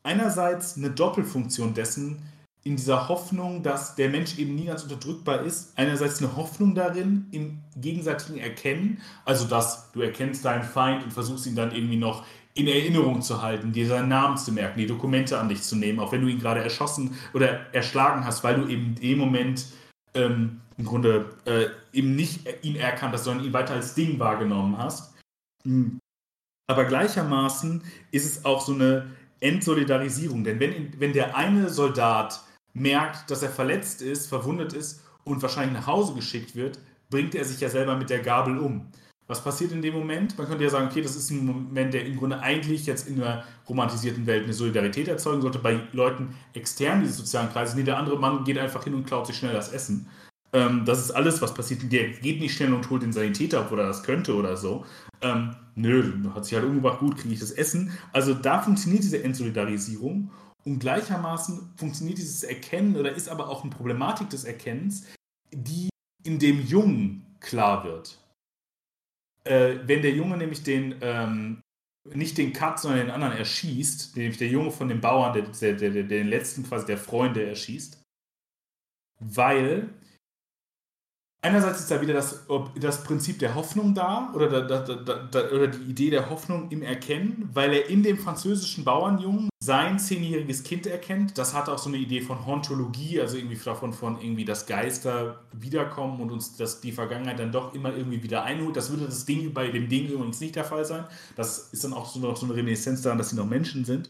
einerseits eine Doppelfunktion dessen, in dieser Hoffnung, dass der Mensch eben nie ganz unterdrückbar ist. Einerseits eine Hoffnung darin, im gegenseitigen Erkennen, also dass du erkennst deinen Feind und versuchst ihn dann irgendwie noch in Erinnerung zu halten, dir seinen Namen zu merken, die Dokumente an dich zu nehmen, auch wenn du ihn gerade erschossen oder erschlagen hast, weil du eben in dem Moment ähm, im Grunde äh, eben nicht ihn erkannt hast, sondern ihn weiter als Ding wahrgenommen hast. Mhm. Aber gleichermaßen ist es auch so eine Entsolidarisierung, denn wenn, wenn der eine Soldat merkt, dass er verletzt ist, verwundet ist und wahrscheinlich nach Hause geschickt wird, bringt er sich ja selber mit der Gabel um. Was passiert in dem Moment? Man könnte ja sagen, okay, das ist ein Moment, der im Grunde eigentlich jetzt in einer romantisierten Welt eine Solidarität erzeugen sollte bei Leuten extern dieses sozialen Kreises. Nee, der andere Mann geht einfach hin und klaut sich schnell das Essen. Ähm, das ist alles, was passiert. Der geht nicht schnell und holt den Sanitäter, obwohl er das könnte oder so. Ähm, nö, hat sich halt umgebracht, gut, kriege ich das Essen. Also da funktioniert diese Entsolidarisierung. Und gleichermaßen funktioniert dieses Erkennen oder ist aber auch eine Problematik des Erkennens, die in dem Jungen klar wird. Äh, wenn der Junge nämlich den, ähm, nicht den Cut, sondern den anderen erschießt, nämlich der Junge von dem Bauern, der, der, der, der den letzten quasi der Freunde erschießt, weil einerseits ist da wieder das, das Prinzip der Hoffnung da oder, da, da, da, oder die Idee der Hoffnung im Erkennen, weil er in dem französischen Bauernjungen sein zehnjähriges Kind erkennt. Das hat auch so eine Idee von Hauntologie, also irgendwie davon, von irgendwie, dass Geister wiederkommen und uns dass die Vergangenheit dann doch immer irgendwie wieder einholt. Das würde das Ding bei dem Ding übrigens nicht der Fall sein. Das ist dann auch so, noch so eine Reminiszenz daran, dass sie noch Menschen sind.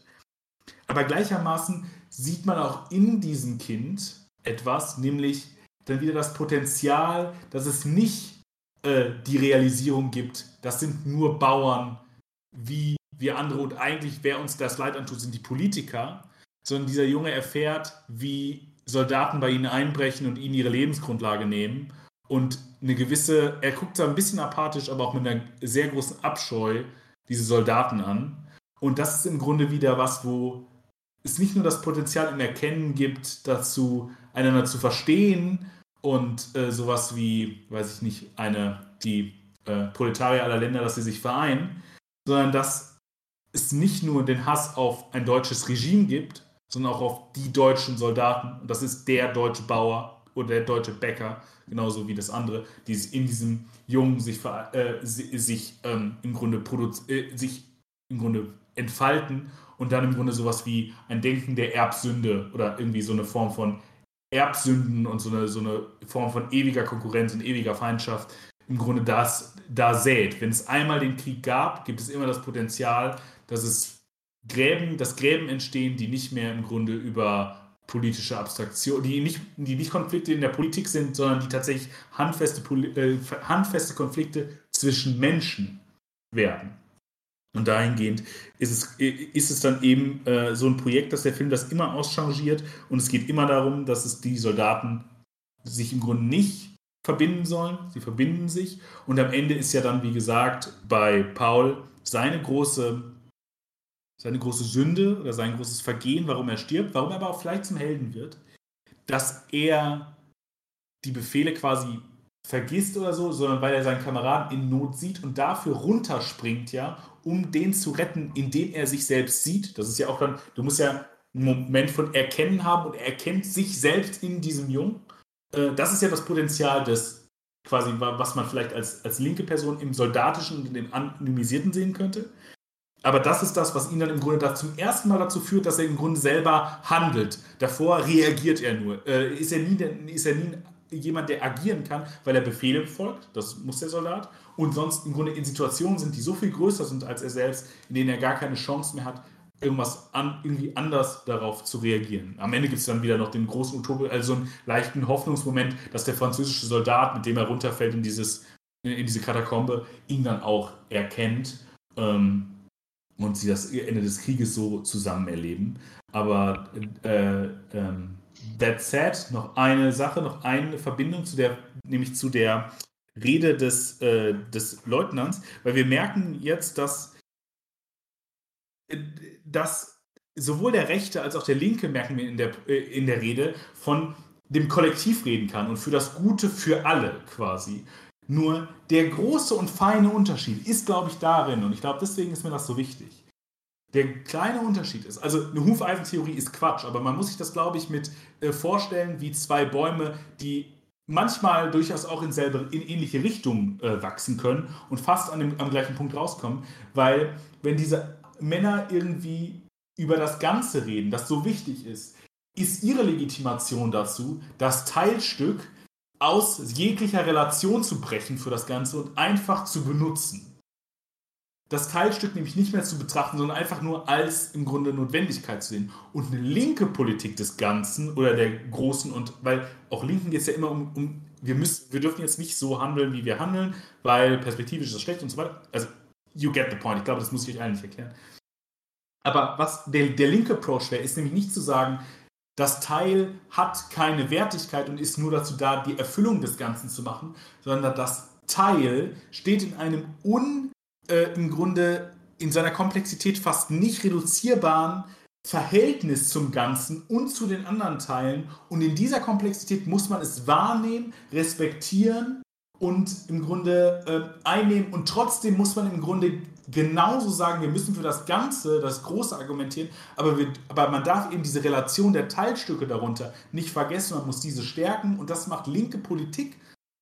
Aber gleichermaßen sieht man auch in diesem Kind etwas, nämlich dann wieder das Potenzial, dass es nicht äh, die Realisierung gibt, das sind nur Bauern wie wir andere. Und eigentlich, wer uns das Leid antut, sind die Politiker, sondern dieser Junge erfährt, wie Soldaten bei ihnen einbrechen und ihnen ihre Lebensgrundlage nehmen. Und eine gewisse, er guckt da ein bisschen apathisch, aber auch mit einer sehr großen Abscheu diese Soldaten an. Und das ist im Grunde wieder was, wo es nicht nur das Potenzial im Erkennen gibt, dazu einander zu verstehen und äh, sowas wie, weiß ich nicht, eine, die äh, Proletarier aller Länder, dass sie sich vereinen, sondern dass es nicht nur den Hass auf ein deutsches Regime gibt, sondern auch auf die deutschen Soldaten. Und das ist der deutsche Bauer oder der deutsche Bäcker, genauso wie das andere, die in diesem Jungen sich, äh, sich ähm, im Grunde äh, sich im Grunde entfalten und dann im Grunde sowas wie ein Denken der Erbsünde oder irgendwie so eine Form von Erbsünden und so eine, so eine Form von ewiger Konkurrenz und ewiger Feindschaft im Grunde das da sät. Wenn es einmal den Krieg gab, gibt es immer das Potenzial, dass es Gräben, dass Gräben entstehen, die nicht mehr im Grunde über politische Abstraktion, die nicht, die nicht Konflikte in der Politik sind, sondern die tatsächlich handfeste, äh, handfeste Konflikte zwischen Menschen werden. Und dahingehend ist es, ist es dann eben äh, so ein Projekt, dass der Film das immer auschangiert und es geht immer darum, dass es die Soldaten sich im Grunde nicht verbinden sollen. Sie verbinden sich und am Ende ist ja dann, wie gesagt, bei Paul seine große, seine große Sünde oder sein großes Vergehen, warum er stirbt, warum er aber auch vielleicht zum Helden wird, dass er die Befehle quasi vergisst oder so, sondern weil er seinen Kameraden in Not sieht und dafür runterspringt, ja, um den zu retten, indem er sich selbst sieht. Das ist ja auch dann, du musst ja einen Moment von Erkennen haben und er erkennt sich selbst in diesem Jungen. Äh, das ist ja das Potenzial des, quasi, was man vielleicht als, als linke Person im Soldatischen und im Anonymisierten sehen könnte. Aber das ist das, was ihn dann im Grunde zum ersten Mal dazu führt, dass er im Grunde selber handelt. Davor reagiert er nur. Äh, ist, er nie, ist er nie jemand, der agieren kann, weil er Befehle folgt, das muss der Soldat, und sonst im Grunde in Situationen sind, die so viel größer sind als er selbst, in denen er gar keine Chance mehr hat, irgendwas an, irgendwie anders darauf zu reagieren. Am Ende gibt es dann wieder noch den großen Utopie, also einen leichten Hoffnungsmoment, dass der französische Soldat, mit dem er runterfällt in, dieses, in diese Katakombe, ihn dann auch erkennt ähm, und sie das Ende des Krieges so zusammen erleben. Aber äh, ähm, That said, noch eine Sache, noch eine Verbindung zu der, nämlich zu der Rede des, äh, des Leutnants, weil wir merken jetzt, dass, äh, dass sowohl der Rechte als auch der Linke, merken wir in der, äh, in der Rede, von dem Kollektiv reden kann und für das Gute für alle quasi. Nur der große und feine Unterschied ist, glaube ich, darin, und ich glaube, deswegen ist mir das so wichtig. Der kleine Unterschied ist, also eine Hufeisentheorie ist Quatsch, aber man muss sich das, glaube ich, mit äh, vorstellen wie zwei Bäume, die manchmal durchaus auch in, selbe, in ähnliche Richtungen äh, wachsen können und fast an dem, am gleichen Punkt rauskommen, weil wenn diese Männer irgendwie über das Ganze reden, das so wichtig ist, ist ihre Legitimation dazu, das Teilstück aus jeglicher Relation zu brechen für das Ganze und einfach zu benutzen das Teilstück nämlich nicht mehr zu betrachten, sondern einfach nur als im Grunde Notwendigkeit zu sehen. Und eine linke Politik des Ganzen oder der großen und, weil auch Linken geht es ja immer um, um wir, müssen, wir dürfen jetzt nicht so handeln, wie wir handeln, weil perspektivisch ist das schlecht und so weiter. Also, you get the point. Ich glaube, das muss ich euch allen nicht erklären. Aber was der, der linke Approach wäre, ist nämlich nicht zu sagen, das Teil hat keine Wertigkeit und ist nur dazu da, die Erfüllung des Ganzen zu machen, sondern das Teil steht in einem un, äh, im Grunde in seiner Komplexität fast nicht reduzierbaren Verhältnis zum Ganzen und zu den anderen Teilen. Und in dieser Komplexität muss man es wahrnehmen, respektieren und im Grunde äh, einnehmen. Und trotzdem muss man im Grunde genauso sagen, wir müssen für das Ganze, das Große argumentieren, aber, wir, aber man darf eben diese Relation der Teilstücke darunter nicht vergessen. Man muss diese stärken und das macht linke Politik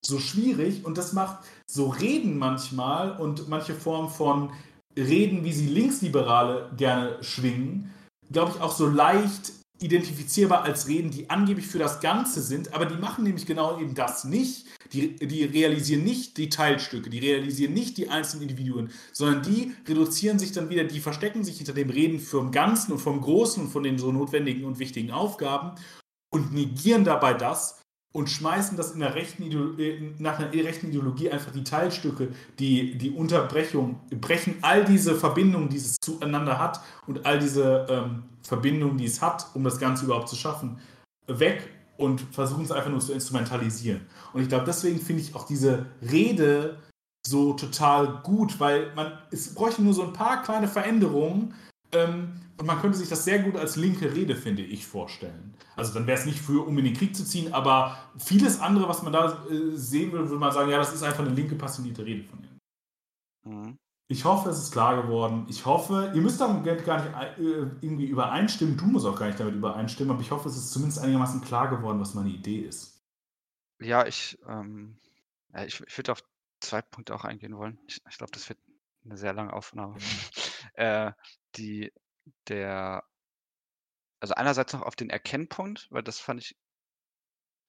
so schwierig und das macht so Reden manchmal und manche Formen von Reden, wie sie Linksliberale gerne schwingen, glaube ich, auch so leicht identifizierbar als Reden, die angeblich für das Ganze sind, aber die machen nämlich genau eben das nicht. Die, die realisieren nicht die Teilstücke, die realisieren nicht die einzelnen Individuen, sondern die reduzieren sich dann wieder, die verstecken sich hinter dem Reden vom Ganzen und vom Großen und von den so notwendigen und wichtigen Aufgaben und negieren dabei das, und schmeißen das in der rechten äh, nach einer rechten Ideologie einfach die Teilstücke, die, die Unterbrechung, brechen all diese Verbindungen, die es zueinander hat und all diese ähm, Verbindungen, die es hat, um das Ganze überhaupt zu schaffen, weg und versuchen es einfach nur zu instrumentalisieren. Und ich glaube, deswegen finde ich auch diese Rede so total gut, weil man, es bräuchte nur so ein paar kleine Veränderungen, ähm, und man könnte sich das sehr gut als linke Rede, finde ich, vorstellen. Also dann wäre es nicht für, um in den Krieg zu ziehen, aber vieles andere, was man da äh, sehen will, würde man sagen, ja, das ist einfach eine linke passionierte Rede von ihm. Mhm. Ich hoffe, es ist klar geworden. Ich hoffe, ihr müsst damit gar nicht äh, irgendwie übereinstimmen. Du musst auch gar nicht damit übereinstimmen, aber ich hoffe, es ist zumindest einigermaßen klar geworden, was meine Idee ist. Ja, ich, ähm, ja, ich, ich würde auf zwei Punkte auch eingehen wollen. Ich, ich glaube, das wird eine sehr lange Aufnahme. [laughs] äh, die, der, also einerseits noch auf den Erkennpunkt, weil das fand ich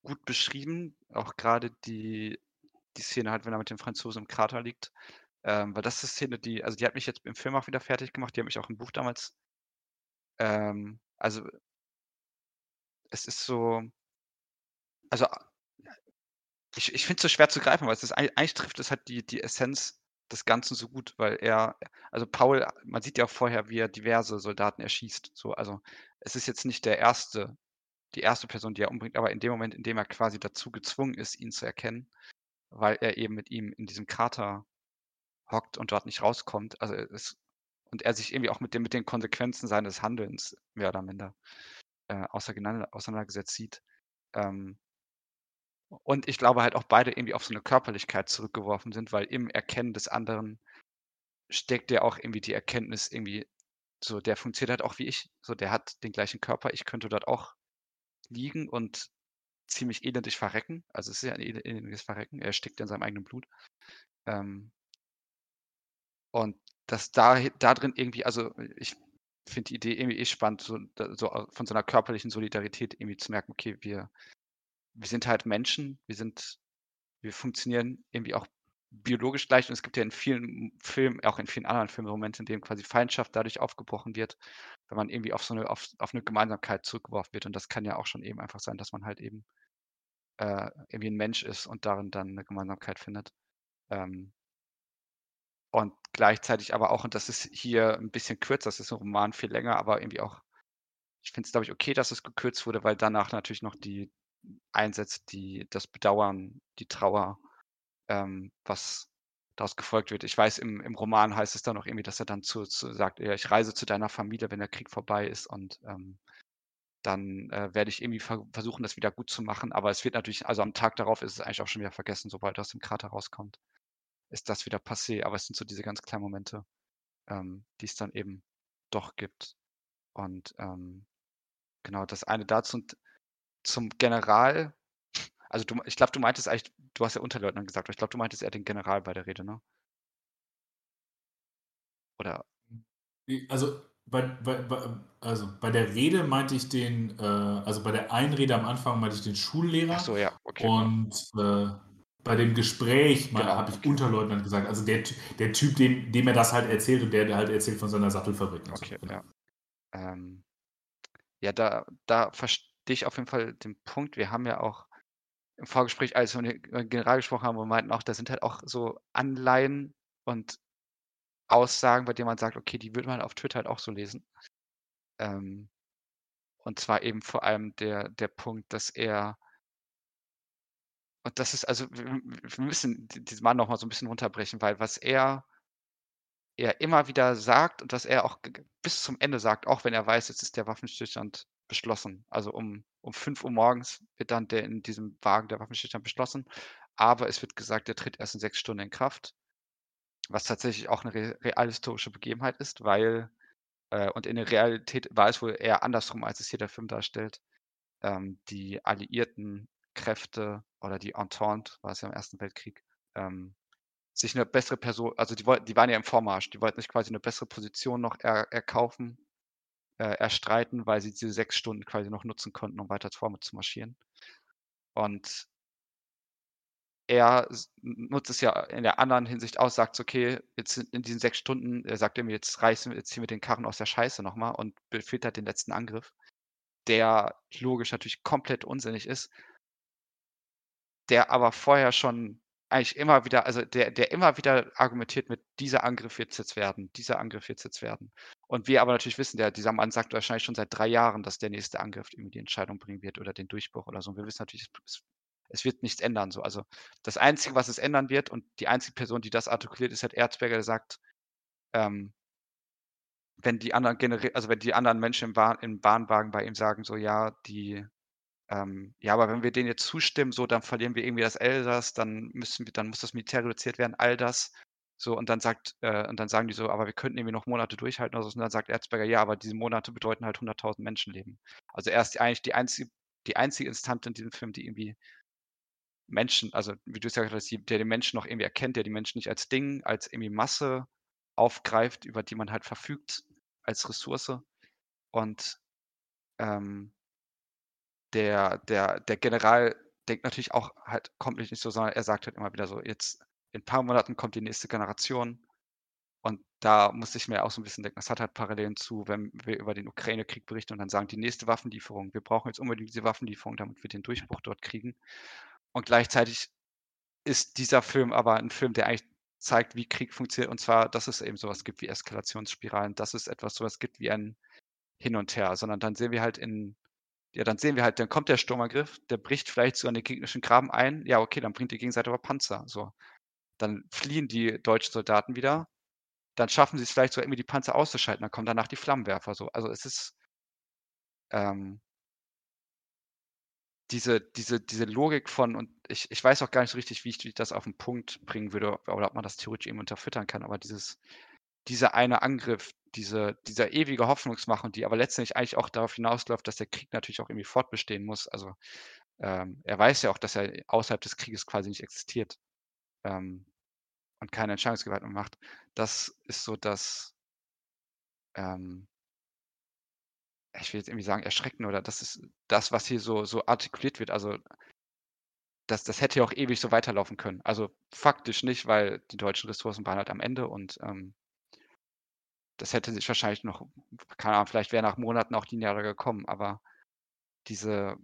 gut beschrieben, auch gerade die, die Szene halt, wenn er mit dem Franzosen im Krater liegt, ähm, weil das ist eine Szene, die, also die hat mich jetzt im Film auch wieder fertig gemacht, die hat mich auch im Buch damals, ähm, also es ist so, also ich, ich finde es so schwer zu greifen, weil es ist, eigentlich trifft es halt die, die Essenz des Ganzen so gut, weil er, also Paul, man sieht ja auch vorher, wie er diverse Soldaten erschießt. So, also es ist jetzt nicht der erste, die erste Person, die er umbringt, aber in dem Moment, in dem er quasi dazu gezwungen ist, ihn zu erkennen, weil er eben mit ihm in diesem Krater hockt und dort nicht rauskommt, also es, und er sich irgendwie auch mit, dem, mit den Konsequenzen seines Handelns mehr oder minder äh, auseinandergesetzt sieht. Ähm, und ich glaube halt auch beide irgendwie auf so eine Körperlichkeit zurückgeworfen sind, weil im Erkennen des anderen steckt ja auch irgendwie die Erkenntnis irgendwie so, der funktioniert halt auch wie ich. So, der hat den gleichen Körper. Ich könnte dort auch liegen und ziemlich elendig verrecken. Also es ist ja ein elendiges Verrecken. Er steckt in seinem eigenen Blut. Ähm, und dass da, da drin irgendwie, also ich finde die Idee irgendwie eh spannend, so, so von so einer körperlichen Solidarität irgendwie zu merken, okay, wir, wir sind halt Menschen, wir sind, wir funktionieren irgendwie auch biologisch gleich und es gibt ja in vielen Filmen, auch in vielen anderen Filmen Momente, in denen quasi Feindschaft dadurch aufgebrochen wird, wenn man irgendwie auf so eine, auf, auf eine Gemeinsamkeit zurückgeworfen wird. Und das kann ja auch schon eben einfach sein, dass man halt eben äh, irgendwie ein Mensch ist und darin dann eine Gemeinsamkeit findet. Ähm, und gleichzeitig aber auch, und das ist hier ein bisschen kürzer, das ist ein Roman viel länger, aber irgendwie auch, ich finde es, glaube ich, okay, dass es gekürzt wurde, weil danach natürlich noch die, einsetzt, die das Bedauern, die Trauer, ähm, was daraus gefolgt wird. Ich weiß, im, im Roman heißt es dann auch irgendwie, dass er dann zu, zu sagt, ja, ich reise zu deiner Familie, wenn der Krieg vorbei ist und ähm, dann äh, werde ich irgendwie ver versuchen, das wieder gut zu machen. Aber es wird natürlich, also am Tag darauf ist es eigentlich auch schon wieder vergessen, sobald er aus dem Krater rauskommt, ist das wieder passé. Aber es sind so diese ganz kleinen Momente, ähm, die es dann eben doch gibt. Und ähm, genau, das eine dazu. Und zum General, also du, ich glaube, du meintest eigentlich, du hast ja Unterleutnant gesagt, aber ich glaube, du meintest eher den General bei der Rede, ne? Oder? Also bei, bei, also bei der Rede meinte ich den, äh, also bei der Einrede am Anfang meinte ich den Schullehrer. Ach so, ja, okay. Und äh, bei dem Gespräch genau, habe ich okay. Unterleutnant gesagt. Also der, der Typ, dem, dem er das halt erzählt und der halt erzählt von seiner Sattelfabrik. Okay, so. Genau. ja. Ähm, ja, da, da verstehe ich auf jeden Fall den Punkt. Wir haben ja auch im Vorgespräch, als wir mit dem General gesprochen haben, wir meinten auch, da sind halt auch so Anleihen und Aussagen, bei denen man sagt, okay, die würde man auf Twitter halt auch so lesen. Ähm, und zwar eben vor allem der, der Punkt, dass er und das ist also, wir, müssen diesen Mann noch mal so ein bisschen runterbrechen, weil was er er immer wieder sagt und was er auch bis zum Ende sagt, auch wenn er weiß, jetzt ist der Waffenstillstand beschlossen. Also um, um 5 Uhr morgens wird dann der in diesem Wagen der Waffenstillstand beschlossen. Aber es wird gesagt, der tritt erst in sechs Stunden in Kraft. Was tatsächlich auch eine realhistorische Begebenheit ist, weil, äh, und in der Realität war es wohl eher andersrum, als es hier der Film darstellt. Ähm, die alliierten Kräfte oder die Entente, war es ja im Ersten Weltkrieg, ähm, sich eine bessere Person, also die wollten, die waren ja im Vormarsch, die wollten sich quasi eine bessere Position noch er, erkaufen, äh, erstreiten, weil sie diese sechs Stunden quasi noch nutzen konnten, um weiter vorne zu marschieren. Und er nutzt es ja in der anderen Hinsicht aus, sagt, okay, jetzt in diesen sechs Stunden, er sagt ihm, jetzt reißen wir, jetzt ziehen wir den Karren aus der Scheiße nochmal und befiehlt halt den letzten Angriff, der logisch natürlich komplett unsinnig ist, der aber vorher schon eigentlich immer wieder, also der, der immer wieder argumentiert mit, dieser Angriff wird jetzt werden, dieser Angriff wird jetzt werden. Und wir aber natürlich wissen, der, dieser Mann sagt wahrscheinlich schon seit drei Jahren, dass der nächste Angriff irgendwie die Entscheidung bringen wird oder den Durchbruch oder so. Und wir wissen natürlich, es, es wird nichts ändern. So. Also das Einzige, was es ändern wird, und die einzige Person, die das artikuliert, ist halt Erzberger, der sagt, ähm, wenn die anderen generell, also wenn die anderen Menschen im, Bahn, im Bahnwagen bei ihm sagen, so ja, die ähm, ja, aber wenn wir denen jetzt zustimmen, so, dann verlieren wir irgendwie das Elsass, dann müssen wir, dann muss das Militär reduziert werden, all das. So, und dann sagt, äh, und dann sagen die so, aber wir könnten irgendwie noch Monate durchhalten oder so. Und dann sagt Erzberger, ja, aber diese Monate bedeuten halt 100.000 Menschenleben. Also er ist eigentlich die einzige, die einzige Instanz in diesem Film, die irgendwie Menschen, also wie du es ja gesagt hast, der den Menschen noch irgendwie erkennt, der die Menschen nicht als Ding, als irgendwie Masse aufgreift, über die man halt verfügt als Ressource. Und ähm, der, der, der General denkt natürlich auch halt, kommt nicht so, sondern er sagt halt immer wieder so, jetzt in ein paar Monaten kommt die nächste Generation. Und da muss ich mir auch so ein bisschen denken, das hat halt Parallelen zu, wenn wir über den Ukraine-Krieg berichten und dann sagen, die nächste Waffenlieferung, wir brauchen jetzt unbedingt diese Waffenlieferung, damit wir den Durchbruch dort kriegen. Und gleichzeitig ist dieser Film aber ein Film, der eigentlich zeigt, wie Krieg funktioniert. Und zwar, dass es eben sowas gibt wie Eskalationsspiralen, dass es etwas sowas gibt wie ein Hin und Her, sondern dann sehen wir halt in ja, dann sehen wir halt, dann kommt der Sturmangriff, der bricht vielleicht so an den gegnerischen Graben ein. Ja, okay, dann bringt die Gegenseite aber Panzer. So. Dann fliehen die deutschen Soldaten wieder. Dann schaffen sie es vielleicht so irgendwie die Panzer auszuschalten. Dann kommen danach die Flammenwerfer. So. Also es ist ähm, diese, diese, diese Logik von, und ich, ich weiß auch gar nicht so richtig, wie ich das auf den Punkt bringen würde, oder ob man das theoretisch eben unterfüttern kann, aber dieses, dieser eine Angriff, diese, dieser ewige Hoffnungsmachung, die aber letztendlich eigentlich auch darauf hinausläuft, dass der Krieg natürlich auch irgendwie fortbestehen muss. Also ähm, er weiß ja auch, dass er außerhalb des Krieges quasi nicht existiert ähm, und keine Entscheidungsgewalt mehr macht. Das ist so das, ähm, ich will jetzt irgendwie sagen, erschrecken oder das ist das, was hier so, so artikuliert wird. Also das, das hätte ja auch ewig so weiterlaufen können. Also faktisch nicht, weil die deutschen Ressourcen waren halt am Ende und ähm, das hätte sich wahrscheinlich noch, keine Ahnung, vielleicht wäre nach Monaten auch linearer gekommen, aber diese,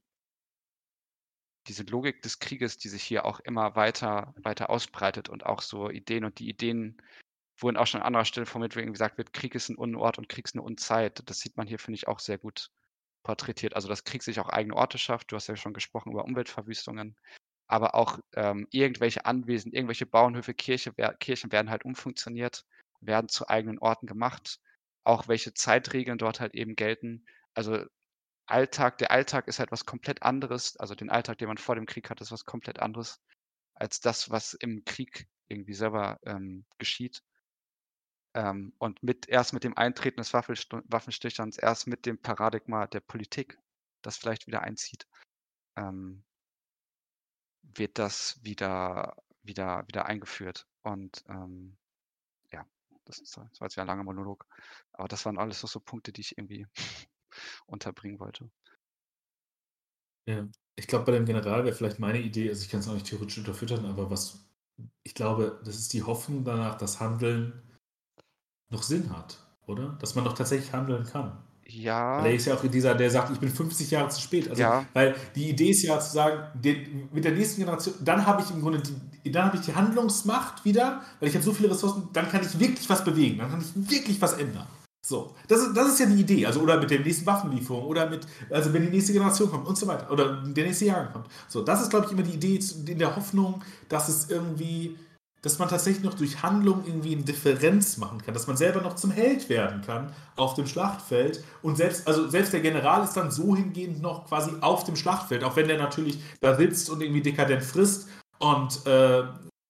diese Logik des Krieges, die sich hier auch immer weiter, weiter ausbreitet und auch so Ideen und die Ideen wurden auch schon an anderer Stelle formuliert, wo gesagt wird, Krieg ist ein Unort und Krieg ist eine Unzeit. Das sieht man hier, finde ich, auch sehr gut porträtiert. Also, dass Krieg sich auch eigene Orte schafft. Du hast ja schon gesprochen über Umweltverwüstungen, aber auch ähm, irgendwelche Anwesen, irgendwelche Bauernhöfe, Kirche, Kirchen werden halt umfunktioniert werden zu eigenen Orten gemacht, auch welche Zeitregeln dort halt eben gelten. Also Alltag, der Alltag ist halt was komplett anderes, also den Alltag, den man vor dem Krieg hat, ist was komplett anderes als das, was im Krieg irgendwie selber ähm, geschieht. Ähm, und mit erst mit dem Eintreten des Waffenstillstands, erst mit dem Paradigma der Politik, das vielleicht wieder einzieht, ähm, wird das wieder, wieder, wieder eingeführt. Und ähm, das, ist, das war jetzt ja ein langer Monolog. Aber das waren alles so, so Punkte, die ich irgendwie unterbringen wollte. Ja, ich glaube, bei dem General wäre vielleicht meine Idee, also ich kann es auch nicht theoretisch unterfüttern, aber was ich glaube, das ist die Hoffnung danach, dass Handeln noch Sinn hat, oder? Dass man doch tatsächlich handeln kann. Ja. Weil er ist ja auch dieser, der sagt, ich bin 50 Jahre zu spät. Also, Ja. weil die Idee ist ja zu sagen, den, mit der nächsten Generation, dann habe ich im Grunde die, dann habe ich die Handlungsmacht wieder, weil ich habe so viele Ressourcen, dann kann ich wirklich was bewegen, dann kann ich wirklich was ändern. So, das ist, das ist ja die Idee. Also, oder mit der nächsten Waffenlieferung, oder mit, also wenn die nächste Generation kommt und so weiter, oder der nächste Jahrgang kommt. So, das ist, glaube ich, immer die Idee in der Hoffnung, dass es irgendwie, dass man tatsächlich noch durch Handlung irgendwie eine Differenz machen kann, dass man selber noch zum Held werden kann auf dem Schlachtfeld. Und selbst, also selbst der General ist dann so hingehend noch quasi auf dem Schlachtfeld, auch wenn der natürlich da sitzt und irgendwie dekadent frisst und, äh,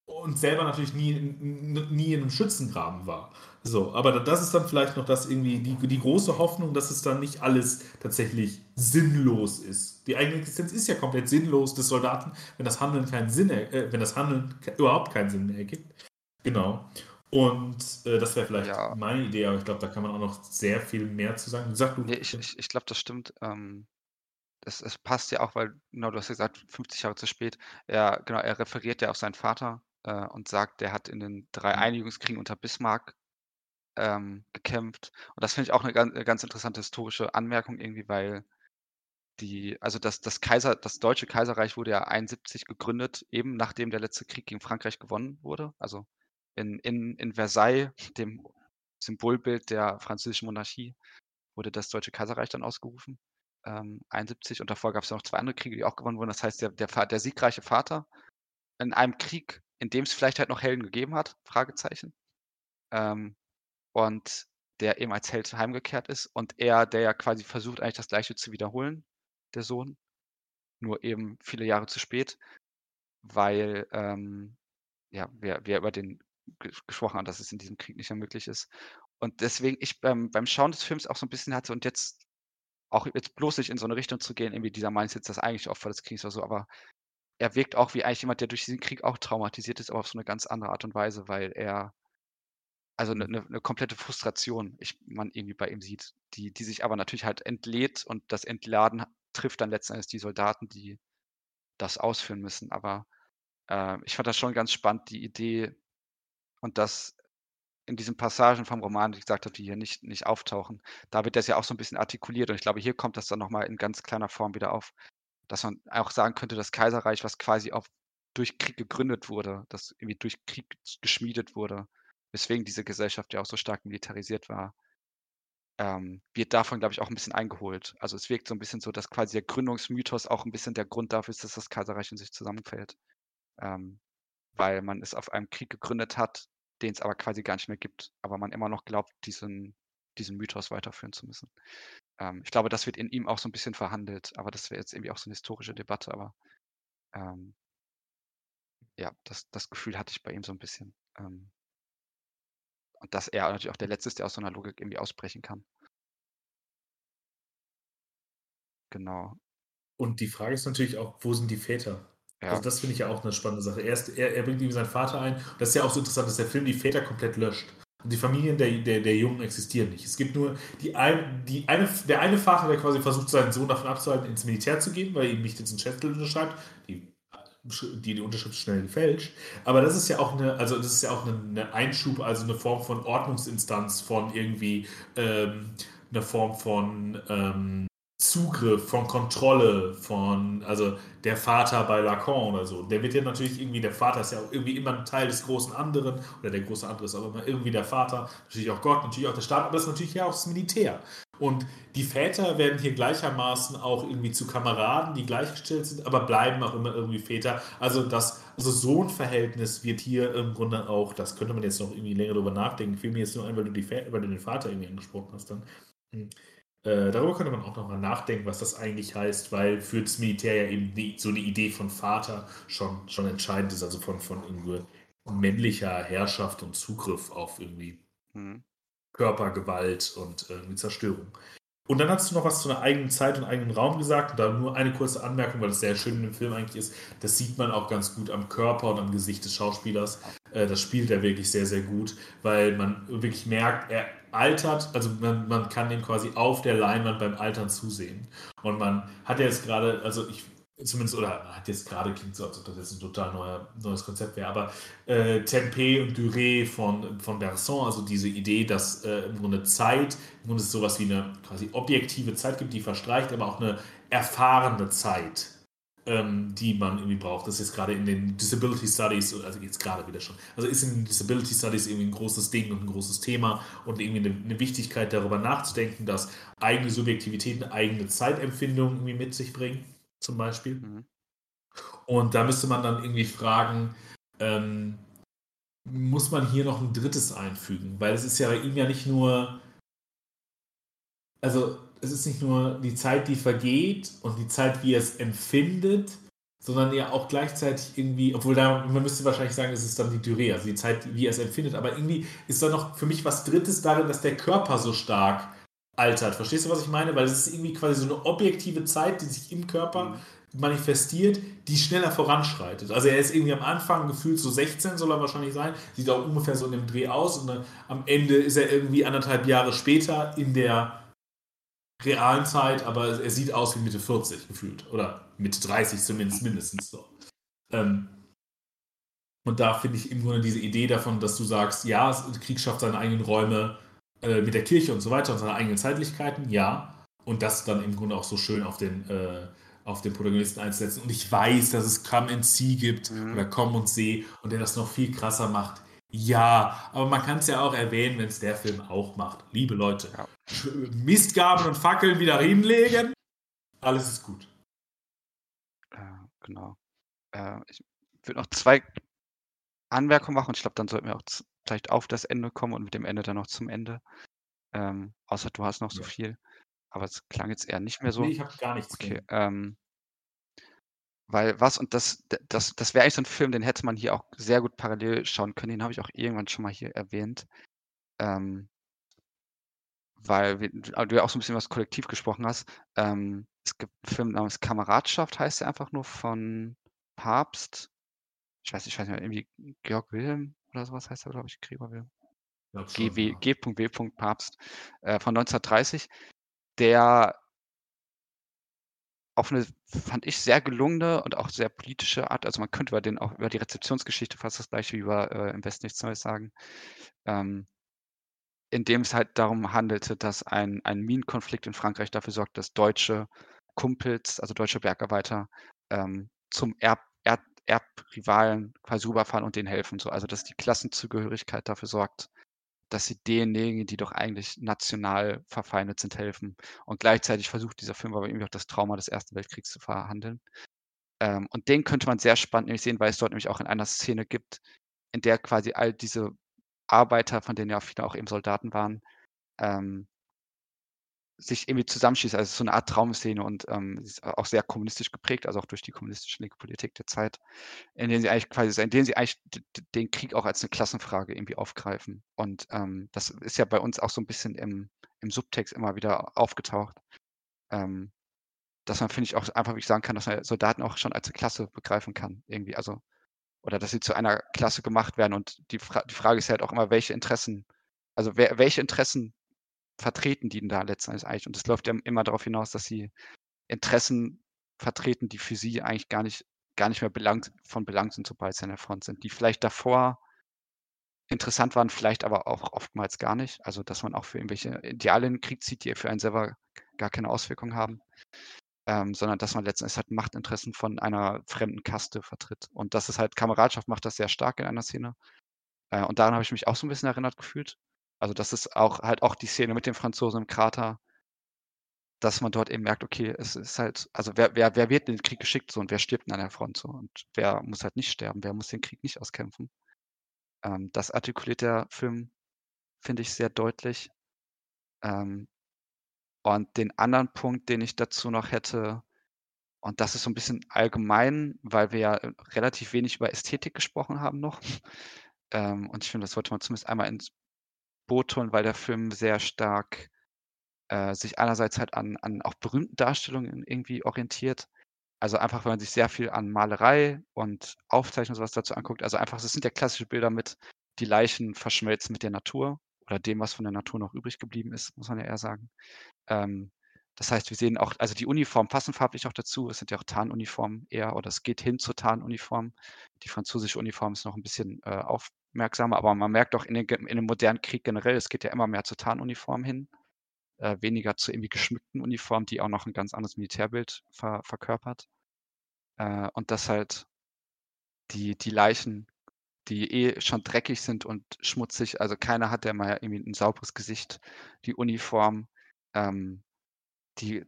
und selber natürlich nie, nie in einem Schützengraben war. So, aber das ist dann vielleicht noch das irgendwie die, die große Hoffnung, dass es dann nicht alles tatsächlich sinnlos ist. Die eigene Existenz ist ja komplett sinnlos des Soldaten, wenn das Handeln keinen Sinn, äh, wenn das Handeln überhaupt keinen Sinn mehr ergibt. Genau. Und äh, das wäre vielleicht Ja. meine Idee, aber ich glaube, da kann man auch noch sehr viel mehr zu sagen. Sag du. Nee, ich, ich, ich glaube, das stimmt. Ähm, es, es passt ja auch, weil, genau, du hast ja gesagt, 50 Jahre zu spät. Er, genau, er referiert ja auf seinen Vater äh, und sagt, der hat in den drei Mhm. Einigungskriegen unter Bismarck ähm, gekämpft. Und das finde ich auch eine ganz, ganz interessante historische Anmerkung irgendwie, weil die, also das, das Kaiser, das Deutsche Kaiserreich wurde ja 71 gegründet, eben nachdem der letzte Krieg gegen Frankreich gewonnen wurde. Also in, in, in Versailles, dem Symbolbild der französischen Monarchie, wurde das Deutsche Kaiserreich dann ausgerufen. Ähm, 71 und davor gab es noch zwei andere Kriege, die auch gewonnen wurden. Das heißt, der, der, der siegreiche Vater in einem Krieg, in dem es vielleicht halt noch Helden gegeben hat, Fragezeichen. Ähm, und der eben als Held heimgekehrt ist und er, der ja quasi versucht, eigentlich das Gleiche zu wiederholen, der Sohn, nur eben viele Jahre zu spät, weil ähm, ja, wir, wir über den ge- gesprochen haben, dass es in diesem Krieg nicht mehr möglich ist. Und deswegen ich beim, beim Schauen des Films auch so ein bisschen hatte und jetzt auch jetzt bloß nicht in so eine Richtung zu gehen, irgendwie dieser Mindset, das eigentliche Opfer des Kriegs oder so, aber er wirkt auch wie eigentlich jemand, der durch diesen Krieg auch traumatisiert ist, aber auf so eine ganz andere Art und Weise, weil er also eine, eine, eine komplette Frustration ich, man irgendwie bei ihm sieht, die, die sich aber natürlich halt entlädt und das Entladen trifft dann letzten Endes die Soldaten, die das ausführen müssen. Aber äh, ich fand das schon ganz spannend, die Idee und das in diesen Passagen vom Roman, die ich gesagt habe, die hier nicht, nicht auftauchen, da wird das ja auch so ein bisschen artikuliert und ich glaube, hier kommt das dann nochmal in ganz kleiner Form wieder auf, dass man auch sagen könnte, das Kaiserreich, was quasi auch durch Krieg gegründet wurde, das irgendwie durch Krieg geschmiedet wurde, weswegen diese Gesellschaft ja auch so stark militarisiert war, ähm, wird davon, glaube ich, auch ein bisschen eingeholt. Also es wirkt so ein bisschen so, dass quasi der Gründungsmythos auch ein bisschen der Grund dafür ist, dass das Kaiserreich in sich zusammenfällt. Ähm, weil man es auf einem Krieg gegründet hat, den es aber quasi gar nicht mehr gibt, aber man immer noch glaubt, diesen, diesen Mythos weiterführen zu müssen. Ähm, ich glaube, das wird in ihm auch so ein bisschen verhandelt, aber das wäre jetzt irgendwie auch so eine historische Debatte, aber ähm, ja, das, das Gefühl hatte ich bei ihm so ein bisschen. Ähm, und dass er natürlich auch der Letzte ist, der aus so einer Logik irgendwie ausbrechen kann. Genau. Und die Frage ist natürlich auch, wo sind die Väter? Ja. Also das finde ich ja auch eine spannende Sache. Er, ist, er, er bringt irgendwie seinen Vater ein. Das ist ja auch so interessant, dass der Film die Väter komplett löscht. Und die Familien der, der, der Jungen existieren nicht. Es gibt nur die ein, die eine, der eine Vater, der quasi versucht, seinen Sohn davon abzuhalten, ins Militär zu gehen, weil er ihm nicht jetzt einen Schätztel unterschreibt. Die, die, die Unterschrift schnell gefälscht. Aber das ist ja auch eine, also das ist ja auch eine Einschub, also eine Form von Ordnungsinstanz, von irgendwie ähm, eine Form von ähm, Zugriff, von Kontrolle, von, also der Vater bei Lacan oder so. Der wird ja natürlich irgendwie, der Vater ist ja auch irgendwie immer ein Teil des großen anderen, oder der große andere ist aber immer irgendwie der Vater, natürlich auch Gott, natürlich auch der Staat, aber das ist natürlich ja auch das Militär. Und die Väter werden hier gleichermaßen auch irgendwie zu Kameraden, die gleichgestellt sind, aber bleiben auch immer irgendwie Väter. Also das also Sohn-Verhältnis wird hier im Grunde auch, das könnte man jetzt noch irgendwie länger drüber nachdenken, fiel mir jetzt nur ein, weil du, die, weil du den Vater irgendwie angesprochen hast dann. Hm. Äh, darüber könnte man auch nochmal nachdenken, was das eigentlich heißt, weil für das Militär ja eben die, so eine Idee von Vater schon, schon entscheidend ist, also von, von irgendwie männlicher Herrschaft und Zugriff auf irgendwie Mhm. Körpergewalt und äh, irgendwie Zerstörung. Und dann hast du noch was zu einer eigenen Zeit und eigenen Raum gesagt. Und da nur eine kurze Anmerkung, weil das sehr schön in dem Film eigentlich ist. Das sieht man auch ganz gut am Körper und am Gesicht des Schauspielers. Äh, das spielt er wirklich sehr, sehr gut, weil man wirklich merkt, er altert, also man, man kann ihm quasi auf der Leinwand beim Altern zusehen. Und man hat jetzt gerade, also ich zumindest, oder hat jetzt gerade klingt so, als ob das jetzt ein total neuer, neues Konzept wäre, aber äh, Tempé und Durée von, von Berson, also diese Idee, dass äh, im Grunde Zeit, im Grunde es sowas wie eine quasi objektive Zeit gibt, die verstreicht, aber auch eine erfahrene Zeit, ähm, die man irgendwie braucht. Das ist jetzt gerade in den Disability Studies, also jetzt gerade wieder schon, also ist in den Disability Studies irgendwie ein großes Ding und ein großes Thema und irgendwie eine, eine Wichtigkeit darüber nachzudenken, dass eigene Subjektivität eine eigene Zeitempfindung irgendwie mit sich bringen zum Beispiel. Mhm. Und da müsste man dann irgendwie fragen, ähm, muss man hier noch ein drittes einfügen? Weil es ist ja bei ihm ja nicht nur, also es ist nicht nur die Zeit, die vergeht und die Zeit, wie er es empfindet, sondern ja auch gleichzeitig irgendwie, obwohl da, man müsste wahrscheinlich sagen, es ist dann die Durée, also die Zeit, wie er es empfindet, aber irgendwie ist da noch für mich was Drittes darin, dass der Körper so stark altert. Verstehst du, was ich meine? Weil es ist irgendwie quasi so eine objektive Zeit, die sich im Körper mhm. manifestiert, die schneller voranschreitet. Also er ist irgendwie am Anfang gefühlt so 16, soll er wahrscheinlich sein, sieht auch ungefähr so in dem Dreh aus und dann am Ende ist er irgendwie anderthalb Jahre später in der realen Zeit, aber er sieht aus wie Mitte 40 gefühlt. Oder Mitte 30 zumindest mindestens so. Ähm, und da finde ich im Grunde diese Idee davon, dass du sagst, ja, Krieg schafft seine eigenen Räume, äh, mit der Kirche und so weiter und seine eigenen Zeitlichkeiten, ja. Und das dann im Grunde auch so schön auf den, äh, auf den Protagonisten einzusetzen. Und ich weiß, dass es Come and See gibt mhm. oder Komm und See und der das noch viel krasser macht. Ja, aber man kann es ja auch erwähnen, wenn es der Film auch macht. Liebe Leute, ja. [laughs] Mistgaben und Fackeln wieder hinlegen. Alles ist gut. Äh, genau. Äh, ich würde noch zwei Anmerkungen machen und ich glaube, dann sollten wir auch vielleicht auf das Ende kommen und mit dem Ende dann noch zum Ende. Ähm, außer du hast noch so ja. viel. Aber es klang jetzt eher nicht mehr so. Nee, ich habe gar nichts. Okay. Ähm, weil was, und das, das, das wäre eigentlich so ein Film, den hätte man hier auch sehr gut parallel schauen können. Den habe ich auch irgendwann schon mal hier erwähnt. Ähm, weil wir, du ja auch so ein bisschen was kollektiv gesprochen hast. Ähm, es gibt einen Film namens Kameradschaft, heißt der einfach nur von Papst. Ich weiß, ich weiß nicht, irgendwie Georg Wilhelm oder sowas heißt er, glaube ich, Gregor Wilhelm. G.W. G.W. Papst äh, von 1930, der auf eine, fand ich, sehr gelungene und auch sehr politische Art, also man könnte über den auch über die Rezeptionsgeschichte fast das gleiche wie über äh, Im Westen nichts Neues sagen, ähm, in dem es halt darum handelte, dass ein, ein Minenkonflikt in Frankreich dafür sorgt, dass deutsche Kumpels, also deutsche Bergarbeiter, ähm, zum Erb Erbrivalen quasi rüberfahren und denen helfen. So. Also dass die Klassenzugehörigkeit dafür sorgt, dass sie denjenigen, die doch eigentlich national verfeindet sind, helfen. Und gleichzeitig versucht dieser Film aber irgendwie auch das Trauma des Ersten Weltkriegs zu verhandeln. Ähm, und den könnte man sehr spannend nämlich sehen, weil es dort nämlich auch in einer Szene gibt, in der quasi all diese Arbeiter, von denen ja viele auch eben Soldaten waren, ähm, sich irgendwie zusammenschließt. Also so eine Art Traumszene und ähm, ist auch sehr kommunistisch geprägt, also auch durch die kommunistische linke Politik der Zeit, in denen sie eigentlich quasi, in denen sie eigentlich den Krieg auch als eine Klassenfrage irgendwie aufgreifen. Und ähm, das ist ja bei uns auch so ein bisschen im, im Subtext immer wieder aufgetaucht. Ähm, dass man, finde ich, auch einfach, wie ich sagen kann, dass man Soldaten auch schon als eine Klasse begreifen kann, irgendwie. Also, oder dass sie zu einer Klasse gemacht werden. Und die, Fra die Frage ist halt auch immer, welche Interessen, also wer, welche Interessen vertreten die denn da letztendlich eigentlich? Und es läuft ja immer darauf hinaus, dass sie Interessen vertreten, die für sie eigentlich gar nicht, gar nicht mehr belangt, von Belang sind, sobald sie an der Front sind, die vielleicht davor interessant waren, vielleicht aber auch oftmals gar nicht. Also, dass man auch für irgendwelche Ideale in den Krieg zieht, die für einen selber gar keine Auswirkungen haben, ähm, sondern dass man letztendlich halt Machtinteressen von einer fremden Kaste vertritt. Und das ist halt, Kameradschaft macht das sehr stark in einer Szene. Äh, und daran habe ich mich auch so ein bisschen erinnert gefühlt. Also das ist auch halt auch die Szene mit dem Franzosen im Krater, dass man dort eben merkt, okay, es ist halt, also wer, wer, wer wird in den Krieg geschickt so und wer stirbt an der Front so und wer muss halt nicht sterben, wer muss den Krieg nicht auskämpfen. Ähm, das artikuliert der Film, finde ich, sehr deutlich. Ähm, und den anderen Punkt, den ich dazu noch hätte, und das ist so ein bisschen allgemein, weil wir ja relativ wenig über Ästhetik gesprochen haben noch. [laughs] Ähm, und ich finde, das sollte man zumindest einmal ins Boot holen, weil der Film sehr stark äh, sich einerseits halt an, an auch berühmten Darstellungen irgendwie orientiert. Also einfach, wenn man sich sehr viel an Malerei und Aufzeichnung und sowas dazu anguckt. Also einfach, es sind ja klassische Bilder mit, die Leichen verschmelzen mit der Natur oder dem, was von der Natur noch übrig geblieben ist, muss man ja eher sagen. Ähm, Das heißt, wir sehen auch, also die Uniformen passen farblich auch dazu. Es sind ja auch Tarnuniformen eher, oder es geht hin zur Tarnuniform. Die französische Uniform ist noch ein bisschen äh, aufmerksamer, aber man merkt auch in, den, in dem modernen Krieg generell, es geht ja immer mehr zur Tarnuniform hin, äh, weniger zu irgendwie geschmückten Uniformen, die auch noch ein ganz anderes Militärbild ver verkörpert. Äh, und dass halt die, die Leichen, die eh schon dreckig sind und schmutzig, also keiner hat ja mal irgendwie ein sauberes Gesicht, die Uniform, ähm, die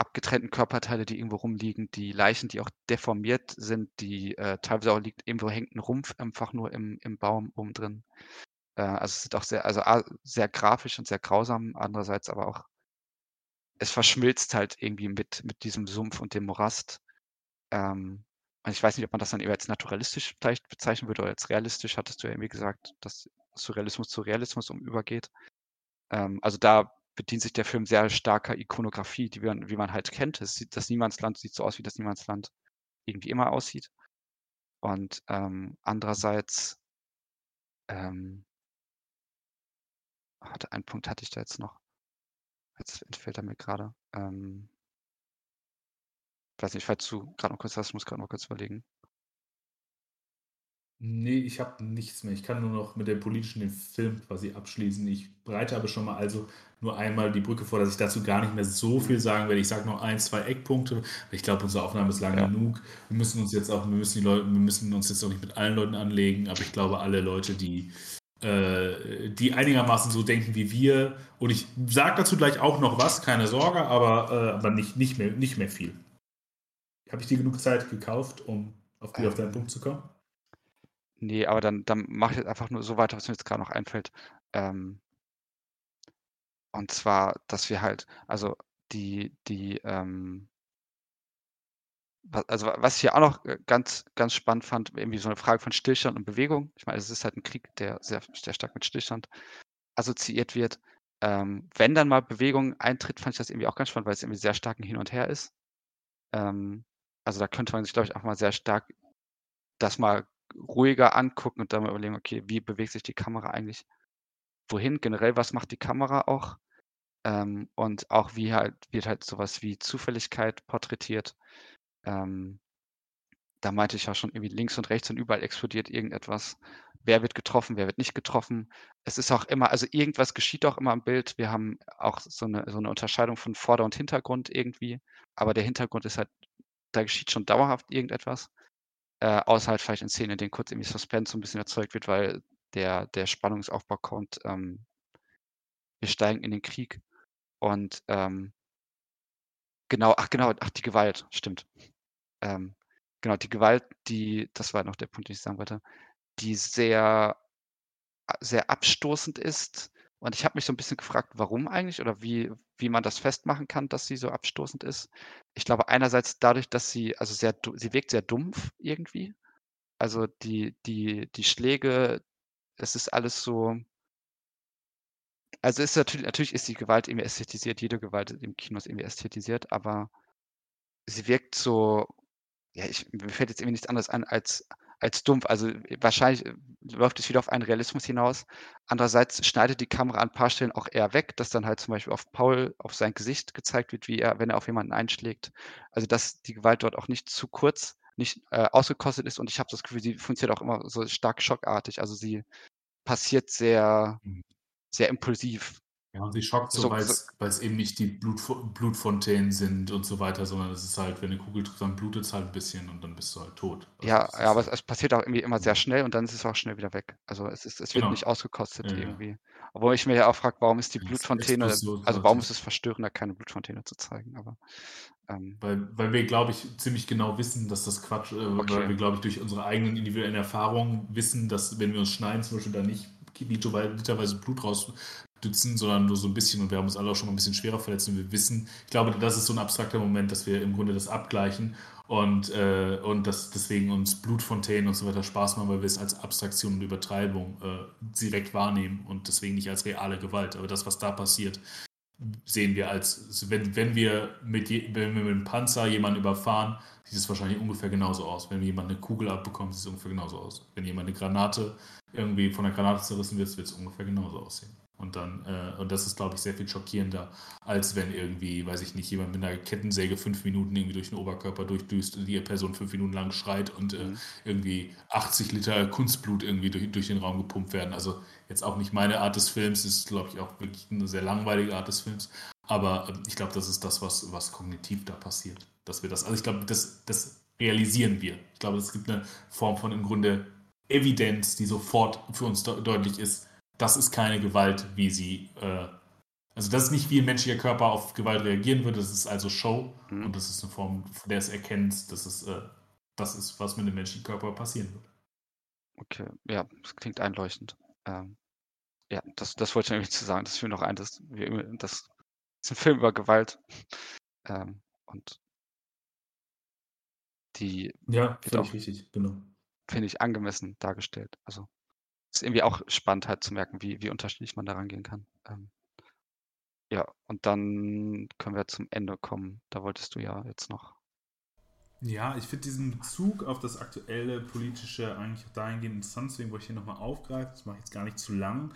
abgetrennten Körperteile, die irgendwo rumliegen, die Leichen, die auch deformiert sind, die äh, teilweise auch liegt, irgendwo hängt ein Rumpf einfach nur im, im Baum oben drin. Äh, also es ist auch sehr, also sehr grafisch und sehr grausam, andererseits aber auch, es verschmilzt halt irgendwie mit, mit diesem Sumpf und dem Morast. Ähm, und ich weiß nicht, ob man das dann eher als naturalistisch vielleicht bezeichnen würde oder als realistisch, hattest du ja irgendwie gesagt, dass Surrealismus zu Realismus um übergeht. Ähm, also da bedient sich der Film sehr starker Ikonografie, die man, wie man halt kennt. Es sieht, das Niemandsland sieht so aus, wie das Niemandsland irgendwie immer aussieht. Und ähm, andererseits, ähm, hatte, einen Punkt hatte ich da jetzt noch. Jetzt entfällt er mir gerade. Ähm, weiß nicht, falls du gerade noch kurz hast, muss gerade noch kurz überlegen. Nee, ich habe nichts mehr. Ich kann nur noch mit dem politischen den Film quasi abschließen. Ich bereite aber schon mal also nur einmal die Brücke vor, dass ich dazu gar nicht mehr so viel sagen werde. Ich sage noch ein, zwei Eckpunkte. Ich glaube, unsere Aufnahme ist lang ja. genug. Wir müssen uns jetzt auch, wir müssen die Leute, wir müssen uns jetzt auch nicht mit allen Leuten anlegen, aber ich glaube, alle Leute, die, äh, die einigermaßen so denken wie wir, und ich sage dazu gleich auch noch was, keine Sorge, aber, äh, aber nicht, nicht, mehr, nicht mehr viel. Habe ich dir genug Zeit gekauft, um auf, ähm, auf deinen Punkt zu kommen? Nee, aber dann, dann mache ich jetzt einfach nur so weiter, was mir jetzt gerade noch einfällt. Ähm, und zwar, dass wir halt, also die, die, ähm, also was ich hier auch noch äh, ganz, ganz spannend fand, irgendwie so eine Frage von Stillstand und Bewegung. Ich meine, es ist halt ein Krieg, der sehr, sehr stark mit Stillstand assoziiert wird. Ähm, wenn dann mal Bewegung eintritt, fand ich das irgendwie auch ganz spannend, weil es irgendwie sehr stark ein Hin und Her ist. Ähm, also da könnte man sich, glaube ich, auch mal sehr stark das mal ruhiger angucken und dann mal überlegen, okay, wie bewegt sich die Kamera eigentlich wohin? Generell, was macht die Kamera auch? Ähm, und auch wie halt wird halt sowas wie Zufälligkeit porträtiert. Ähm, da meinte ich ja schon irgendwie links und rechts und überall explodiert irgendetwas. Wer wird getroffen, wer wird nicht getroffen? Es ist auch immer, also irgendwas geschieht auch immer im Bild. Wir haben auch so eine, so eine Unterscheidung von Vorder- und Hintergrund irgendwie. Aber der Hintergrund ist halt, da geschieht schon dauerhaft irgendetwas. Äh, außer halt vielleicht in Szenen, in denen kurz irgendwie Suspense so ein bisschen erzeugt wird, weil der, der Spannungsaufbau kommt. Ähm, wir steigen in den Krieg. Und ähm, genau, ach genau, ach die Gewalt, stimmt. Ähm, genau, die Gewalt, die, das war noch der Punkt, den ich sagen wollte, die sehr, sehr abstoßend ist. Und ich habe mich so ein bisschen gefragt, warum eigentlich oder wie, wie man das festmachen kann, dass sie so abstoßend ist. Ich glaube einerseits dadurch, dass sie, also sehr, sie wirkt sehr dumpf irgendwie. Also die, die, die Schläge, das ist alles so, also ist natürlich, natürlich ist die Gewalt irgendwie ästhetisiert, jede Gewalt im Kino ist irgendwie ästhetisiert, aber sie wirkt so, ja, ich, mir fällt jetzt irgendwie nichts anderes an als, als dumpf. Also wahrscheinlich äh, läuft es wieder auf einen Realismus hinaus. Andererseits schneidet die Kamera an ein paar Stellen auch eher weg, dass dann halt zum Beispiel auf Paul, auf sein Gesicht gezeigt wird, wie er, wenn er auf jemanden einschlägt. Also dass die Gewalt dort auch nicht zu kurz, nicht äh, ausgekostet ist. Und ich habe das Gefühl, sie funktioniert auch immer so stark schockartig. Also sie passiert sehr, mhm sehr impulsiv. Ja, und sie schockt so, so weil es eben nicht die Blut, Blutfontänen sind und so weiter, sondern es ist halt, wenn eine Kugel trifft, dann blutet es halt ein bisschen und dann bist du halt tot. Also ja, ja, aber halt es, passiert auch irgendwie immer sehr schnell und dann ist es auch schnell wieder weg. Also es, ist, es wird genau. nicht ausgekostet ja, irgendwie. Obwohl ich mir ja auch frage, warum ist die Blutfontäne, also warum ist es verstörender, keine Blutfontäne zu zeigen, aber ähm, weil, weil wir, glaube ich, ziemlich genau wissen, dass das Quatsch, äh, okay. weil wir, glaube ich, durch unsere eigenen individuellen Erfahrungen wissen, dass wenn wir uns schneiden, zum Beispiel da nicht literweise Blut rausdützen, sondern nur so ein bisschen und wir haben uns alle auch schon mal ein bisschen schwerer verletzt und wir wissen, ich glaube, das ist so ein abstrakter Moment, dass wir im Grunde das abgleichen und, äh, und dass deswegen uns Blutfontänen und so weiter Spaß machen, weil wir es als Abstraktion und Übertreibung äh, direkt wahrnehmen und deswegen nicht als reale Gewalt. Aber das, was da passiert, sehen wir als, wenn, wenn, wir mit wenn wir mit einem Panzer jemanden überfahren, sieht es wahrscheinlich ungefähr genauso aus. Wenn jemand eine Kugel abbekommt, sieht es ungefähr genauso aus. Wenn jemand eine Granate irgendwie von der Granate zerrissen wird, wird es ungefähr genauso aussehen. Und dann, äh, und das ist, glaube ich, sehr viel schockierender, als wenn irgendwie, weiß ich nicht, jemand mit einer Kettensäge fünf Minuten irgendwie durch den Oberkörper durchdüst und die Person fünf Minuten lang schreit und äh, mhm. irgendwie 80 Liter Kunstblut irgendwie durch, durch den Raum gepumpt werden. Also jetzt auch nicht meine Art des Films, ist, glaube ich, auch wirklich eine sehr langweilige Art des Films. Aber äh, ich glaube, das ist das, was, was kognitiv da passiert. Dass wir das, also ich glaube, das, das realisieren wir. Ich glaube, es gibt eine Form von im Grunde Evidenz, die sofort für uns de deutlich ist, das ist keine Gewalt, wie sie, äh, also das ist nicht wie ein menschlicher Körper auf Gewalt reagieren würde, das ist also Show mhm. und das ist eine Form, von der es erkennt, dass es äh, das ist, was mit dem menschlichen Körper passieren wird. Okay, ja, das klingt einleuchtend. Ähm, ja, das, das wollte ich eigentlich zu sagen. Das fiel noch ein, dass wir, das ist ein Film über Gewalt. Ähm, und die ja, finde ich richtig, genau. Finde ich angemessen dargestellt. Also ist irgendwie auch spannend halt zu merken, wie, wie unterschiedlich man da rangehen kann. Ähm, ja, und dann können wir zum Ende kommen. Da wolltest du ja jetzt noch. Ja, ich finde diesen Bezug auf das aktuelle politische eigentlich dahingehend interessant, deswegen wollte ich hier nochmal aufgreifen. Das mache ich jetzt gar nicht zu lang.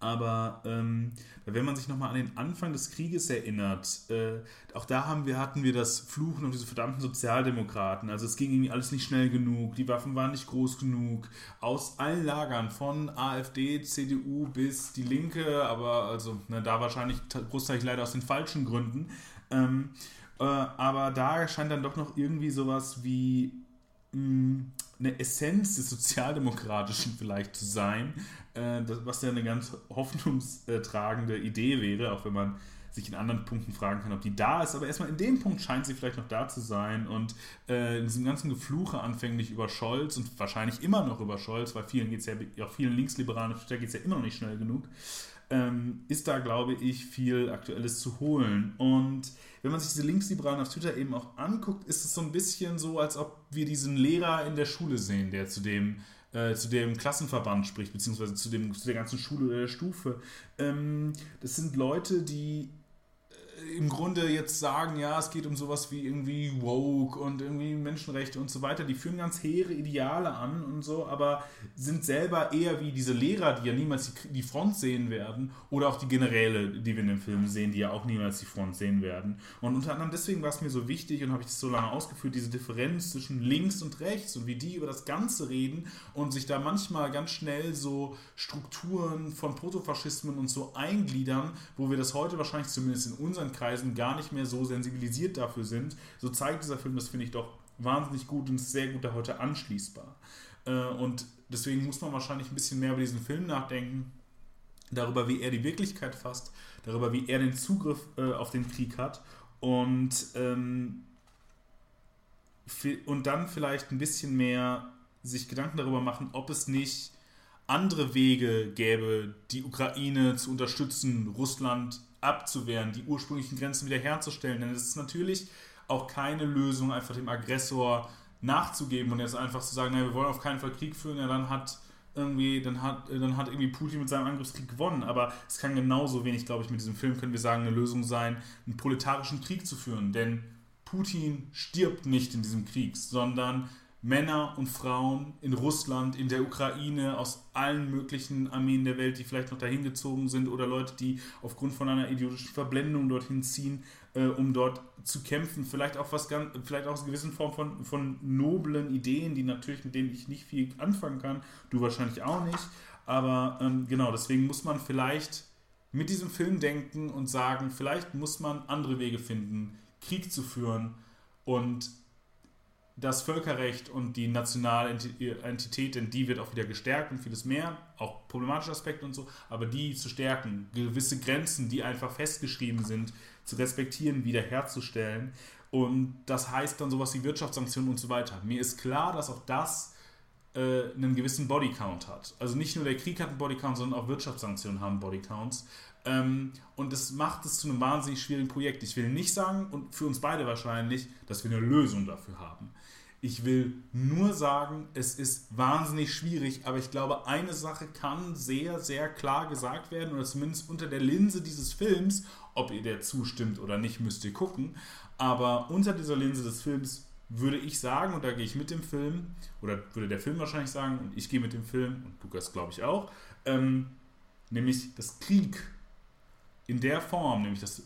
Aber ähm, wenn man sich nochmal an den Anfang des Krieges erinnert, äh, auch da haben wir, hatten wir das Fluchen und diese verdammten Sozialdemokraten. Also es ging irgendwie alles nicht schnell genug, die Waffen waren nicht groß genug. Aus allen Lagern, von AfD, CDU bis die Linke, aber also ne, da wahrscheinlich großteilig leider aus den falschen Gründen. Ähm, äh, aber da scheint dann doch noch irgendwie sowas wie mh, hm, eine Essenz des Sozialdemokratischen vielleicht zu sein, äh, das, was ja eine ganz hoffnungstragende Idee wäre, auch wenn man sich in anderen Punkten fragen kann, ob die da ist. Aber erstmal in dem Punkt scheint sie vielleicht noch da zu sein. Und äh, in diesem ganzen Gefluche anfänglich über Scholz und wahrscheinlich immer noch über Scholz, weil vielen geht es ja, auch vielen Linksliberalen geht es ja immer noch nicht schnell genug, ähm, ist da, glaube ich, viel Aktuelles zu holen. Und wenn man sich diese Linksliberalen auf Twitter eben auch anguckt, ist es so ein bisschen so, als ob wir diesen Lehrer in der Schule sehen, der zu dem äh, zu dem Klassenverband spricht, beziehungsweise zu, dem, zu der ganzen Schule oder der Stufe. Ähm, das sind Leute, die im Grunde jetzt sagen, ja, es geht um sowas wie irgendwie woke und irgendwie Menschenrechte und so weiter, die führen ganz hehre Ideale an und so, aber sind selber eher wie diese Lehrer, die ja niemals die, Front sehen werden, oder auch die Generäle, die wir in dem Film sehen, die ja auch niemals die Front sehen werden. Und unter anderem deswegen war es mir so wichtig und habe ich das so lange ausgeführt, diese Differenz zwischen links und rechts und wie die über das Ganze reden und sich da manchmal ganz schnell so Strukturen von Protofaschismen und so eingliedern, wo wir das heute wahrscheinlich zumindest in unseren Kreisen gar nicht mehr so sensibilisiert dafür sind, so zeigt dieser Film, das finde ich doch wahnsinnig gut und sehr gut da heute anschließbar. Äh, und deswegen muss man wahrscheinlich ein bisschen mehr über diesen Film nachdenken, darüber, wie er die Wirklichkeit fasst, darüber, wie er den Zugriff äh, auf den Krieg hat und, ähm, und dann vielleicht ein bisschen mehr sich Gedanken darüber machen, ob es nicht andere Wege gäbe, die Ukraine zu unterstützen, Russland abzuwehren, die ursprünglichen Grenzen wiederherzustellen. Denn es ist natürlich auch keine Lösung, einfach dem Aggressor nachzugeben und jetzt einfach zu sagen, naja, wir wollen auf keinen Fall Krieg führen, ja, dann hat irgendwie, dann hat, dann hat irgendwie Putin mit seinem Angriffskrieg gewonnen. Aber es kann genauso wenig, glaube ich, mit diesem Film können wir sagen, eine Lösung sein, einen proletarischen Krieg zu führen. Denn Putin stirbt nicht in diesem Krieg, sondern Männer und Frauen in Russland, in der Ukraine, aus allen möglichen Armeen der Welt, die vielleicht noch dahin gezogen sind oder Leute, die aufgrund von einer idiotischen Verblendung dorthin ziehen, äh, um dort zu kämpfen. Vielleicht auch was ganz, vielleicht auch eine gewisse Form von, von noblen Ideen, die natürlich mit denen ich nicht viel anfangen kann. Du wahrscheinlich auch nicht. Aber ähm, genau, deswegen muss man vielleicht mit diesem Film denken und sagen, vielleicht muss man andere Wege finden, Krieg zu führen und das Völkerrecht und die nationale Entität, denn die wird auch wieder gestärkt und vieles mehr, auch problematische Aspekte und so, aber die zu stärken, gewisse Grenzen, die einfach festgeschrieben sind, zu respektieren, wiederherzustellen. Und das heißt dann sowas wie Wirtschaftssanktionen und so weiter. Mir ist klar, dass auch das äh, einen gewissen Bodycount hat. Also nicht nur der Krieg hat einen Bodycount, sondern auch Wirtschaftssanktionen haben Bodycounts. Ähm, und das macht es zu einem wahnsinnig schwierigen Projekt. Ich will nicht sagen, und für uns beide wahrscheinlich, dass wir eine Lösung dafür haben. Ich will nur sagen, es ist wahnsinnig schwierig, aber ich glaube, eine Sache kann sehr, sehr klar gesagt werden, oder zumindest unter der Linse dieses Films, ob ihr der zustimmt oder nicht, müsst ihr gucken. Aber unter dieser Linse des Films würde ich sagen, und da gehe ich mit dem Film, oder würde der Film wahrscheinlich sagen, und ich gehe mit dem Film, und Lukas glaube ich auch, ähm, nämlich dass Krieg in der Form, nämlich dass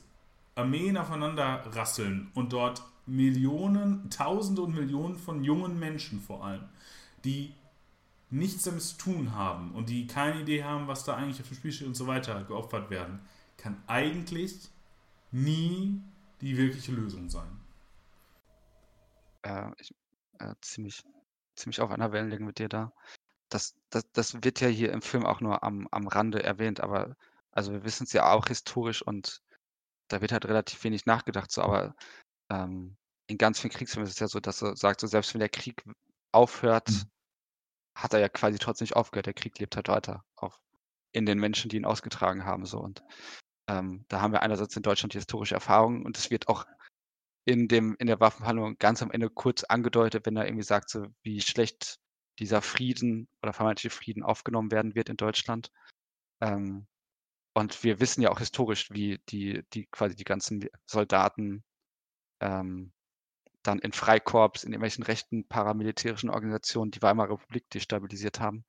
Armeen aufeinander rasseln und dort Millionen, Tausende und Millionen von jungen Menschen vor allem, die nichts damit zu tun haben und die keine Idee haben, was da eigentlich auf dem Spiel steht und so weiter geopfert werden, kann eigentlich nie die wirkliche Lösung sein. Äh, ich, äh, ziemlich, ziemlich auf einer Wellenlänge mit dir da. Das, das, das wird ja hier im Film auch nur am, am Rande erwähnt, aber also wir wissen es ja auch historisch und da wird halt relativ wenig nachgedacht, so, aber ähm, in ganz vielen Kriegsfilmen ist es ja so, dass er sagt, so selbst wenn der Krieg aufhört, mhm. hat er ja quasi trotzdem nicht aufgehört. Der Krieg lebt halt weiter, auch in den Menschen, die ihn ausgetragen haben. So. Und ähm, da haben wir einerseits in Deutschland die historische Erfahrung und es wird auch in, dem, in der Waffenverhandlung ganz am Ende kurz angedeutet, wenn er irgendwie sagt, so wie schlecht dieser Frieden oder vermeintliche Frieden aufgenommen werden wird in Deutschland. Ähm, und wir wissen ja auch historisch, wie die, die quasi die ganzen Soldaten ähm, dann in Freikorps, in irgendwelchen rechten paramilitärischen Organisationen die Weimarer Republik destabilisiert haben.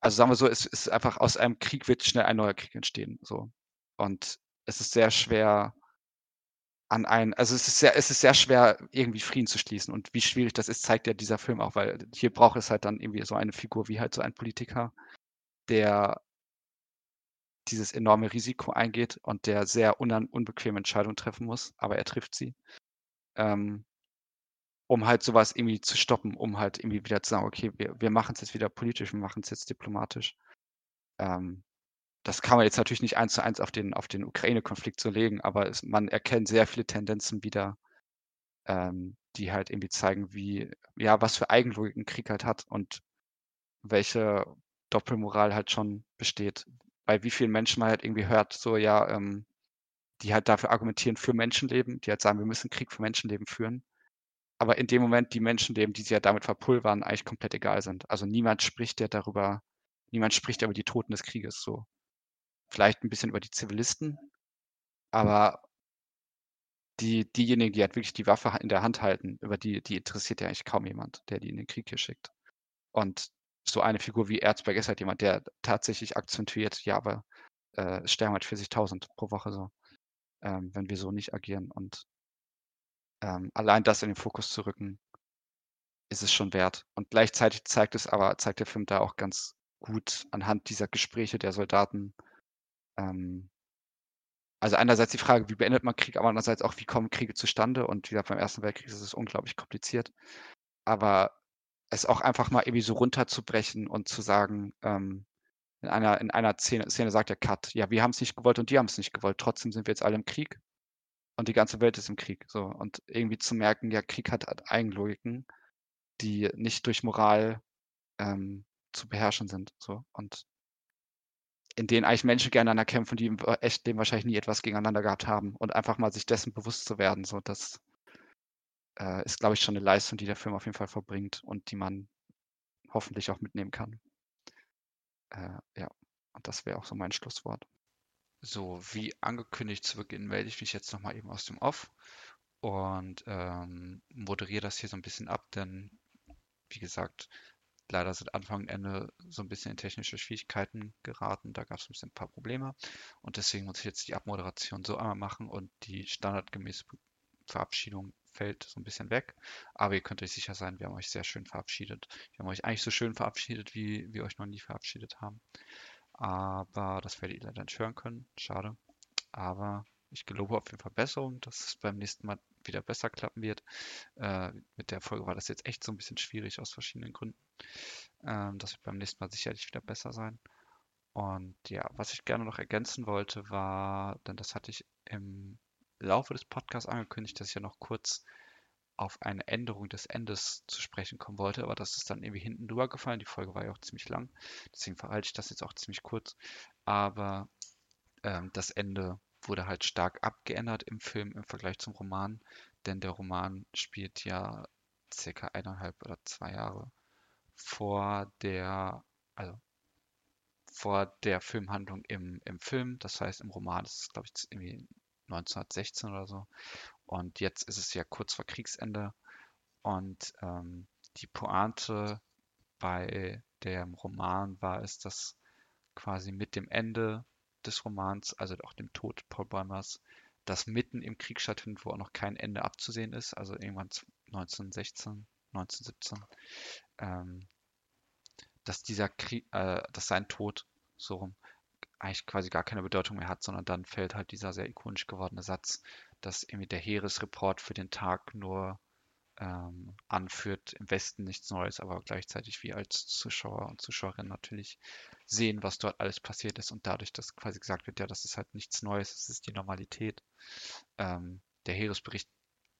Also sagen wir so, es ist einfach aus einem Krieg wird schnell ein neuer Krieg entstehen. So. Und es ist sehr schwer an ein, also es ist sehr, es ist sehr schwer, irgendwie Frieden zu schließen. Und wie schwierig das ist, zeigt ja dieser Film auch, weil hier braucht es halt dann irgendwie so eine Figur wie halt so ein Politiker, der dieses enorme Risiko eingeht und der sehr unbequeme Entscheidungen treffen muss, aber er trifft sie. Ähm, um halt sowas irgendwie zu stoppen, um halt irgendwie wieder zu sagen, okay, wir, wir machen es jetzt wieder politisch, wir machen es jetzt diplomatisch. Ähm, das kann man jetzt natürlich nicht eins zu eins auf den, auf den Ukraine-Konflikt so legen, aber es, man erkennt sehr viele Tendenzen wieder, ähm, die halt irgendwie zeigen, wie, ja, was für Eigenlogik ein Krieg halt hat und welche Doppelmoral halt schon besteht. Bei wie vielen Menschen man halt irgendwie hört, so, ja, ähm, die halt dafür argumentieren für Menschenleben, die halt sagen, wir müssen Krieg für Menschenleben führen aber in dem Moment die Menschenleben, die sie ja damit verpulvern, eigentlich komplett egal sind. Also niemand spricht ja darüber, niemand spricht ja über die Toten des Krieges so. Vielleicht ein bisschen über die Zivilisten, aber die, diejenigen, die halt wirklich die Waffe in der Hand halten, über die, die interessiert ja eigentlich kaum jemand, der die in den Krieg hier schickt. Und so eine Figur wie Erzberg ist halt jemand, der tatsächlich akzentuiert, ja, aber äh, sterben halt 40.000 pro Woche so, ähm, wenn wir so nicht agieren. Und ähm, allein das in den Fokus zu rücken, ist es schon wert. Und gleichzeitig zeigt es aber, zeigt der Film da auch ganz gut anhand dieser Gespräche der Soldaten. Ähm, also einerseits die Frage, wie beendet man Krieg, aber andererseits auch, wie kommen Kriege zustande? Und wie gesagt, beim Ersten Weltkrieg ist es unglaublich kompliziert. Aber es auch einfach mal irgendwie so runterzubrechen und zu sagen, ähm, in einer, in einer Szene, Szene sagt der Cut, ja, wir haben es nicht gewollt und die haben es nicht gewollt. Trotzdem sind wir jetzt alle im Krieg und die ganze Welt ist im Krieg. So. Und irgendwie zu merken, ja, Krieg hat Eigenlogiken, die nicht durch Moral ähm, zu beherrschen sind. So. Und in denen eigentlich Menschen gegeneinander kämpfen, die im Echtleben wahrscheinlich nie etwas gegeneinander gehabt haben. Und einfach mal sich dessen bewusst zu werden. So, das äh, ist, glaube ich, schon eine Leistung, die der Film auf jeden Fall verbringt und die man hoffentlich auch mitnehmen kann. Äh, ja, und das wäre auch so mein Schlusswort. So, wie angekündigt zu Beginn melde ich mich jetzt nochmal eben aus dem Off und ähm, moderiere das hier so ein bisschen ab, denn wie gesagt, leider sind Anfang und Ende so ein bisschen in technische Schwierigkeiten geraten. Da gab es ein bisschen ein paar Probleme und deswegen muss ich jetzt die Abmoderation so einmal machen und die standardgemäße Verabschiedung fällt so ein bisschen weg. Aber ihr könnt euch sicher sein, wir haben euch sehr schön verabschiedet. Wir haben euch eigentlich so schön verabschiedet, wie wir euch noch nie verabschiedet haben. Aber das werdet ihr leider nicht hören können. Schade. Aber ich gelobe auf jeden Fall Besserung, dass es beim nächsten Mal wieder besser klappen wird. Äh, mit der Folge war das jetzt echt so ein bisschen schwierig aus verschiedenen Gründen. Ähm, das wird beim nächsten Mal sicherlich wieder besser sein. Und ja, was ich gerne noch ergänzen wollte, war, denn das hatte ich im Laufe des Podcasts angekündigt, dass ich ja noch kurz auf eine Änderung des Endes zu sprechen kommen wollte, aber das ist dann irgendwie hinten drüber gefallen. Die Folge war ja auch ziemlich lang, deswegen verhalte ich das jetzt auch ziemlich kurz. Aber ähm, das Ende wurde halt stark abgeändert im Film im Vergleich zum Roman, denn der Roman spielt ja circa eineinhalb oder zwei Jahre vor der, also vor der Filmhandlung im, im Film. Das heißt, im Roman ist es, glaube ich, irgendwie 1916 oder so. Und jetzt ist es ja kurz vor Kriegsende. Und ähm, die Pointe bei dem Roman war es, dass quasi mit dem Ende des Romans, also auch dem Tod Paul Bäumers, das mitten im Krieg stattfindet, wo auch noch kein Ende abzusehen ist, also irgendwann 1916, 1917, ähm, dass dieser Krieg, äh, dass sein Tod so rum eigentlich quasi gar keine Bedeutung mehr hat, sondern dann fällt halt dieser sehr ikonisch gewordene Satz, dass irgendwie der Heeresreport für den Tag nur ähm, anführt, im Westen nichts Neues, aber gleichzeitig wir als Zuschauer und Zuschauerinnen natürlich sehen, was dort alles passiert ist und dadurch, dass quasi gesagt wird, ja, das ist halt nichts Neues, das ist die Normalität. Ähm, der Heeresbericht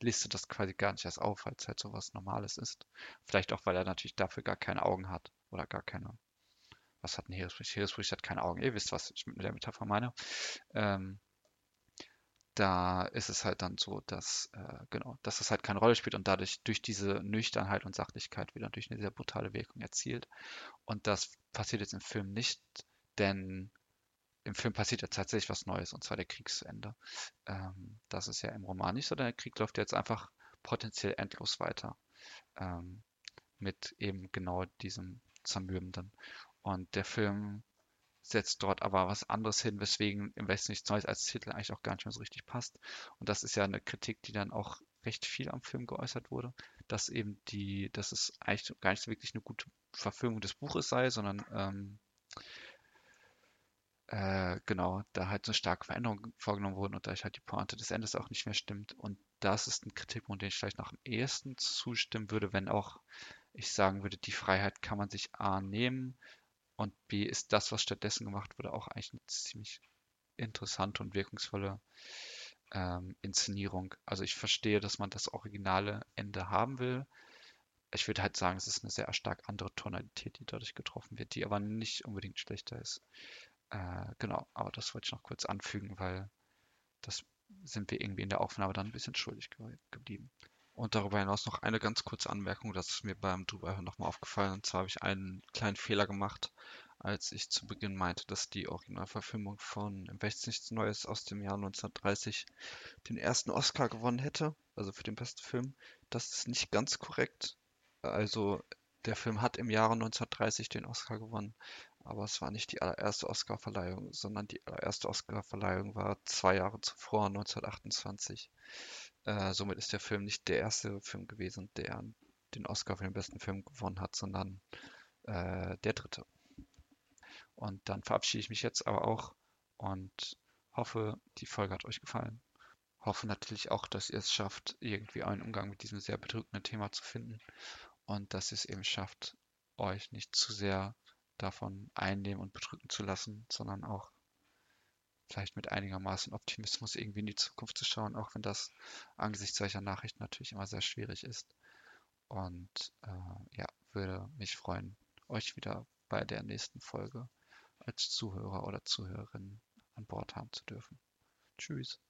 listet das quasi gar nicht erst auf, weil es halt so was Normales ist. Vielleicht auch, weil er natürlich dafür gar keine Augen hat oder gar keine. Was hat ein Heeresbericht? Heeresbericht hat keine Augen. Ihr wisst, was ich mit der Metapher meine. Ähm, da ist es halt dann so, dass, äh, genau, dass es halt keine Rolle spielt und dadurch durch diese Nüchternheit und Sachlichkeit wieder durch eine sehr brutale Wirkung erzielt. Und das passiert jetzt im Film nicht, denn im Film passiert ja tatsächlich was Neues, und zwar der Kriegsende. Ähm, das ist ja im Roman nicht so, denn der Krieg läuft jetzt einfach potenziell endlos weiter. Ähm, mit eben genau diesem Zermürbenden. Und der Film setzt dort aber was anderes hin, weswegen im Westen nichts Neues als Titel eigentlich auch gar nicht mehr so richtig passt. Und das ist ja eine Kritik, die dann auch recht viel am Film geäußert wurde, dass eben die, dass es eigentlich gar nicht wirklich eine gute Verfilmung des Buches sei, sondern ähm, äh, genau, da halt so starke Veränderungen vorgenommen wurden und da halt die Pointe des Endes auch nicht mehr stimmt. Und das ist ein Kritikpunkt, den ich vielleicht noch am ehesten zustimmen würde, wenn auch ich sagen würde, die Freiheit kann man sich A nehmen, und B ist das, was stattdessen gemacht wurde, auch eigentlich eine ziemlich interessante und wirkungsvolle ähm, Inszenierung. Also ich verstehe, dass man das originale Ende haben will. Ich würde halt sagen, es ist eine sehr stark andere Tonalität, die dadurch getroffen wird, die aber nicht unbedingt schlechter ist. Äh, genau, aber das wollte ich noch kurz anfügen, weil das sind wir irgendwie in der Aufnahme dann ein bisschen schuldig ge geblieben. Und darüber hinaus noch eine ganz kurze Anmerkung, das ist mir beim Drüberhören nochmal aufgefallen. Und zwar habe ich einen kleinen Fehler gemacht, als ich zu Beginn meinte, dass die Originalverfilmung von Im Westen nichts Neues aus dem Jahr 1930 den ersten Oscar gewonnen hätte, also für den besten Film. Das ist nicht ganz korrekt. Also der Film hat im Jahre 1930 den Oscar gewonnen, aber es war nicht die allererste Oscarverleihung, sondern die allererste Oscarverleihung war zwei Jahre zuvor, 1928. Äh, somit ist der Film nicht der erste Film gewesen, der den Oscar für den besten Film gewonnen hat, sondern äh, der dritte. Und dann verabschiede ich mich jetzt aber auch und hoffe, die Folge hat euch gefallen. Hoffe natürlich auch, dass ihr es schafft, irgendwie einen Umgang mit diesem sehr bedrückenden Thema zu finden und dass ihr es eben schafft, euch nicht zu sehr davon einnehmen und bedrücken zu lassen, sondern auch vielleicht mit einigermaßen Optimismus irgendwie in die Zukunft zu schauen, auch wenn das angesichts solcher Nachrichten natürlich immer sehr schwierig ist. Und äh, ja, würde mich freuen, euch wieder bei der nächsten Folge als Zuhörer oder Zuhörerin an Bord haben zu dürfen. Tschüss.